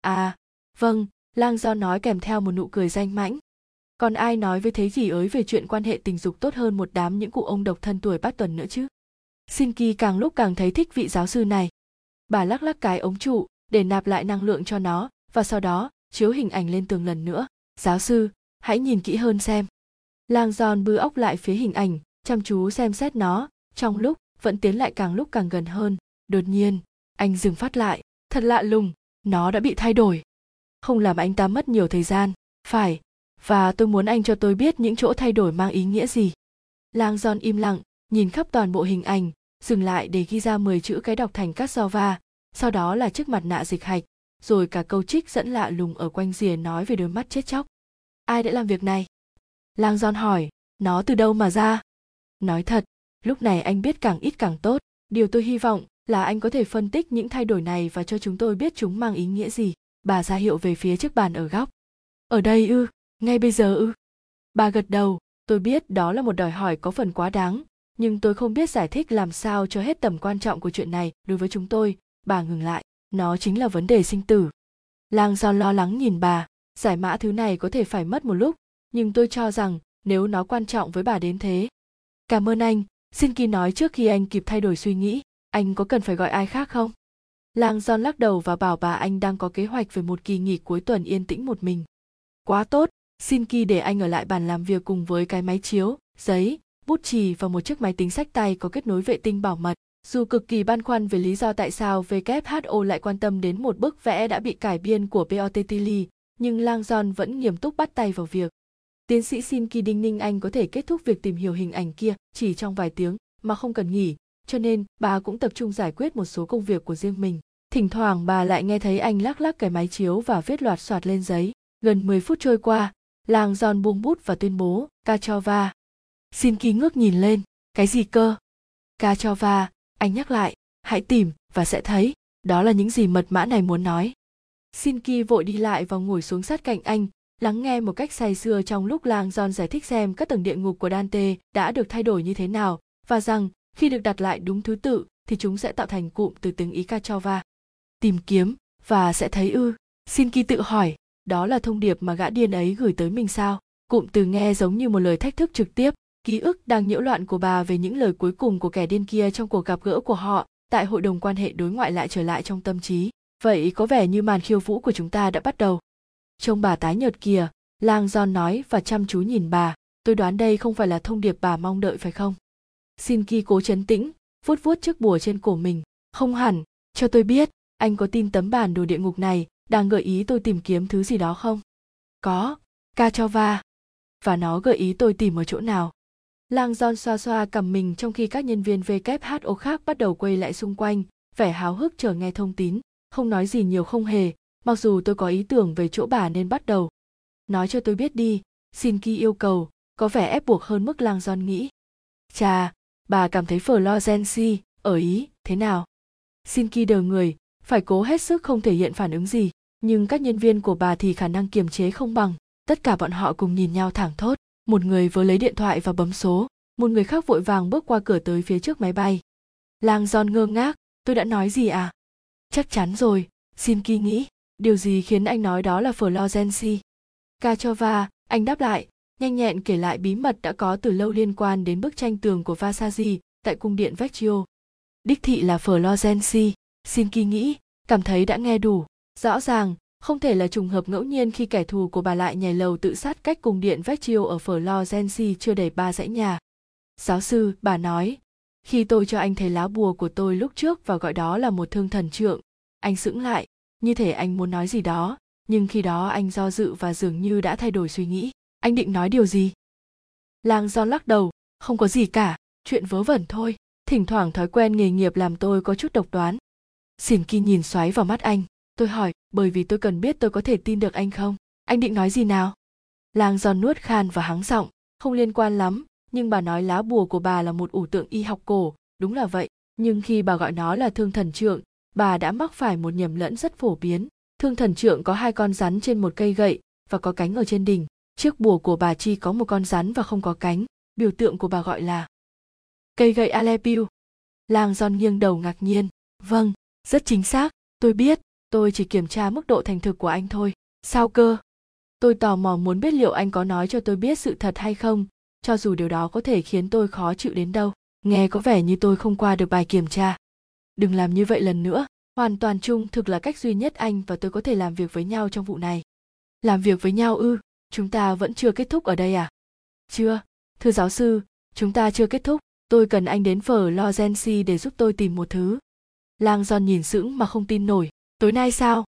À, vâng, lang do nói kèm theo một nụ cười danh mãnh. Còn ai nói với thế gì ới về chuyện quan hệ tình dục tốt hơn một đám những cụ ông độc thân tuổi bát tuần nữa chứ? Xin Kỳ càng lúc càng thấy thích vị giáo sư này. Bà lắc lắc cái ống trụ để nạp lại năng lượng cho nó và sau đó chiếu hình ảnh lên tường lần nữa. Giáo sư, hãy nhìn kỹ hơn xem. Lang giòn bư ốc lại phía hình ảnh, chăm chú xem xét nó, trong lúc vẫn tiến lại càng lúc càng gần hơn. Đột nhiên, anh dừng phát lại. Thật lạ lùng, nó đã bị thay đổi. Không làm anh ta mất nhiều thời gian, phải. Và tôi muốn anh cho tôi biết những chỗ thay đổi mang ý nghĩa gì. Lang giòn im lặng, nhìn khắp toàn bộ hình ảnh, dừng lại để ghi ra 10 chữ cái đọc thành cát so va sau đó là chiếc mặt nạ dịch hạch, rồi cả câu trích dẫn lạ lùng ở quanh rìa nói về đôi mắt chết chóc. Ai đã làm việc này? Lang giòn hỏi, nó từ đâu mà ra? Nói thật, lúc này anh biết càng ít càng tốt. Điều tôi hy vọng là anh có thể phân tích những thay đổi này và cho chúng tôi biết chúng mang ý nghĩa gì. Bà ra hiệu về phía chiếc bàn ở góc. Ở đây ư? Ngay bây giờ ư? Bà gật đầu. Tôi biết đó là một đòi hỏi có phần quá đáng, nhưng tôi không biết giải thích làm sao cho hết tầm quan trọng của chuyện này. Đối với chúng tôi, bà ngừng lại. Nó chính là vấn đề sinh tử. Lang do lo lắng nhìn bà. Giải mã thứ này có thể phải mất một lúc, nhưng tôi cho rằng nếu nó quan trọng với bà đến thế cảm ơn anh. Xin kỳ nói trước khi anh kịp thay đổi suy nghĩ. Anh có cần phải gọi ai khác không? Lang john lắc đầu và bảo bà anh đang có kế hoạch về một kỳ nghỉ cuối tuần yên tĩnh một mình. Quá tốt. Xin kỳ để anh ở lại bàn làm việc cùng với cái máy chiếu giấy bút chì và một chiếc máy tính sách tay có kết nối vệ tinh bảo mật. Dù cực kỳ băn khoăn về lý do tại sao WHO lại quan tâm đến một bức vẽ đã bị cải biên của Botticelli, nhưng Lang John vẫn nghiêm túc bắt tay vào việc. Tiến sĩ Shinki đinh ninh anh có thể kết thúc việc tìm hiểu hình ảnh kia chỉ trong vài tiếng, mà không cần nghỉ, cho nên bà cũng tập trung giải quyết một số công việc của riêng mình. Thỉnh thoảng bà lại nghe thấy anh lắc lắc cái máy chiếu và viết loạt soạt lên giấy. Gần 10 phút trôi qua, làng giòn buông bút và tuyên bố, Kachova. Xin ký ngước nhìn lên, cái gì cơ? Kachova, anh nhắc lại, hãy tìm và sẽ thấy, đó là những gì mật mã này muốn nói. Shinki vội đi lại và ngồi xuống sát cạnh anh, lắng nghe một cách say sưa trong lúc Lang John giải thích xem các tầng địa ngục của Dante đã được thay đổi như thế nào và rằng khi được đặt lại đúng thứ tự thì chúng sẽ tạo thành cụm từ tiếng Ý Cachova. Tìm kiếm và sẽ thấy ư. Xin kỳ tự hỏi, đó là thông điệp mà gã điên ấy gửi tới mình sao? Cụm từ nghe giống như một lời thách thức trực tiếp, ký ức đang nhiễu loạn của bà về những lời cuối cùng của kẻ điên kia trong cuộc gặp gỡ của họ tại hội đồng quan hệ đối ngoại lại trở lại trong tâm trí. Vậy có vẻ như màn khiêu vũ của chúng ta đã bắt đầu. Trông bà tái nhợt kìa, lang John nói và chăm chú nhìn bà. Tôi đoán đây không phải là thông điệp bà mong đợi phải không? Xin Ki cố chấn tĩnh, vuốt vuốt chiếc bùa trên cổ mình. Không hẳn, cho tôi biết, anh có tin tấm bản đồ địa ngục này đang gợi ý tôi tìm kiếm thứ gì đó không? Có, ca cho va. Và nó gợi ý tôi tìm ở chỗ nào? Lang John xoa xoa cầm mình trong khi các nhân viên WHO khác bắt đầu quay lại xung quanh, vẻ háo hức chờ nghe thông tín, không nói gì nhiều không hề, mặc dù tôi có ý tưởng về chỗ bà nên bắt đầu. Nói cho tôi biết đi, xin Ki yêu cầu, có vẻ ép buộc hơn mức Lang Giòn nghĩ. Chà, bà cảm thấy phở lo Florence ở Ý, thế nào? Xin Ki đờ người, phải cố hết sức không thể hiện phản ứng gì, nhưng các nhân viên của bà thì khả năng kiềm chế không bằng. Tất cả bọn họ cùng nhìn nhau thẳng thốt một người vừa lấy điện thoại và bấm số một người khác vội vàng bước qua cửa tới phía trước máy bay lang giòn ngơ ngác tôi đã nói gì à chắc chắn rồi xin ki nghĩ điều gì khiến anh nói đó là florence kachova anh đáp lại nhanh nhẹn kể lại bí mật đã có từ lâu liên quan đến bức tranh tường của Vasari tại cung điện Vecchio. Đích thị là Florence, xin kỳ nghĩ, cảm thấy đã nghe đủ. Rõ ràng, không thể là trùng hợp ngẫu nhiên khi kẻ thù của bà lại nhảy lầu tự sát cách cung điện Vecchio ở Florence chưa đầy ba dãy nhà. Giáo sư, bà nói, khi tôi cho anh thấy lá bùa của tôi lúc trước và gọi đó là một thương thần trượng, anh sững lại, như thể anh muốn nói gì đó, nhưng khi đó anh do dự và dường như đã thay đổi suy nghĩ. Anh định nói điều gì? Lang do lắc đầu, không có gì cả, chuyện vớ vẩn thôi. Thỉnh thoảng thói quen nghề nghiệp làm tôi có chút độc đoán. Xỉn Kỳ nhìn xoáy vào mắt anh, tôi hỏi bởi vì tôi cần biết tôi có thể tin được anh không anh định nói gì nào lang giòn nuốt khan và hắng giọng không liên quan lắm nhưng bà nói lá bùa của bà là một ủ tượng y học cổ đúng là vậy nhưng khi bà gọi nó là thương thần trượng bà đã mắc phải một nhầm lẫn rất phổ biến. Thương thần trượng có hai con rắn trên một cây gậy và có cánh ở trên đỉnh. Chiếc bùa của bà chi có một con rắn và không có cánh. Biểu tượng của bà gọi là cây gậy alepiu lang giòn nghiêng đầu ngạc nhiên. Vâng rất chính xác. Tôi biết, tôi chỉ kiểm tra mức độ thành thực của anh thôi. Sao cơ? Tôi tò mò muốn biết liệu anh có nói cho tôi biết sự thật hay không, cho dù điều đó có thể khiến tôi khó chịu đến đâu. Nghe có vẻ như tôi không qua được bài kiểm tra đừng làm như vậy lần nữa. Hoàn toàn trung thực là cách duy nhất anh và tôi có thể làm việc với nhau trong vụ này. Làm việc với nhau ư? Chúng ta vẫn chưa kết thúc ở đây à? Chưa. Thưa giáo sư, chúng ta chưa kết thúc. Tôi cần anh đến phở lozensi để giúp tôi tìm một thứ. Lang giòn nhìn sững mà không tin nổi. Tối nay sao?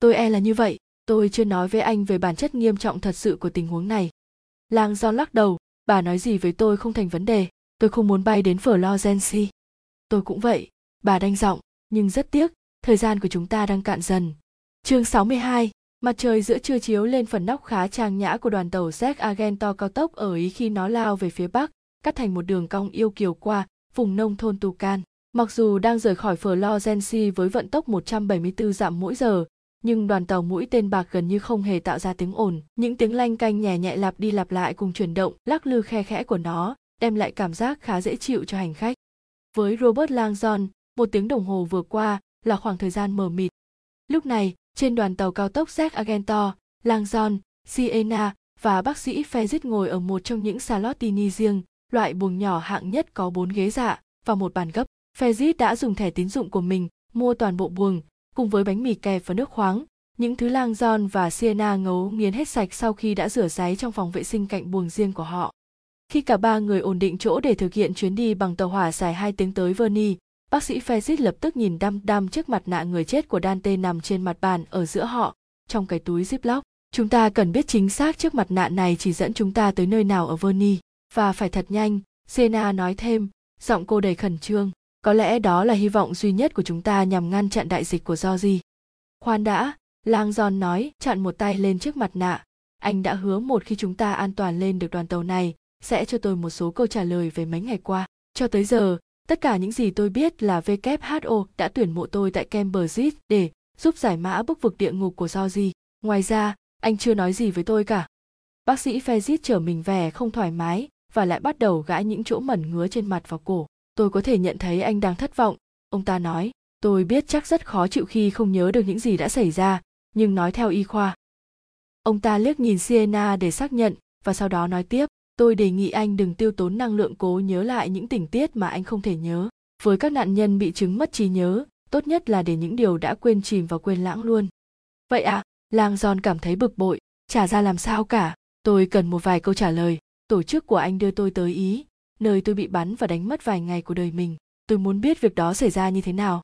Tôi e là như vậy. Tôi chưa nói với anh về bản chất nghiêm trọng thật sự của tình huống này. Lang Giòn lắc đầu. Bà nói gì với tôi không thành vấn đề. Tôi không muốn bay đến Phở florence tôi cũng vậy bà đanh giọng nhưng rất tiếc thời gian của chúng ta đang cạn dần chương 62 Mặt trời giữa trưa chiếu lên phần nóc khá trang nhã của đoàn tàu Zek Argento cao tốc ở Ý khi nó lao về phía bắc, cắt thành một đường cong yêu kiều qua vùng nông thôn Tucan. Mặc dù đang rời khỏi Florence với vận tốc 174 dặm mỗi giờ, nhưng đoàn tàu mũi tên bạc gần như không hề tạo ra tiếng ồn. Những tiếng lanh canh nhẹ nhẹ lặp đi lặp lại cùng chuyển động, lắc lư khe khẽ của nó, đem lại cảm giác khá dễ chịu cho hành khách. Với Robert Langdon, một tiếng đồng hồ vừa qua là khoảng thời gian mờ mịt. Lúc này, trên đoàn tàu cao tốc Jack Argento, Langdon, Siena và bác sĩ Fezit ngồi ở một trong những salotini riêng, loại buồng nhỏ hạng nhất có bốn ghế dạ và một bàn gấp. Fezit đã dùng thẻ tín dụng của mình mua toàn bộ buồng, cùng với bánh mì kẹp và nước khoáng. Những thứ Langdon và Siena ngấu nghiến hết sạch sau khi đã rửa ráy trong phòng vệ sinh cạnh buồng riêng của họ. Khi cả ba người ổn định chỗ để thực hiện chuyến đi bằng tàu hỏa dài 2 tiếng tới Verni bác sĩ Fezit lập tức nhìn đăm đăm chiếc mặt nạ người chết của Dante nằm trên mặt bàn ở giữa họ, trong cái túi ziploc. Chúng ta cần biết chính xác chiếc mặt nạ này chỉ dẫn chúng ta tới nơi nào ở Verni Và phải thật nhanh, Sena nói thêm, giọng cô đầy khẩn trương có lẽ đó là hy vọng duy nhất của chúng ta nhằm ngăn chặn đại dịch của Georgie. Khoan đã, Lang John nói, chặn một tay lên trước mặt nạ. Anh đã hứa một khi chúng ta an toàn lên được đoàn tàu này, sẽ cho tôi một số câu trả lời về mấy ngày qua. Cho tới giờ, tất cả những gì tôi biết là WHO đã tuyển mộ tôi tại Cambridge để giúp giải mã bức vực địa ngục của Georgie. Ngoài ra, anh chưa nói gì với tôi cả. Bác sĩ Fezit trở mình vẻ không thoải mái và lại bắt đầu gãi những chỗ mẩn ngứa trên mặt và cổ tôi có thể nhận thấy anh đang thất vọng ông ta nói tôi biết chắc rất khó chịu khi không nhớ được những gì đã xảy ra nhưng nói theo y khoa ông ta liếc nhìn sienna để xác nhận và sau đó nói tiếp tôi đề nghị anh đừng tiêu tốn năng lượng cố nhớ lại những tình tiết mà anh không thể nhớ. Với các nạn nhân bị chứng mất trí nhớ, tốt nhất là để những điều đã quên chìm và quên lãng luôn. Vậy à lang giòn cảm thấy bực bội. Trả ra làm sao cả. Tôi cần một vài câu trả lời. Tổ chức của anh đưa tôi tới ý, nơi tôi bị bắn và đánh mất vài ngày của đời mình. Tôi muốn biết việc đó xảy ra như thế nào.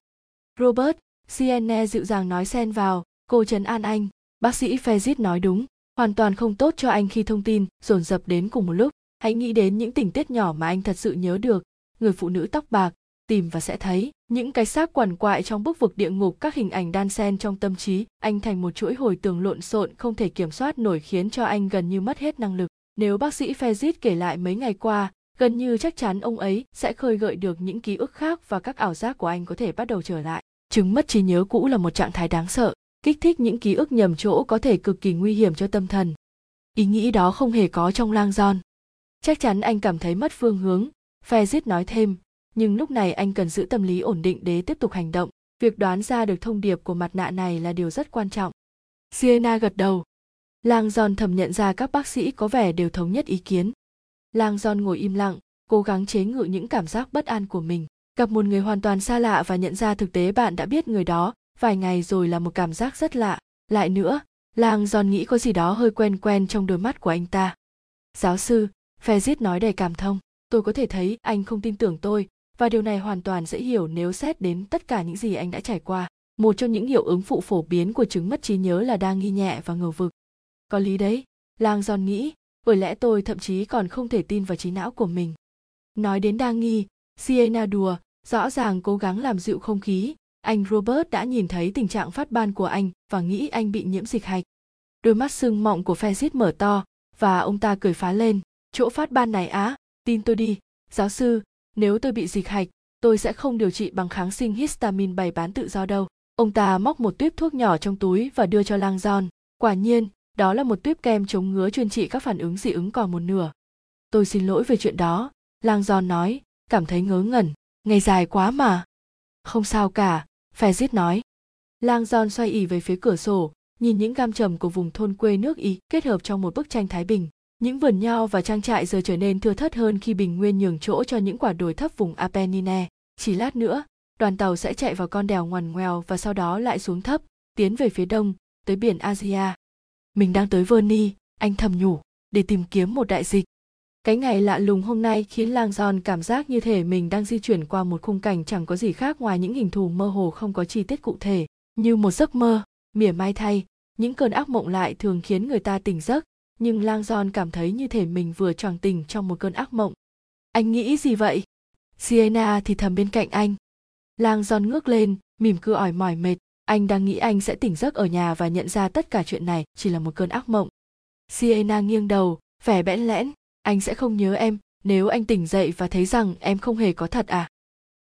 Robert sienne dịu dàng nói xen vào. Cô trấn an anh. Bác sĩ fezit nói đúng hoàn toàn không tốt cho anh khi thông tin dồn dập đến cùng một lúc. Hãy nghĩ đến những tình tiết nhỏ mà anh thật sự nhớ được. Người phụ nữ tóc bạc tìm và sẽ thấy những cái xác quằn quại trong bức vực địa ngục, các hình ảnh đan sen trong tâm trí. Anh thành một chuỗi hồi tưởng lộn xộn, không thể kiểm soát nổi khiến cho anh gần như mất hết năng lực. Nếu bác sĩ Fezit kể lại mấy ngày qua, gần như chắc chắn ông ấy sẽ khơi gợi được những ký ức khác và các ảo giác của anh có thể bắt đầu trở lại. Chứng mất trí nhớ cũ là một trạng thái đáng sợ kích thích những ký ức nhầm chỗ có thể cực kỳ nguy hiểm cho tâm thần. Ý nghĩ đó không hề có trong lang giòn chắc chắn anh cảm thấy mất phương hướng Fezit nói thêm, nhưng lúc này anh cần giữ tâm lý ổn định để tiếp tục hành động. Việc đoán ra được thông điệp của mặt nạ này là điều rất quan trọng. Siena gật đầu. Lang giòn thầm nhận ra các bác sĩ có vẻ đều thống nhất ý kiến. Lang giòn ngồi im lặng, cố gắng chế ngự những cảm giác bất an của mình. Gặp một người hoàn toàn xa lạ và nhận ra thực tế bạn đã biết người đó vài ngày rồi là một cảm giác rất lạ. Lại nữa lang giòn nghĩ có gì đó hơi quen quen trong đôi mắt của anh ta. Giáo sư Fezit nói đầy cảm thông. Tôi có thể thấy anh không tin tưởng tôi, và điều này hoàn toàn dễ hiểu nếu xét đến tất cả những gì anh đã trải qua. Một trong những hiệu ứng phụ phổ biến của chứng mất trí nhớ là đang nghi nhẹ và ngờ vực. Có lý đấy lang giòn nghĩ, bởi lẽ tôi thậm chí còn không thể tin vào trí não của mình. Nói đến đa nghi siena đùa, rõ ràng cố gắng làm dịu không khí anh robert đã nhìn thấy tình trạng phát ban của anh và nghĩ anh bị nhiễm dịch hạch. Đôi mắt sưng mọng của Fezit mở to và ông ta cười phá lên. Chỗ phát ban này á, tin tôi đi. Giáo sư, nếu tôi bị dịch hạch, tôi sẽ không điều trị bằng kháng sinh histamine bày bán tự do đâu. Ông ta móc một tuyếp thuốc nhỏ trong túi và đưa cho lang giòn quả nhiên, đó là một tuyếp kem chống ngứa chuyên trị các phản ứng dị ứng còn một nửa. Tôi xin lỗi về chuyện đó, lang giòn nói. Cảm thấy ngớ ngẩn. Ngày dài quá mà. Không sao cả. Fezit nói lang giòn xoay ỉ về phía cửa sổ nhìn những gam trầm của vùng thôn quê nước ý kết hợp trong một bức tranh thái bình những vườn nho và trang trại giờ trở nên thưa thớt hơn khi bình nguyên nhường chỗ cho những quả đồi thấp vùng Apennine. Chỉ lát nữa, đoàn tàu sẽ chạy vào con đèo ngoằn ngoèo và sau đó lại xuống thấp, tiến về phía đông, tới biển Asia. Mình đang tới Verni, anh thầm nhủ, để tìm kiếm một đại dịch. Cái ngày lạ lùng hôm nay khiến Lang Giòn cảm giác như thể mình đang di chuyển qua một khung cảnh chẳng có gì khác ngoài những hình thù mơ hồ không có chi tiết cụ thể, như một giấc mơ, mỉa mai thay, những cơn ác mộng lại thường khiến người ta tỉnh giấc, nhưng lang giòn cảm thấy như thể mình vừa choàng tỉnh trong một cơn ác mộng. Anh nghĩ gì vậy? Sienna thì thầm bên cạnh anh. Lang giòn ngước lên mỉm cười ỏi mỏi mệt. Anh đang nghĩ anh sẽ tỉnh giấc ở nhà và nhận ra tất cả chuyện này chỉ là một cơn ác mộng. Sienna nghiêng đầu vẻ bẽn lẽn anh sẽ không nhớ em nếu anh tỉnh dậy và thấy rằng em không hề có thật à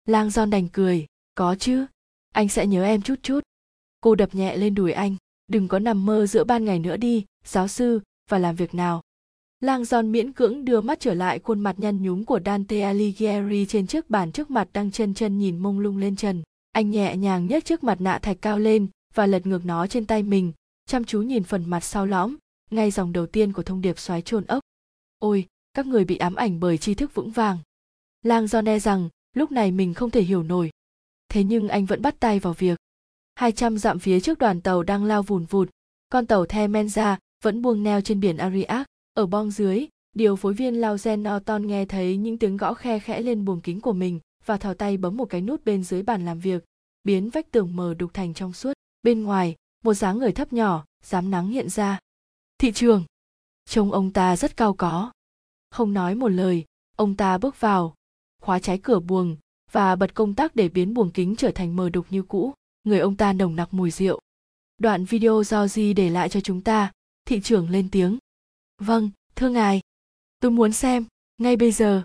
lang giòn đành cười có chứ anh sẽ nhớ em chút chút cô đập nhẹ lên đùi anh đừng có nằm mơ giữa ban ngày nữa đi giáo sư và làm việc nào. Lang Giòn miễn cưỡng đưa mắt trở lại khuôn mặt nhăn nhúm của Dante Alighieri trên chiếc bàn trước mặt đang chân chân nhìn mông lung lên trần. Anh nhẹ nhàng nhấc chiếc mặt nạ thạch cao lên và lật ngược nó trên tay mình, chăm chú nhìn phần mặt sau lõm, ngay dòng đầu tiên của thông điệp xoáy trôn ốc. Ôi, các người bị ám ảnh bởi tri thức vững vàng. Lang do e rằng lúc này mình không thể hiểu nổi. Thế nhưng anh vẫn bắt tay vào việc. 200 dặm phía trước đoàn tàu đang lao vùn vụt, con tàu The Menza vẫn buông neo trên biển Ariak. Ở bong dưới, điều phối viên Lauren Norton nghe thấy những tiếng gõ khe khẽ lên buồng kính của mình và thò tay bấm một cái nút bên dưới bàn làm việc, biến vách tường mờ đục thành trong suốt. Bên ngoài, một dáng người thấp nhỏ, dám nắng hiện ra. Thị trường. Trông ông ta rất cao có. Không nói một lời, ông ta bước vào. khóa trái cửa buồng và bật công tắc để biến buồng kính trở thành mờ đục như cũ người ông ta nồng nặc mùi rượu đoạn video do di để lại cho chúng ta thị trưởng lên tiếng vâng thưa ngài tôi muốn xem ngay bây giờ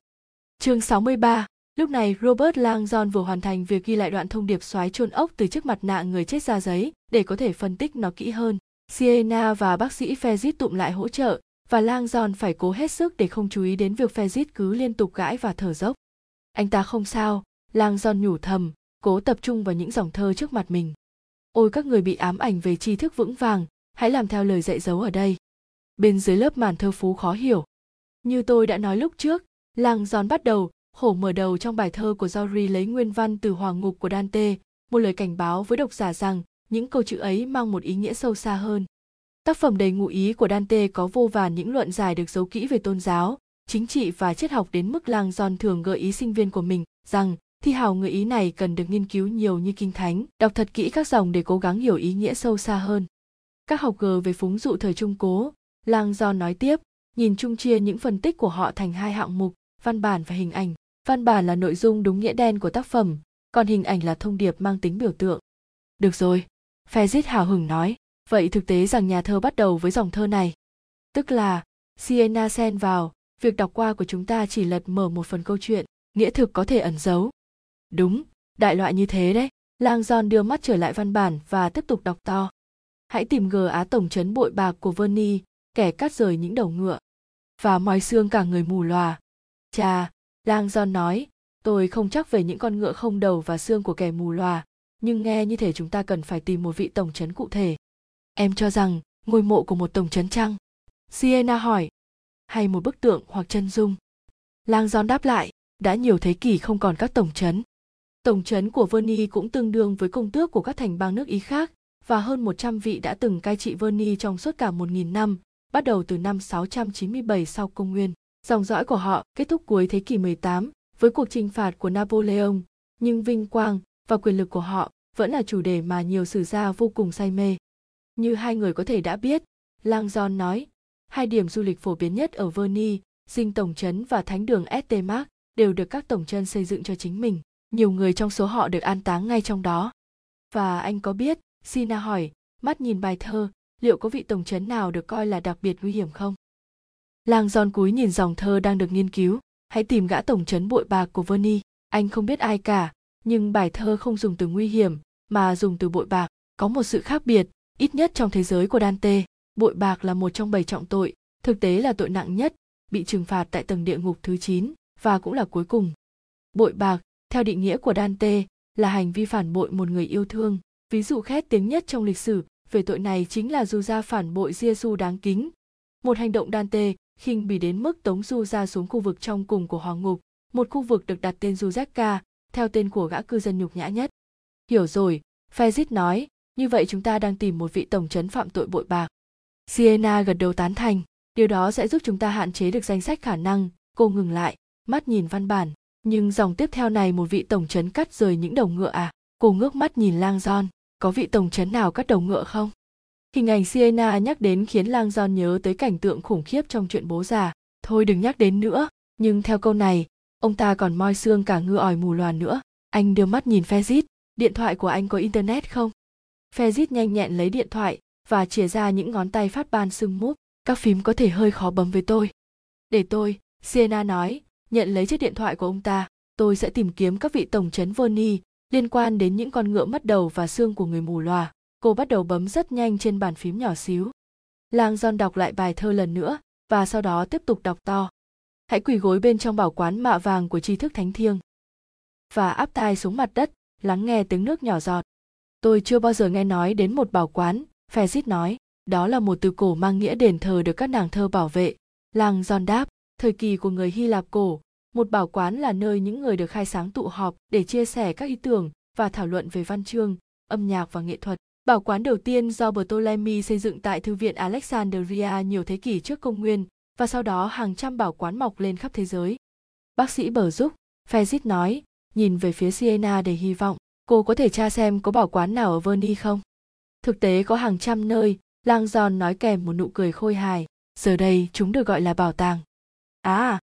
chương 63 Lúc này Robert Langdon vừa hoàn thành việc ghi lại đoạn thông điệp xoáy chôn ốc từ chiếc mặt nạ người chết ra giấy để có thể phân tích nó kỹ hơn. Sienna và bác sĩ Fezit tụm lại hỗ trợ và lang giòn phải cố hết sức để không chú ý đến việc Fezit cứ liên tục gãi và thở dốc. Anh ta không sao, lang giòn nhủ thầm, cố tập trung vào những dòng thơ trước mặt mình. Ôi các người bị ám ảnh về tri thức vững vàng, hãy làm theo lời dạy dấu ở đây. Bên dưới lớp màn thơ phú khó hiểu. Như tôi đã nói lúc trước, lang giòn bắt đầu khổ mở đầu trong bài thơ của Jory lấy nguyên văn từ Hoàng ngục của Dante, một lời cảnh báo với độc giả rằng những câu chữ ấy mang một ý nghĩa sâu xa hơn. Tác phẩm đầy ngụ ý của Dante có vô vàn những luận giải được giấu kỹ về tôn giáo, chính trị và triết học đến mức lang giòn thường gợi ý sinh viên của mình rằng thi hào người ý này cần được nghiên cứu nhiều như kinh thánh, đọc thật kỹ các dòng để cố gắng hiểu ý nghĩa sâu xa hơn. Các học gờ về phúng dụ thời trung cố, lang giòn nói tiếp, nhìn chung chia những phân tích của họ thành hai hạng mục, văn bản và hình ảnh. Văn bản là nội dung đúng nghĩa đen của tác phẩm còn hình ảnh là thông điệp mang tính biểu tượng. Được rồi Fezit hào hứng nói vậy thực tế rằng nhà thơ bắt đầu với dòng thơ này. Tức là siena xen vào việc đọc qua của chúng ta chỉ lật mở một phần câu chuyện nghĩa thực có thể ẩn giấu. Đúng đại loại như thế đấy. Lang giòn đưa mắt trở lại văn bản và tiếp tục đọc to. Hãy tìm gờ á tổng trấn bội bạc của verni kẻ cắt rời những đầu ngựa. Và moi xương cả người mù lòa chà Lang giòn nói, tôi không chắc về những con ngựa không đầu và xương của kẻ mù lòa, nhưng nghe như thể chúng ta cần phải tìm một vị tổng trấn cụ thể. Em cho rằng ngôi mộ của một tổng trấn chăng? Siena hỏi. Hay một bức tượng hoặc chân dung? Lang giòn đáp lại, đã nhiều thế kỷ không còn các tổng trấn. Tổng trấn của Verni cũng tương đương với công tước của các thành bang nước Ý khác và hơn 100 vị đã từng cai trị Verni trong suốt cả 1.000 năm, bắt đầu từ năm 697 sau công nguyên. Dòng dõi của họ kết thúc cuối thế kỷ 18 với cuộc chinh phạt của Napoleon, nhưng vinh quang và quyền lực của họ vẫn là chủ đề mà nhiều sử gia vô cùng say mê. Như hai người có thể đã biết, Lang John nói, hai điểm du lịch phổ biến nhất ở Verny, dinh tổng trấn và thánh đường Estemark đều được các tổng chân xây dựng cho chính mình. Nhiều người trong số họ được an táng ngay trong đó. Và anh có biết, Sina hỏi, mắt nhìn bài thơ, liệu có vị tổng trấn nào được coi là đặc biệt nguy hiểm không? Lang John cúi nhìn dòng thơ đang được nghiên cứu, hãy tìm gã tổng trấn bội bạc của Verni. Anh không biết ai cả, nhưng bài thơ không dùng từ nguy hiểm, mà dùng từ bội bạc. Có một sự khác biệt, ít nhất trong thế giới của Dante. Bội bạc là một trong bảy trọng tội, thực tế là tội nặng nhất, bị trừng phạt tại tầng địa ngục thứ 9, và cũng là cuối cùng. Bội bạc, theo định nghĩa của Dante, là hành vi phản bội một người yêu thương. Ví dụ khét tiếng nhất trong lịch sử về tội này chính là dù phản bội Giêsu đáng kính. Một hành động Dante khinh bỉ đến mức tống du xuống khu vực trong cùng của hoàng ngục một khu vực được đặt tên Juzeka, theo tên của gã cư dân nhục nhã nhất. Hiểu rồi, Fezit nói, như vậy chúng ta đang tìm một vị tổng trấn phạm tội bội bạc. Siena gật đầu tán thành, điều đó sẽ giúp chúng ta hạn chế được danh sách khả năng, cô ngừng lại, mắt nhìn văn bản. Nhưng dòng tiếp theo này một vị tổng trấn cắt rời những đầu ngựa à? Cô ngước mắt nhìn lang John, có vị tổng trấn nào cắt đầu ngựa không? Hình ảnh Sienna nhắc đến khiến Lang Giòn nhớ tới cảnh tượng khủng khiếp trong chuyện bố già. Thôi đừng nhắc đến nữa, nhưng theo câu này, ông ta còn moi xương cả ngư ỏi mù loàn nữa. Anh đưa mắt nhìn Fezit, điện thoại của anh có internet không? Fezit nhanh nhẹn lấy điện thoại và chìa ra những ngón tay phát ban sưng múp. Các phím có thể hơi khó bấm với tôi. Để tôi, Sienna nói, nhận lấy chiếc điện thoại của ông ta. Tôi sẽ tìm kiếm các vị tổng trấn Verni liên quan đến những con ngựa mất đầu và xương của người mù lòa cô bắt đầu bấm rất nhanh trên bàn phím nhỏ xíu lang john đọc lại bài thơ lần nữa và sau đó tiếp tục đọc to hãy quỳ gối bên trong bảo quán mạ vàng của tri thức thánh thiêng và áp tai xuống mặt đất lắng nghe tiếng nước nhỏ giọt tôi chưa bao giờ nghe nói đến một bảo quán Fezit nói. Đó là một từ cổ mang nghĩa đền thờ được các nàng thơ bảo vệ. Lang Giòn đáp thời kỳ của người hy lạp cổ. Một bảo quán là nơi những người được khai sáng tụ họp để chia sẻ các ý tưởng và thảo luận về văn chương âm nhạc và nghệ thuật. Bảo quán đầu tiên do Ptolemy xây dựng tại Thư viện Alexandria nhiều thế kỷ trước công nguyên, và sau đó hàng trăm bảo quán mọc lên khắp thế giới. Bác sĩ bờ giúp, Fezit nói, nhìn về phía Siena để hy vọng, cô có thể tra xem có bảo quán nào ở Verni không. Thực tế có hàng trăm nơi, Lang Giòn nói kèm một nụ cười khôi hài, giờ đây chúng được gọi là bảo tàng. À!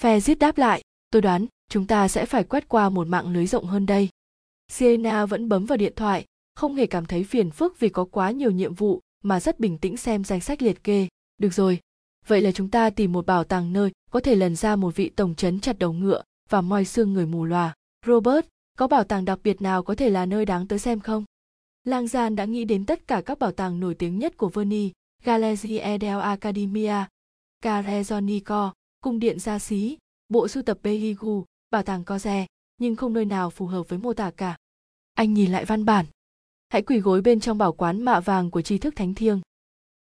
Fezit đáp lại, tôi đoán chúng ta sẽ phải quét qua một mạng lưới rộng hơn đây sienna vẫn bấm vào điện thoại không hề cảm thấy phiền phức vì có quá nhiều nhiệm vụ mà rất bình tĩnh xem danh sách liệt kê được rồi vậy là chúng ta tìm một bảo tàng nơi có thể lần ra một vị tổng trấn chặt đầu ngựa và moi xương người mù lòa robert có bảo tàng đặc biệt nào có thể là nơi đáng tới xem không lang gian đã nghĩ đến tất cả các bảo tàng nổi tiếng nhất của verni galerie del academia carezonico cung điện gia xí bộ sưu tập Behigu, bảo tàng Coze, nhưng không nơi nào phù hợp với mô tả cả. Anh nhìn lại văn bản. Hãy quỳ gối bên trong bảo quán mạ vàng của tri thức thánh thiêng.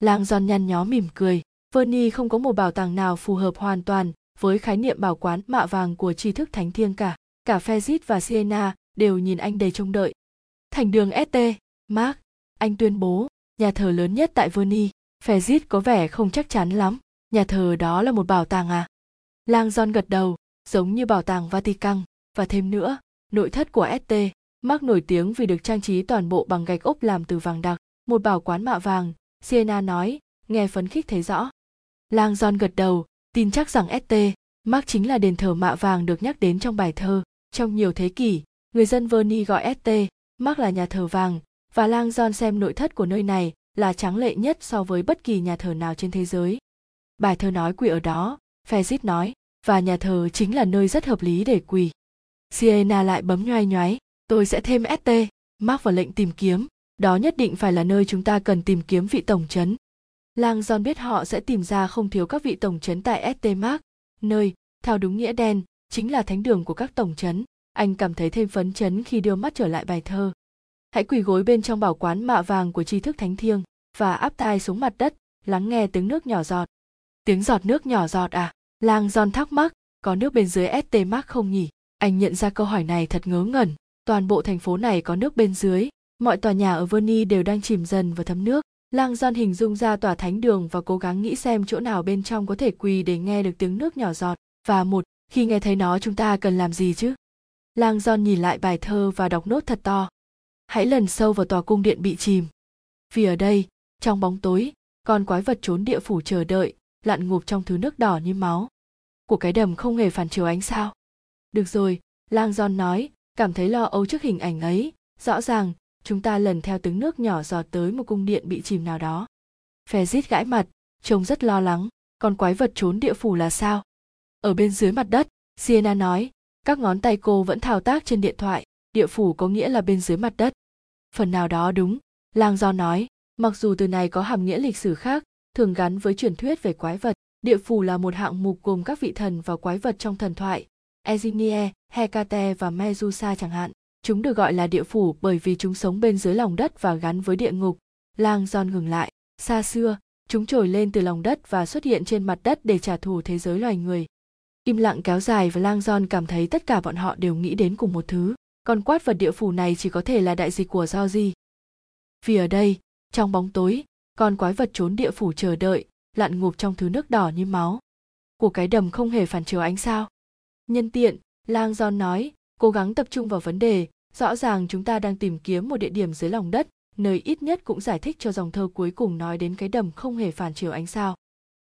Lang giòn nhăn nhó mỉm cười. Verni không có một bảo tàng nào phù hợp hoàn toàn với khái niệm bảo quán mạ vàng của tri thức thánh thiêng cả. Cả Fezit và Siena đều nhìn anh đầy trông đợi. Thành đường ST, Mark, anh tuyên bố, nhà thờ lớn nhất tại Verni. Fezit có vẻ không chắc chắn lắm. Nhà thờ đó là một bảo tàng à? Lang John gật đầu, giống như bảo tàng Vatican, và thêm nữa, nội thất của ST, Mark nổi tiếng vì được trang trí toàn bộ bằng gạch ốp làm từ vàng đặc, một bảo quán mạ vàng, Siena nói, nghe phấn khích thấy rõ. Lang John gật đầu, tin chắc rằng ST, Mark chính là đền thờ mạ vàng được nhắc đến trong bài thơ. Trong nhiều thế kỷ, người dân Verni gọi ST, Mark là nhà thờ vàng, và Lang John xem nội thất của nơi này là tráng lệ nhất so với bất kỳ nhà thờ nào trên thế giới. Bài thơ nói quỳ ở đó, Fezit nói, và nhà thờ chính là nơi rất hợp lý để quỳ. Siena lại bấm nhoai nhoái, tôi sẽ thêm ST, Mark vào lệnh tìm kiếm, đó nhất định phải là nơi chúng ta cần tìm kiếm vị tổng trấn. Lang John biết họ sẽ tìm ra không thiếu các vị tổng trấn tại ST Mark, nơi, theo đúng nghĩa đen, chính là thánh đường của các tổng trấn. Anh cảm thấy thêm phấn chấn khi đưa mắt trở lại bài thơ. Hãy quỳ gối bên trong bảo quán mạ vàng của tri thức thánh thiêng và áp tai xuống mặt đất, lắng nghe tiếng nước nhỏ giọt. Tiếng giọt nước nhỏ giọt à? Lang giòn thắc mắc, có nước bên dưới ST Mark không nhỉ? Anh nhận ra câu hỏi này thật ngớ ngẩn. Toàn bộ thành phố này có nước bên dưới, mọi tòa nhà ở Verny đều đang chìm dần vào thấm nước. Lang giòn hình dung ra tòa thánh đường và cố gắng nghĩ xem chỗ nào bên trong có thể quỳ để nghe được tiếng nước nhỏ giọt. Và một, khi nghe thấy nó chúng ta cần làm gì chứ? Lang Don nhìn lại bài thơ và đọc nốt thật to. Hãy lần sâu vào tòa cung điện bị chìm. Vì ở đây, trong bóng tối, con quái vật trốn địa phủ chờ đợi, lặn ngụp trong thứ nước đỏ như máu của cái đầm không hề phản chiếu ánh sao được rồi lang Don nói cảm thấy lo âu trước hình ảnh ấy rõ ràng chúng ta lần theo tiếng nước nhỏ giọt tới một cung điện bị chìm nào đó phe rít gãi mặt trông rất lo lắng còn quái vật trốn địa phủ là sao ở bên dưới mặt đất sienna nói các ngón tay cô vẫn thao tác trên điện thoại địa phủ có nghĩa là bên dưới mặt đất phần nào đó đúng lang do nói mặc dù từ này có hàm nghĩa lịch sử khác thường gắn với truyền thuyết về quái vật. Địa phủ là một hạng mục gồm các vị thần và quái vật trong thần thoại, Ezinie, Hecate và Medusa chẳng hạn. Chúng được gọi là địa phủ bởi vì chúng sống bên dưới lòng đất và gắn với địa ngục. Lang John ngừng lại. Xa xưa, chúng trồi lên từ lòng đất và xuất hiện trên mặt đất để trả thù thế giới loài người. Im lặng kéo dài và Lang John cảm thấy tất cả bọn họ đều nghĩ đến cùng một thứ. Con quát vật địa phủ này chỉ có thể là đại dịch của do gì. Vì ở đây, trong bóng tối, con quái vật trốn địa phủ chờ đợi lặn ngụp trong thứ nước đỏ như máu của cái đầm không hề phản chiếu ánh sao nhân tiện lang john nói cố gắng tập trung vào vấn đề rõ ràng chúng ta đang tìm kiếm một địa điểm dưới lòng đất nơi ít nhất cũng giải thích cho dòng thơ cuối cùng nói đến cái đầm không hề phản chiếu ánh sao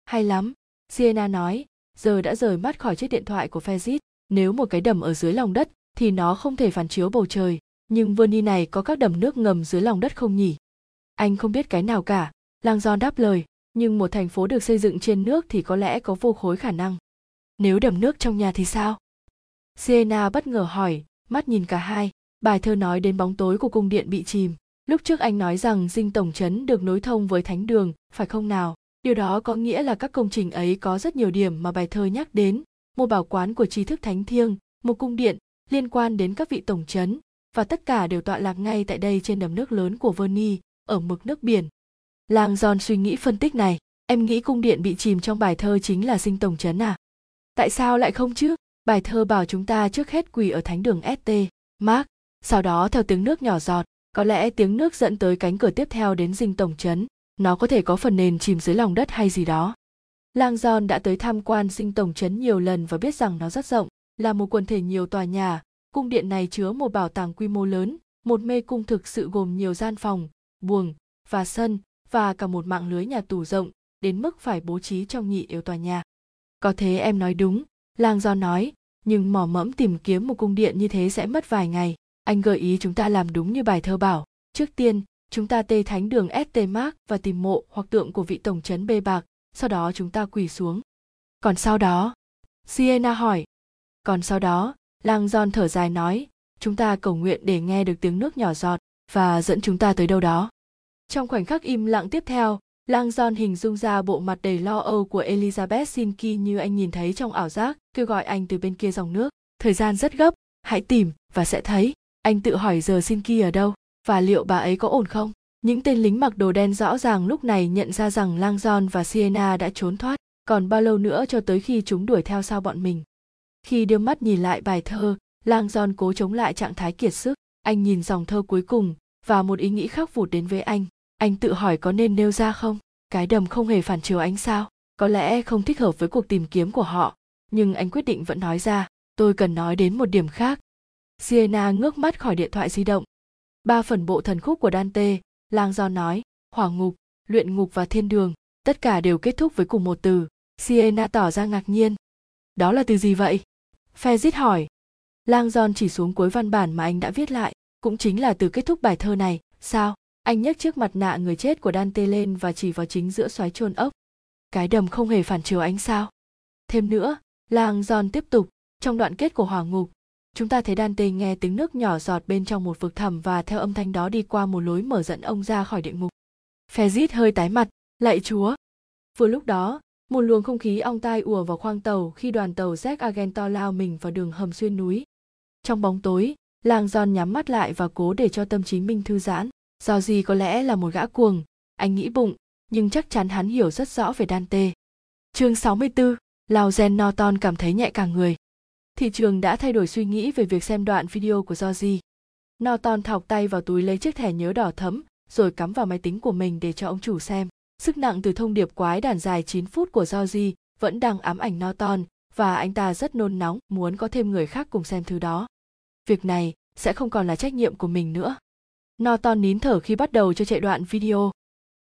hay lắm sienna nói giờ đã rời mắt khỏi chiếc điện thoại của fezit nếu một cái đầm ở dưới lòng đất thì nó không thể phản chiếu bầu trời nhưng verni này có các đầm nước ngầm dưới lòng đất không nhỉ anh không biết cái nào cả Lang John đáp lời, nhưng một thành phố được xây dựng trên nước thì có lẽ có vô khối khả năng. Nếu đầm nước trong nhà thì sao? Sienna bất ngờ hỏi, mắt nhìn cả hai, bài thơ nói đến bóng tối của cung điện bị chìm. Lúc trước anh nói rằng dinh tổng trấn được nối thông với thánh đường, phải không nào? Điều đó có nghĩa là các công trình ấy có rất nhiều điểm mà bài thơ nhắc đến, một bảo quán của tri thức thánh thiêng, một cung điện liên quan đến các vị tổng trấn, và tất cả đều tọa lạc ngay tại đây trên đầm nước lớn của Verni, ở mực nước biển. Lang Giòn suy nghĩ phân tích này, em nghĩ cung điện bị chìm trong bài thơ chính là sinh tổng trấn à? Tại sao lại không chứ? Bài thơ bảo chúng ta trước hết quỳ ở thánh đường ST, Mark, sau đó theo tiếng nước nhỏ giọt, có lẽ tiếng nước dẫn tới cánh cửa tiếp theo đến dinh tổng trấn, nó có thể có phần nền chìm dưới lòng đất hay gì đó. Lang Giòn đã tới tham quan sinh tổng trấn nhiều lần và biết rằng nó rất rộng, là một quần thể nhiều tòa nhà, cung điện này chứa một bảo tàng quy mô lớn, một mê cung thực sự gồm nhiều gian phòng, buồng và sân, và cả một mạng lưới nhà tù rộng đến mức phải bố trí trong nhị yếu tòa nhà. Có thế em nói đúng, lang Giòn nói, nhưng mò mẫm tìm kiếm một cung điện như thế sẽ mất vài ngày anh gợi ý chúng ta làm đúng như bài thơ bảo trước tiên chúng ta tê thánh đường st mark và tìm mộ hoặc tượng của vị tổng trấn bê bạc, sau đó chúng ta quỳ xuống. Còn sau đó, siena hỏi. Còn sau đó, lang John thở dài nói, chúng ta cầu nguyện để nghe được tiếng nước nhỏ giọt và dẫn chúng ta tới đâu đó. Trong khoảnh khắc im lặng tiếp theo, lang John hình dung ra bộ mặt đầy lo âu của elizabeth sinki như anh nhìn thấy trong ảo giác, kêu gọi anh từ bên kia dòng nước. Thời gian rất gấp, hãy tìm và sẽ thấy. Anh tự hỏi giờ sinki ở đâu? Và liệu bà ấy có ổn không? Những tên lính mặc đồ đen rõ ràng lúc này nhận ra rằng lang và sienna đã trốn thoát, còn bao lâu nữa cho tới khi chúng đuổi theo sau bọn mình. Khi đưa mắt nhìn lại bài thơ, lang cố chống lại trạng thái kiệt sức. Anh nhìn dòng thơ cuối cùng, và một ý nghĩ khắc vụt đến với anh. Anh tự hỏi có nên nêu ra không? Cái đầm không hề phản chiếu anh sao. Có lẽ không thích hợp với cuộc tìm kiếm của họ. Nhưng anh quyết định vẫn nói ra, tôi cần nói đến một điểm khác. Sienna ngước mắt khỏi điện thoại di động ba phần bộ thần khúc của dante lang do nói hỏa ngục luyện ngục và thiên đường tất cả đều kết thúc với cùng một từ siena tỏ ra ngạc nhiên. Đó là từ gì vậy? Fezit hỏi. Lang giòn chỉ xuống cuối văn bản mà anh đã viết lại cũng chính là từ kết thúc bài thơ này. Sao? Anh nhấc chiếc mặt nạ người chết của Dante lên và chỉ vào chính giữa xoáy chôn ốc. Cái đầm không hề phản chiếu ánh sao. Thêm nữa, Lang Giòn tiếp tục, trong đoạn kết của hỏa ngục, chúng ta thấy Dante nghe tiếng nước nhỏ giọt bên trong một vực thẳm và theo âm thanh đó đi qua một lối mở dẫn ông ra khỏi địa ngục. Fezit hơi tái mặt, lạy chúa. Vừa lúc đó, một luồng không khí ong tai ùa vào khoang tàu khi đoàn tàu Jack Argento lao mình vào đường hầm xuyên núi. Trong bóng tối, làng Giòn nhắm mắt lại và cố để cho tâm trí mình thư giãn do gì có lẽ là một gã cuồng, anh nghĩ bụng, nhưng chắc chắn hắn hiểu rất rõ về Dante. Chương 64, Lauren Norton cảm thấy nhẹ cả người. Thị trường đã thay đổi suy nghĩ về việc xem đoạn video của Georgie. Norton thọc tay vào túi lấy chiếc thẻ nhớ đỏ thẫm, rồi cắm vào máy tính của mình để cho ông chủ xem. Sức nặng từ thông điệp quái đàn dài 9 phút của Georgie vẫn đang ám ảnh Norton và anh ta rất nôn nóng muốn có thêm người khác cùng xem thứ đó. Việc này sẽ không còn là trách nhiệm của mình nữa. Norton nín thở khi bắt đầu cho chạy đoạn video.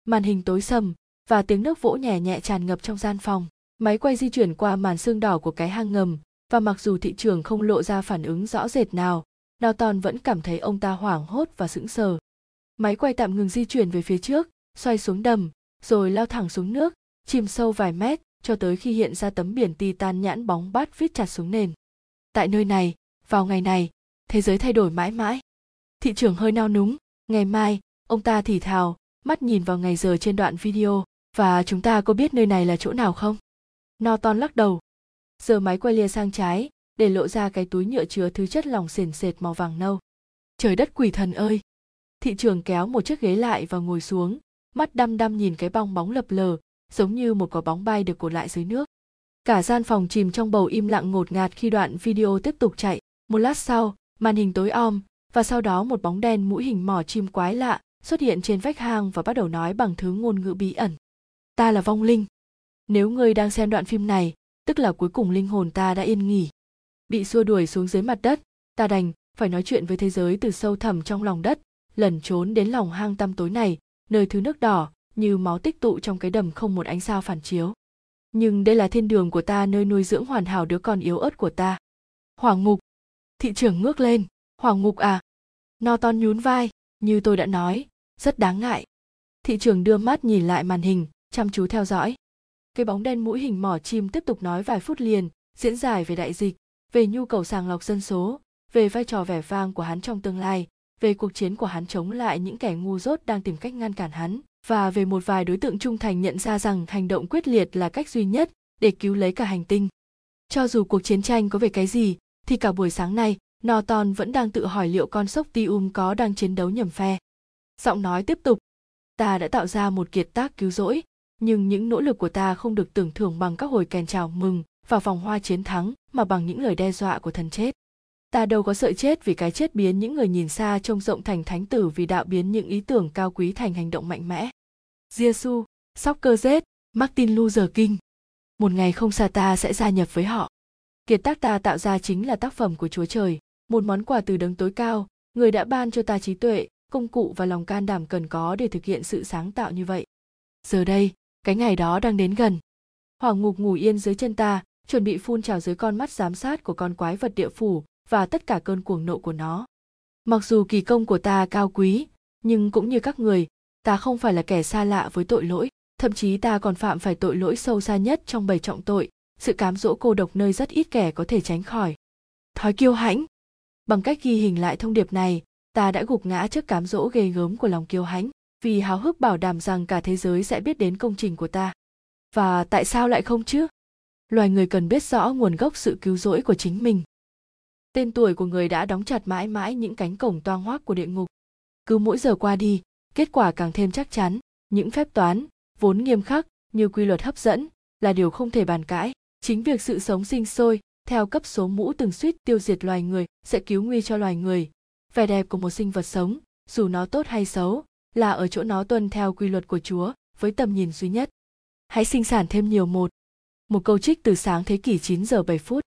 Màn hình tối sầm và tiếng nước vỗ nhẹ nhẹ tràn ngập trong gian phòng. Máy quay di chuyển qua màn xương đỏ của cái hang ngầm và mặc dù thị trường không lộ ra phản ứng rõ rệt nào, Norton vẫn cảm thấy ông ta hoảng hốt và sững sờ. Máy quay tạm ngừng di chuyển về phía trước, xoay xuống đầm, rồi lao thẳng xuống nước, chìm sâu vài mét cho tới khi hiện ra tấm biển titan nhãn bóng bát viết chặt xuống nền. Tại nơi này, vào ngày này, thế giới thay đổi mãi mãi. Thị trường hơi nao núng, ngày mai ông ta thì thào mắt nhìn vào ngày giờ trên đoạn video và chúng ta có biết nơi này là chỗ nào không norton lắc đầu giờ máy quay lia sang trái để lộ ra cái túi nhựa chứa thứ chất lỏng sền sệt màu vàng nâu trời đất quỷ thần ơi thị trường kéo một chiếc ghế lại và ngồi xuống mắt đăm đăm nhìn cái bong bóng lập lờ giống như một quả bóng bay được cột lại dưới nước cả gian phòng chìm trong bầu im lặng ngột ngạt khi đoạn video tiếp tục chạy một lát sau màn hình tối om và sau đó một bóng đen mũi hình mỏ chim quái lạ xuất hiện trên vách hang và bắt đầu nói bằng thứ ngôn ngữ bí ẩn. Ta là vong linh. Nếu ngươi đang xem đoạn phim này, tức là cuối cùng linh hồn ta đã yên nghỉ. Bị xua đuổi xuống dưới mặt đất, ta đành phải nói chuyện với thế giới từ sâu thẳm trong lòng đất, lẩn trốn đến lòng hang tăm tối này, nơi thứ nước đỏ như máu tích tụ trong cái đầm không một ánh sao phản chiếu. Nhưng đây là thiên đường của ta nơi nuôi dưỡng hoàn hảo đứa con yếu ớt của ta. hoàng ngục. Thị trưởng ngước lên Hoàng ngục à? no ton nhún vai, như tôi đã nói, rất đáng ngại. Thị trưởng đưa mắt nhìn lại màn hình, chăm chú theo dõi. Cái bóng đen mũi hình mỏ chim tiếp tục nói vài phút liền, diễn giải về đại dịch, về nhu cầu sàng lọc dân số, về vai trò vẻ vang của hắn trong tương lai, về cuộc chiến của hắn chống lại những kẻ ngu dốt đang tìm cách ngăn cản hắn, và về một vài đối tượng trung thành nhận ra rằng hành động quyết liệt là cách duy nhất để cứu lấy cả hành tinh. Cho dù cuộc chiến tranh có về cái gì, thì cả buổi sáng nay Norton vẫn đang tự hỏi liệu con sốc Tium có đang chiến đấu nhầm phe. Giọng nói tiếp tục, ta đã tạo ra một kiệt tác cứu rỗi, nhưng những nỗ lực của ta không được tưởng thưởng bằng các hồi kèn chào mừng và vòng hoa chiến thắng mà bằng những lời đe dọa của thần chết. Ta đâu có sợ chết vì cái chết biến những người nhìn xa trông rộng thành thánh tử vì đạo biến những ý tưởng cao quý thành hành động mạnh mẽ. Giêsu, Soccer Z, Martin Luther King. Một ngày không xa ta sẽ gia nhập với họ. Kiệt tác ta tạo ra chính là tác phẩm của Chúa Trời, một món quà từ đấng tối cao người đã ban cho ta trí tuệ công cụ và lòng can đảm cần có để thực hiện sự sáng tạo như vậy giờ đây cái ngày đó đang đến gần. Hoàng ngục ngủ yên dưới chân ta, chuẩn bị phun trào dưới con mắt giám sát của con quái vật địa phủ và tất cả cơn cuồng nộ của nó. Mặc dù kỳ công của ta cao quý, nhưng cũng như các người, ta không phải là kẻ xa lạ với tội lỗi. Thậm chí ta còn phạm phải tội lỗi sâu xa nhất trong bảy trọng tội. Sự cám dỗ cô độc nơi rất ít kẻ có thể tránh khỏi. Thói kiêu hãnh. Bằng cách ghi hình lại thông điệp này, ta đã gục ngã trước cám dỗ ghê gớm của lòng kiêu hãnh vì háo hức bảo đảm rằng cả thế giới sẽ biết đến công trình của ta. Và tại sao lại không chứ? Loài người cần biết rõ nguồn gốc sự cứu rỗi của chính mình. Tên tuổi của người đã đóng chặt mãi mãi những cánh cổng toang hoác của địa ngục. Cứ mỗi giờ qua đi, kết quả càng thêm chắc chắn, những phép toán, vốn nghiêm khắc, như quy luật hấp dẫn, là điều không thể bàn cãi. Chính việc sự sống sinh sôi, theo cấp số mũ từng suýt tiêu diệt loài người, sẽ cứu nguy cho loài người. Vẻ đẹp của một sinh vật sống, dù nó tốt hay xấu là ở chỗ nó tuân theo quy luật của chúa, với tầm nhìn duy nhất. Hãy sinh sản thêm nhiều một. Một câu trích từ sáng thế kỷ 9 giờ 7 phút.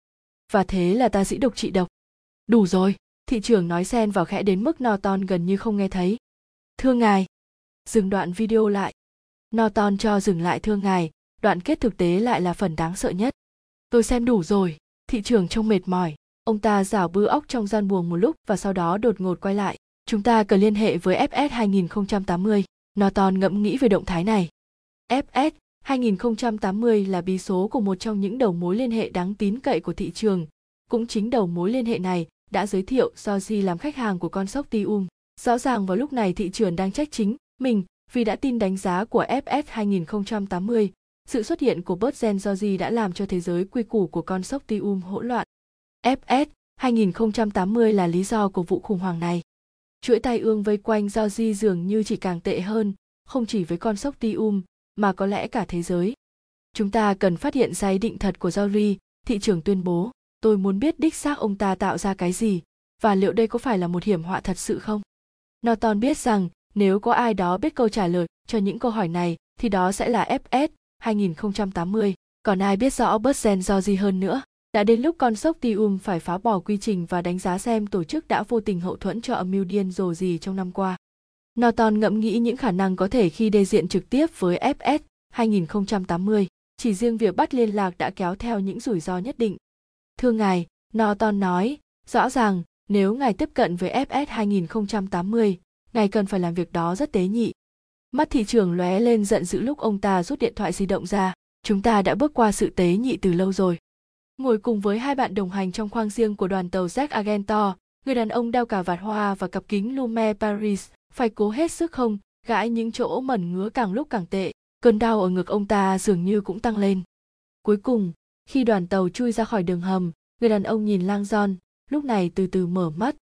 Và thế là ta dĩ độc trị độc. Đủ rồi, thị trưởng nói xen vào khẽ đến mức Norton gần như không nghe thấy. Thưa ngài. Dừng đoạn video lại. Norton cho dừng lại thưa ngài, đoạn kết thực tế lại là phần đáng sợ nhất. Tôi xem đủ rồi, thị trưởng trông mệt mỏi. Ông ta rảo bư óc trong gian buồng một lúc và sau đó đột ngột quay lại chúng ta cần liên hệ với FS 2080 Norton ngẫm nghĩ về động thái này FS 2080 là bí số của một trong những đầu mối liên hệ đáng tín cậy của thị trường. Cũng chính đầu mối liên hệ này đã giới thiệu Georgie làm khách hàng của con sóc Tium. Rõ ràng vào lúc này thị trường đang trách chính mình vì đã tin đánh giá của FS 2080. Sự xuất hiện của bớt gen Georgie đã làm cho thế giới quy củ của con sóc Tium hỗn loạn. FS 2080 là lý do của vụ khủng hoảng này. Chuỗi tai ương vây quanh giao di dường như chỉ càng tệ hơn, không chỉ với con sóc Tium, mà có lẽ cả thế giới. Chúng ta cần phát hiện ra ý định thật của giao ri thị trưởng tuyên bố, tôi muốn biết đích xác ông ta tạo ra cái gì, và liệu đây có phải là một hiểm họa thật sự không? Norton biết rằng nếu có ai đó biết câu trả lời cho những câu hỏi này thì đó sẽ là FS 2080, còn ai biết rõ Bersen do gì hơn nữa. Đã đến lúc con sốc Tium phải phá bỏ quy trình và đánh giá xem tổ chức đã vô tình hậu thuẫn cho âm mưu điên rồ gì trong năm qua. Norton ngẫm nghĩ những khả năng có thể khi đề diện trực tiếp với FS 2080. Chỉ riêng việc bắt liên lạc đã kéo theo những rủi ro nhất định. Thưa ngài, Norton nói, rõ ràng nếu ngài tiếp cận với FS 2080, ngài cần phải làm việc đó rất tế nhị. Mắt thị trường lóe lên giận dữ lúc ông ta rút điện thoại di động ra. Chúng ta đã bước qua sự tế nhị từ lâu rồi. Ngồi cùng với hai bạn đồng hành trong khoang riêng của đoàn tàu Jack Argento, người đàn ông đeo cả vạt hoa và cặp kính Lume Paris phải cố hết sức không gãi những chỗ mẩn ngứa càng lúc càng tệ cơn đau ở ngực ông ta dường như cũng tăng lên. Cuối cùng khi đoàn tàu chui ra khỏi đường hầm người đàn ông nhìn lang giòn lúc này từ từ mở mắt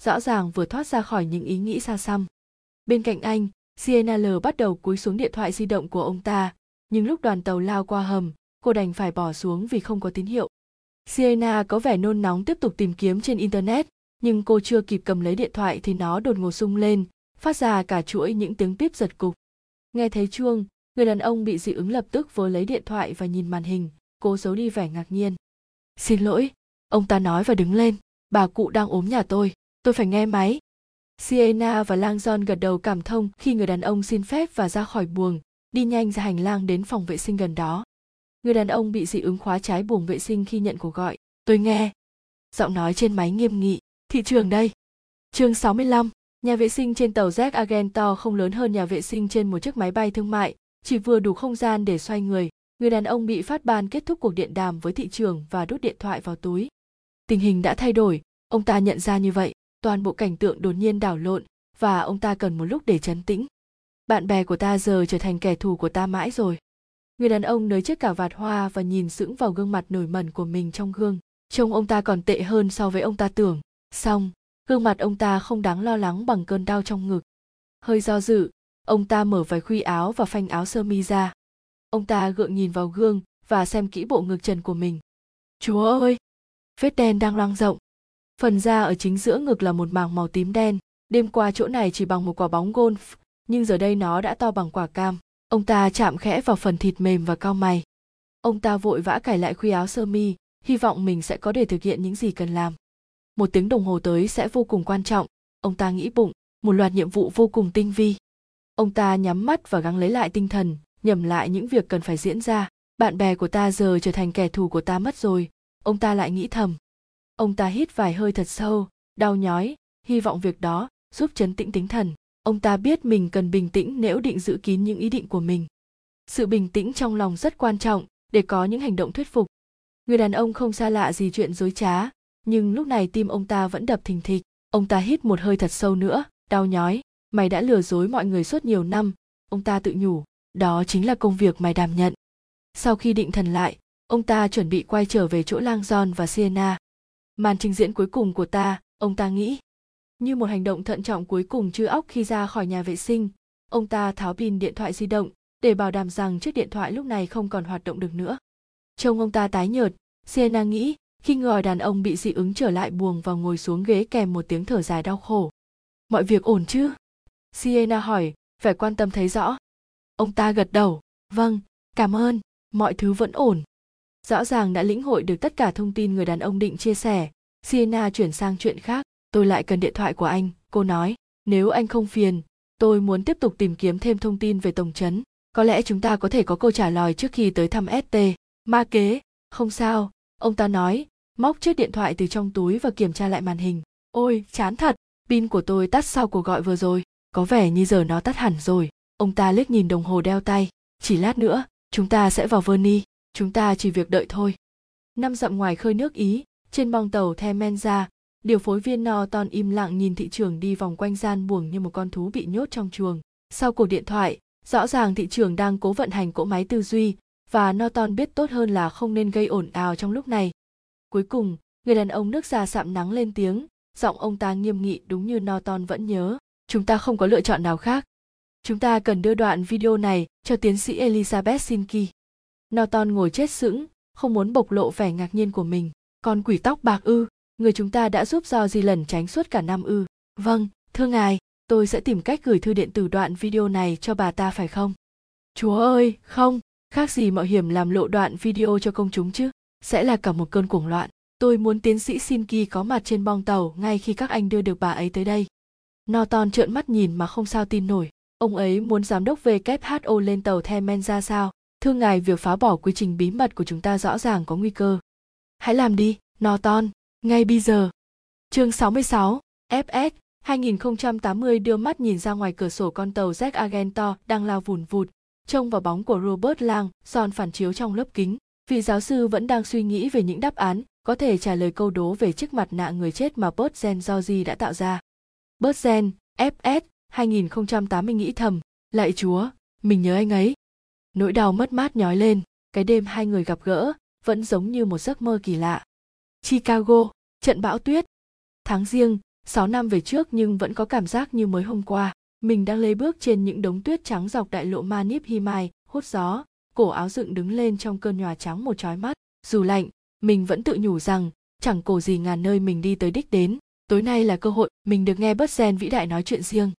rõ ràng vừa thoát ra khỏi những ý nghĩ xa xăm. Bên cạnh anh CNL bắt đầu cúi xuống điện thoại di động của ông ta nhưng lúc đoàn tàu lao qua hầm cô đành phải bỏ xuống vì không có tín hiệu sienna có vẻ nôn nóng tiếp tục tìm kiếm trên internet nhưng cô chưa kịp cầm lấy điện thoại thì nó đột ngột sung lên phát ra cả chuỗi những tiếng píp giật cục. Nghe thấy chuông, người đàn ông bị dị ứng lập tức vớ lấy điện thoại và nhìn màn hình, cố giấu đi vẻ ngạc nhiên. Xin lỗi, ông ta nói và đứng lên, bà cụ đang ốm nhà tôi, tôi phải nghe máy. Sienna và Lang John gật đầu cảm thông khi người đàn ông xin phép và ra khỏi buồng, đi nhanh ra hành lang đến phòng vệ sinh gần đó. Người đàn ông bị dị ứng khóa trái buồng vệ sinh khi nhận cuộc gọi. Tôi nghe. Giọng nói trên máy nghiêm nghị. Thị trường đây. Chương 65, Nhà vệ sinh trên tàu Z Argento không lớn hơn nhà vệ sinh trên một chiếc máy bay thương mại, chỉ vừa đủ không gian để xoay người. Người đàn ông bị phát ban kết thúc cuộc điện đàm với thị trường và đút điện thoại vào túi. Tình hình đã thay đổi, ông ta nhận ra như vậy, toàn bộ cảnh tượng đột nhiên đảo lộn và ông ta cần một lúc để chấn tĩnh. Bạn bè của ta giờ trở thành kẻ thù của ta mãi rồi. Người đàn ông nới chiếc cả vạt hoa và nhìn sững vào gương mặt nổi mẩn của mình trong gương. Trông ông ta còn tệ hơn so với ông ta tưởng. Xong, gương mặt ông ta không đáng lo lắng bằng cơn đau trong ngực. Hơi do dự ông ta mở vài khuy áo và phanh áo sơ mi ra. Ông ta gượng nhìn vào gương và xem kỹ bộ ngực trần của mình. Chúa ơi! Vết đen đang loang rộng. Phần da ở chính giữa ngực là một mảng màu tím đen. Đêm qua chỗ này chỉ bằng một quả bóng golf nhưng giờ đây nó đã to bằng quả cam ông ta chạm khẽ vào phần thịt mềm và cao mày. Ông ta vội vã cài lại khuy áo sơ mi, hy vọng mình sẽ có để thực hiện những gì cần làm. Một tiếng đồng hồ tới sẽ vô cùng quan trọng. Ông ta nghĩ bụng, một loạt nhiệm vụ vô cùng tinh vi. Ông ta nhắm mắt và gắng lấy lại tinh thần, nhầm lại những việc cần phải diễn ra. Bạn bè của ta giờ trở thành kẻ thù của ta mất rồi. Ông ta lại nghĩ thầm. Ông ta hít vài hơi thật sâu, đau nhói, hy vọng việc đó giúp chấn tĩnh tính thần ông ta biết mình cần bình tĩnh nếu định giữ kín những ý định của mình. Sự bình tĩnh trong lòng rất quan trọng để có những hành động thuyết phục. Người đàn ông không xa lạ gì chuyện dối trá, nhưng lúc này tim ông ta vẫn đập thình thịch. Ông ta hít một hơi thật sâu nữa, đau nhói. Mày đã lừa dối mọi người suốt nhiều năm. Ông ta tự nhủ, đó chính là công việc mày đảm nhận. Sau khi định thần lại, ông ta chuẩn bị quay trở về chỗ lang john và siena. Màn trình diễn cuối cùng của ta, ông ta nghĩ như một hành động thận trọng cuối cùng chư óc khi ra khỏi nhà vệ sinh. Ông ta tháo pin điện thoại di động để bảo đảm rằng chiếc điện thoại lúc này không còn hoạt động được nữa. Trông ông ta tái nhợt, sienna nghĩ khi người đàn ông bị dị ứng trở lại buồng và ngồi xuống ghế kèm một tiếng thở dài đau khổ. Mọi việc ổn chứ? Sienna hỏi, vẻ quan tâm thấy rõ. Ông ta gật đầu vâng cảm ơn, mọi thứ vẫn ổn. Rõ ràng đã lĩnh hội được tất cả thông tin người đàn ông định chia sẻ. Sienna chuyển sang chuyện khác tôi lại cần điện thoại của anh, cô nói. Nếu anh không phiền, tôi muốn tiếp tục tìm kiếm thêm thông tin về tổng trấn. Có lẽ chúng ta có thể có câu trả lời trước khi tới thăm st ma kế. Không sao. Ông ta nói, móc chiếc điện thoại từ trong túi và kiểm tra lại màn hình. Ôi, chán thật. Pin của tôi tắt sau cuộc gọi vừa rồi. Có vẻ như giờ nó tắt hẳn rồi. Ông ta liếc nhìn đồng hồ đeo tay. Chỉ lát nữa, chúng ta sẽ vào verni chúng ta chỉ việc đợi thôi. Năm dặm ngoài khơi nước ý, trên bong tàu the menza điều phối viên norton im lặng nhìn thị trường đi vòng quanh gian buồng như một con thú bị nhốt trong chuồng. Sau cuộc điện thoại, rõ ràng thị trường đang cố vận hành cỗ máy tư duy và norton biết tốt hơn là không nên gây ồn ào trong lúc này. Cuối cùng, người đàn ông nước già sạm nắng lên tiếng, giọng ông ta nghiêm nghị đúng như norton vẫn nhớ. Chúng ta không có lựa chọn nào khác. Chúng ta cần đưa đoạn video này cho tiến sĩ elizabeth sinki norton ngồi chết sững, không muốn bộc lộ vẻ ngạc nhiên của mình. Con quỷ tóc bạc ư? Người chúng ta đã giúp do di lần tránh suốt cả năm ư. Vâng thưa ngài, tôi sẽ tìm cách gửi thư điện tử đoạn video này cho bà ta phải không? Chúa ơi, không, khác gì mạo hiểm làm lộ đoạn video cho công chúng chứ. Sẽ là cả một cơn cuồng loạn. Tôi muốn tiến sĩ shinki có mặt trên bong tàu ngay khi các anh đưa được bà ấy tới đây. Norton trợn mắt nhìn mà không sao tin nổi. Ông ấy muốn giám đốc who lên tàu themen ra sao? Thưa ngài, việc phá bỏ quy trình bí mật của chúng ta rõ ràng có nguy cơ. Hãy làm đi, norton ngay bây giờ chương 66, fs 2080 đưa mắt nhìn ra ngoài cửa sổ con tàu Jack Argento đang lao vùn vụt, trông vào bóng của Robert Lang, son phản chiếu trong lớp kính. Vị giáo sư vẫn đang suy nghĩ về những đáp án có thể trả lời câu đố về chiếc mặt nạ người chết mà Bert Gen Georgie đã tạo ra. Bert Gen, FS, 2080 nghĩ thầm, lạy chúa, mình nhớ anh ấy. Nỗi đau mất mát nhói lên, cái đêm hai người gặp gỡ, vẫn giống như một giấc mơ kỳ lạ. Chicago, trận bão tuyết. Tháng riêng, 6 năm về trước nhưng vẫn có cảm giác như mới hôm qua. Mình đang lê bước trên những đống tuyết trắng dọc đại lộ Manip Himai, hút gió, cổ áo dựng đứng lên trong cơn nhòa trắng một chói mắt. Dù lạnh, mình vẫn tự nhủ rằng chẳng cổ gì ngàn nơi mình đi tới đích đến. Tối nay là cơ hội mình được nghe bớt gen vĩ đại nói chuyện riêng.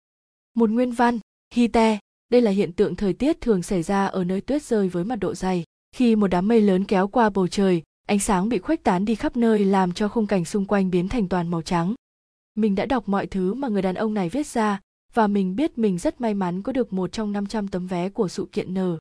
Một nguyên văn, Hite, đây là hiện tượng thời tiết thường xảy ra ở nơi tuyết rơi với mật độ dày. Khi một đám mây lớn kéo qua bầu trời, ánh sáng bị khuếch tán đi khắp nơi làm cho khung cảnh xung quanh biến thành toàn màu trắng mình đã đọc mọi thứ mà người đàn ông này viết ra và mình biết mình rất may mắn có được một trong 500 tấm vé của sự kiện nở.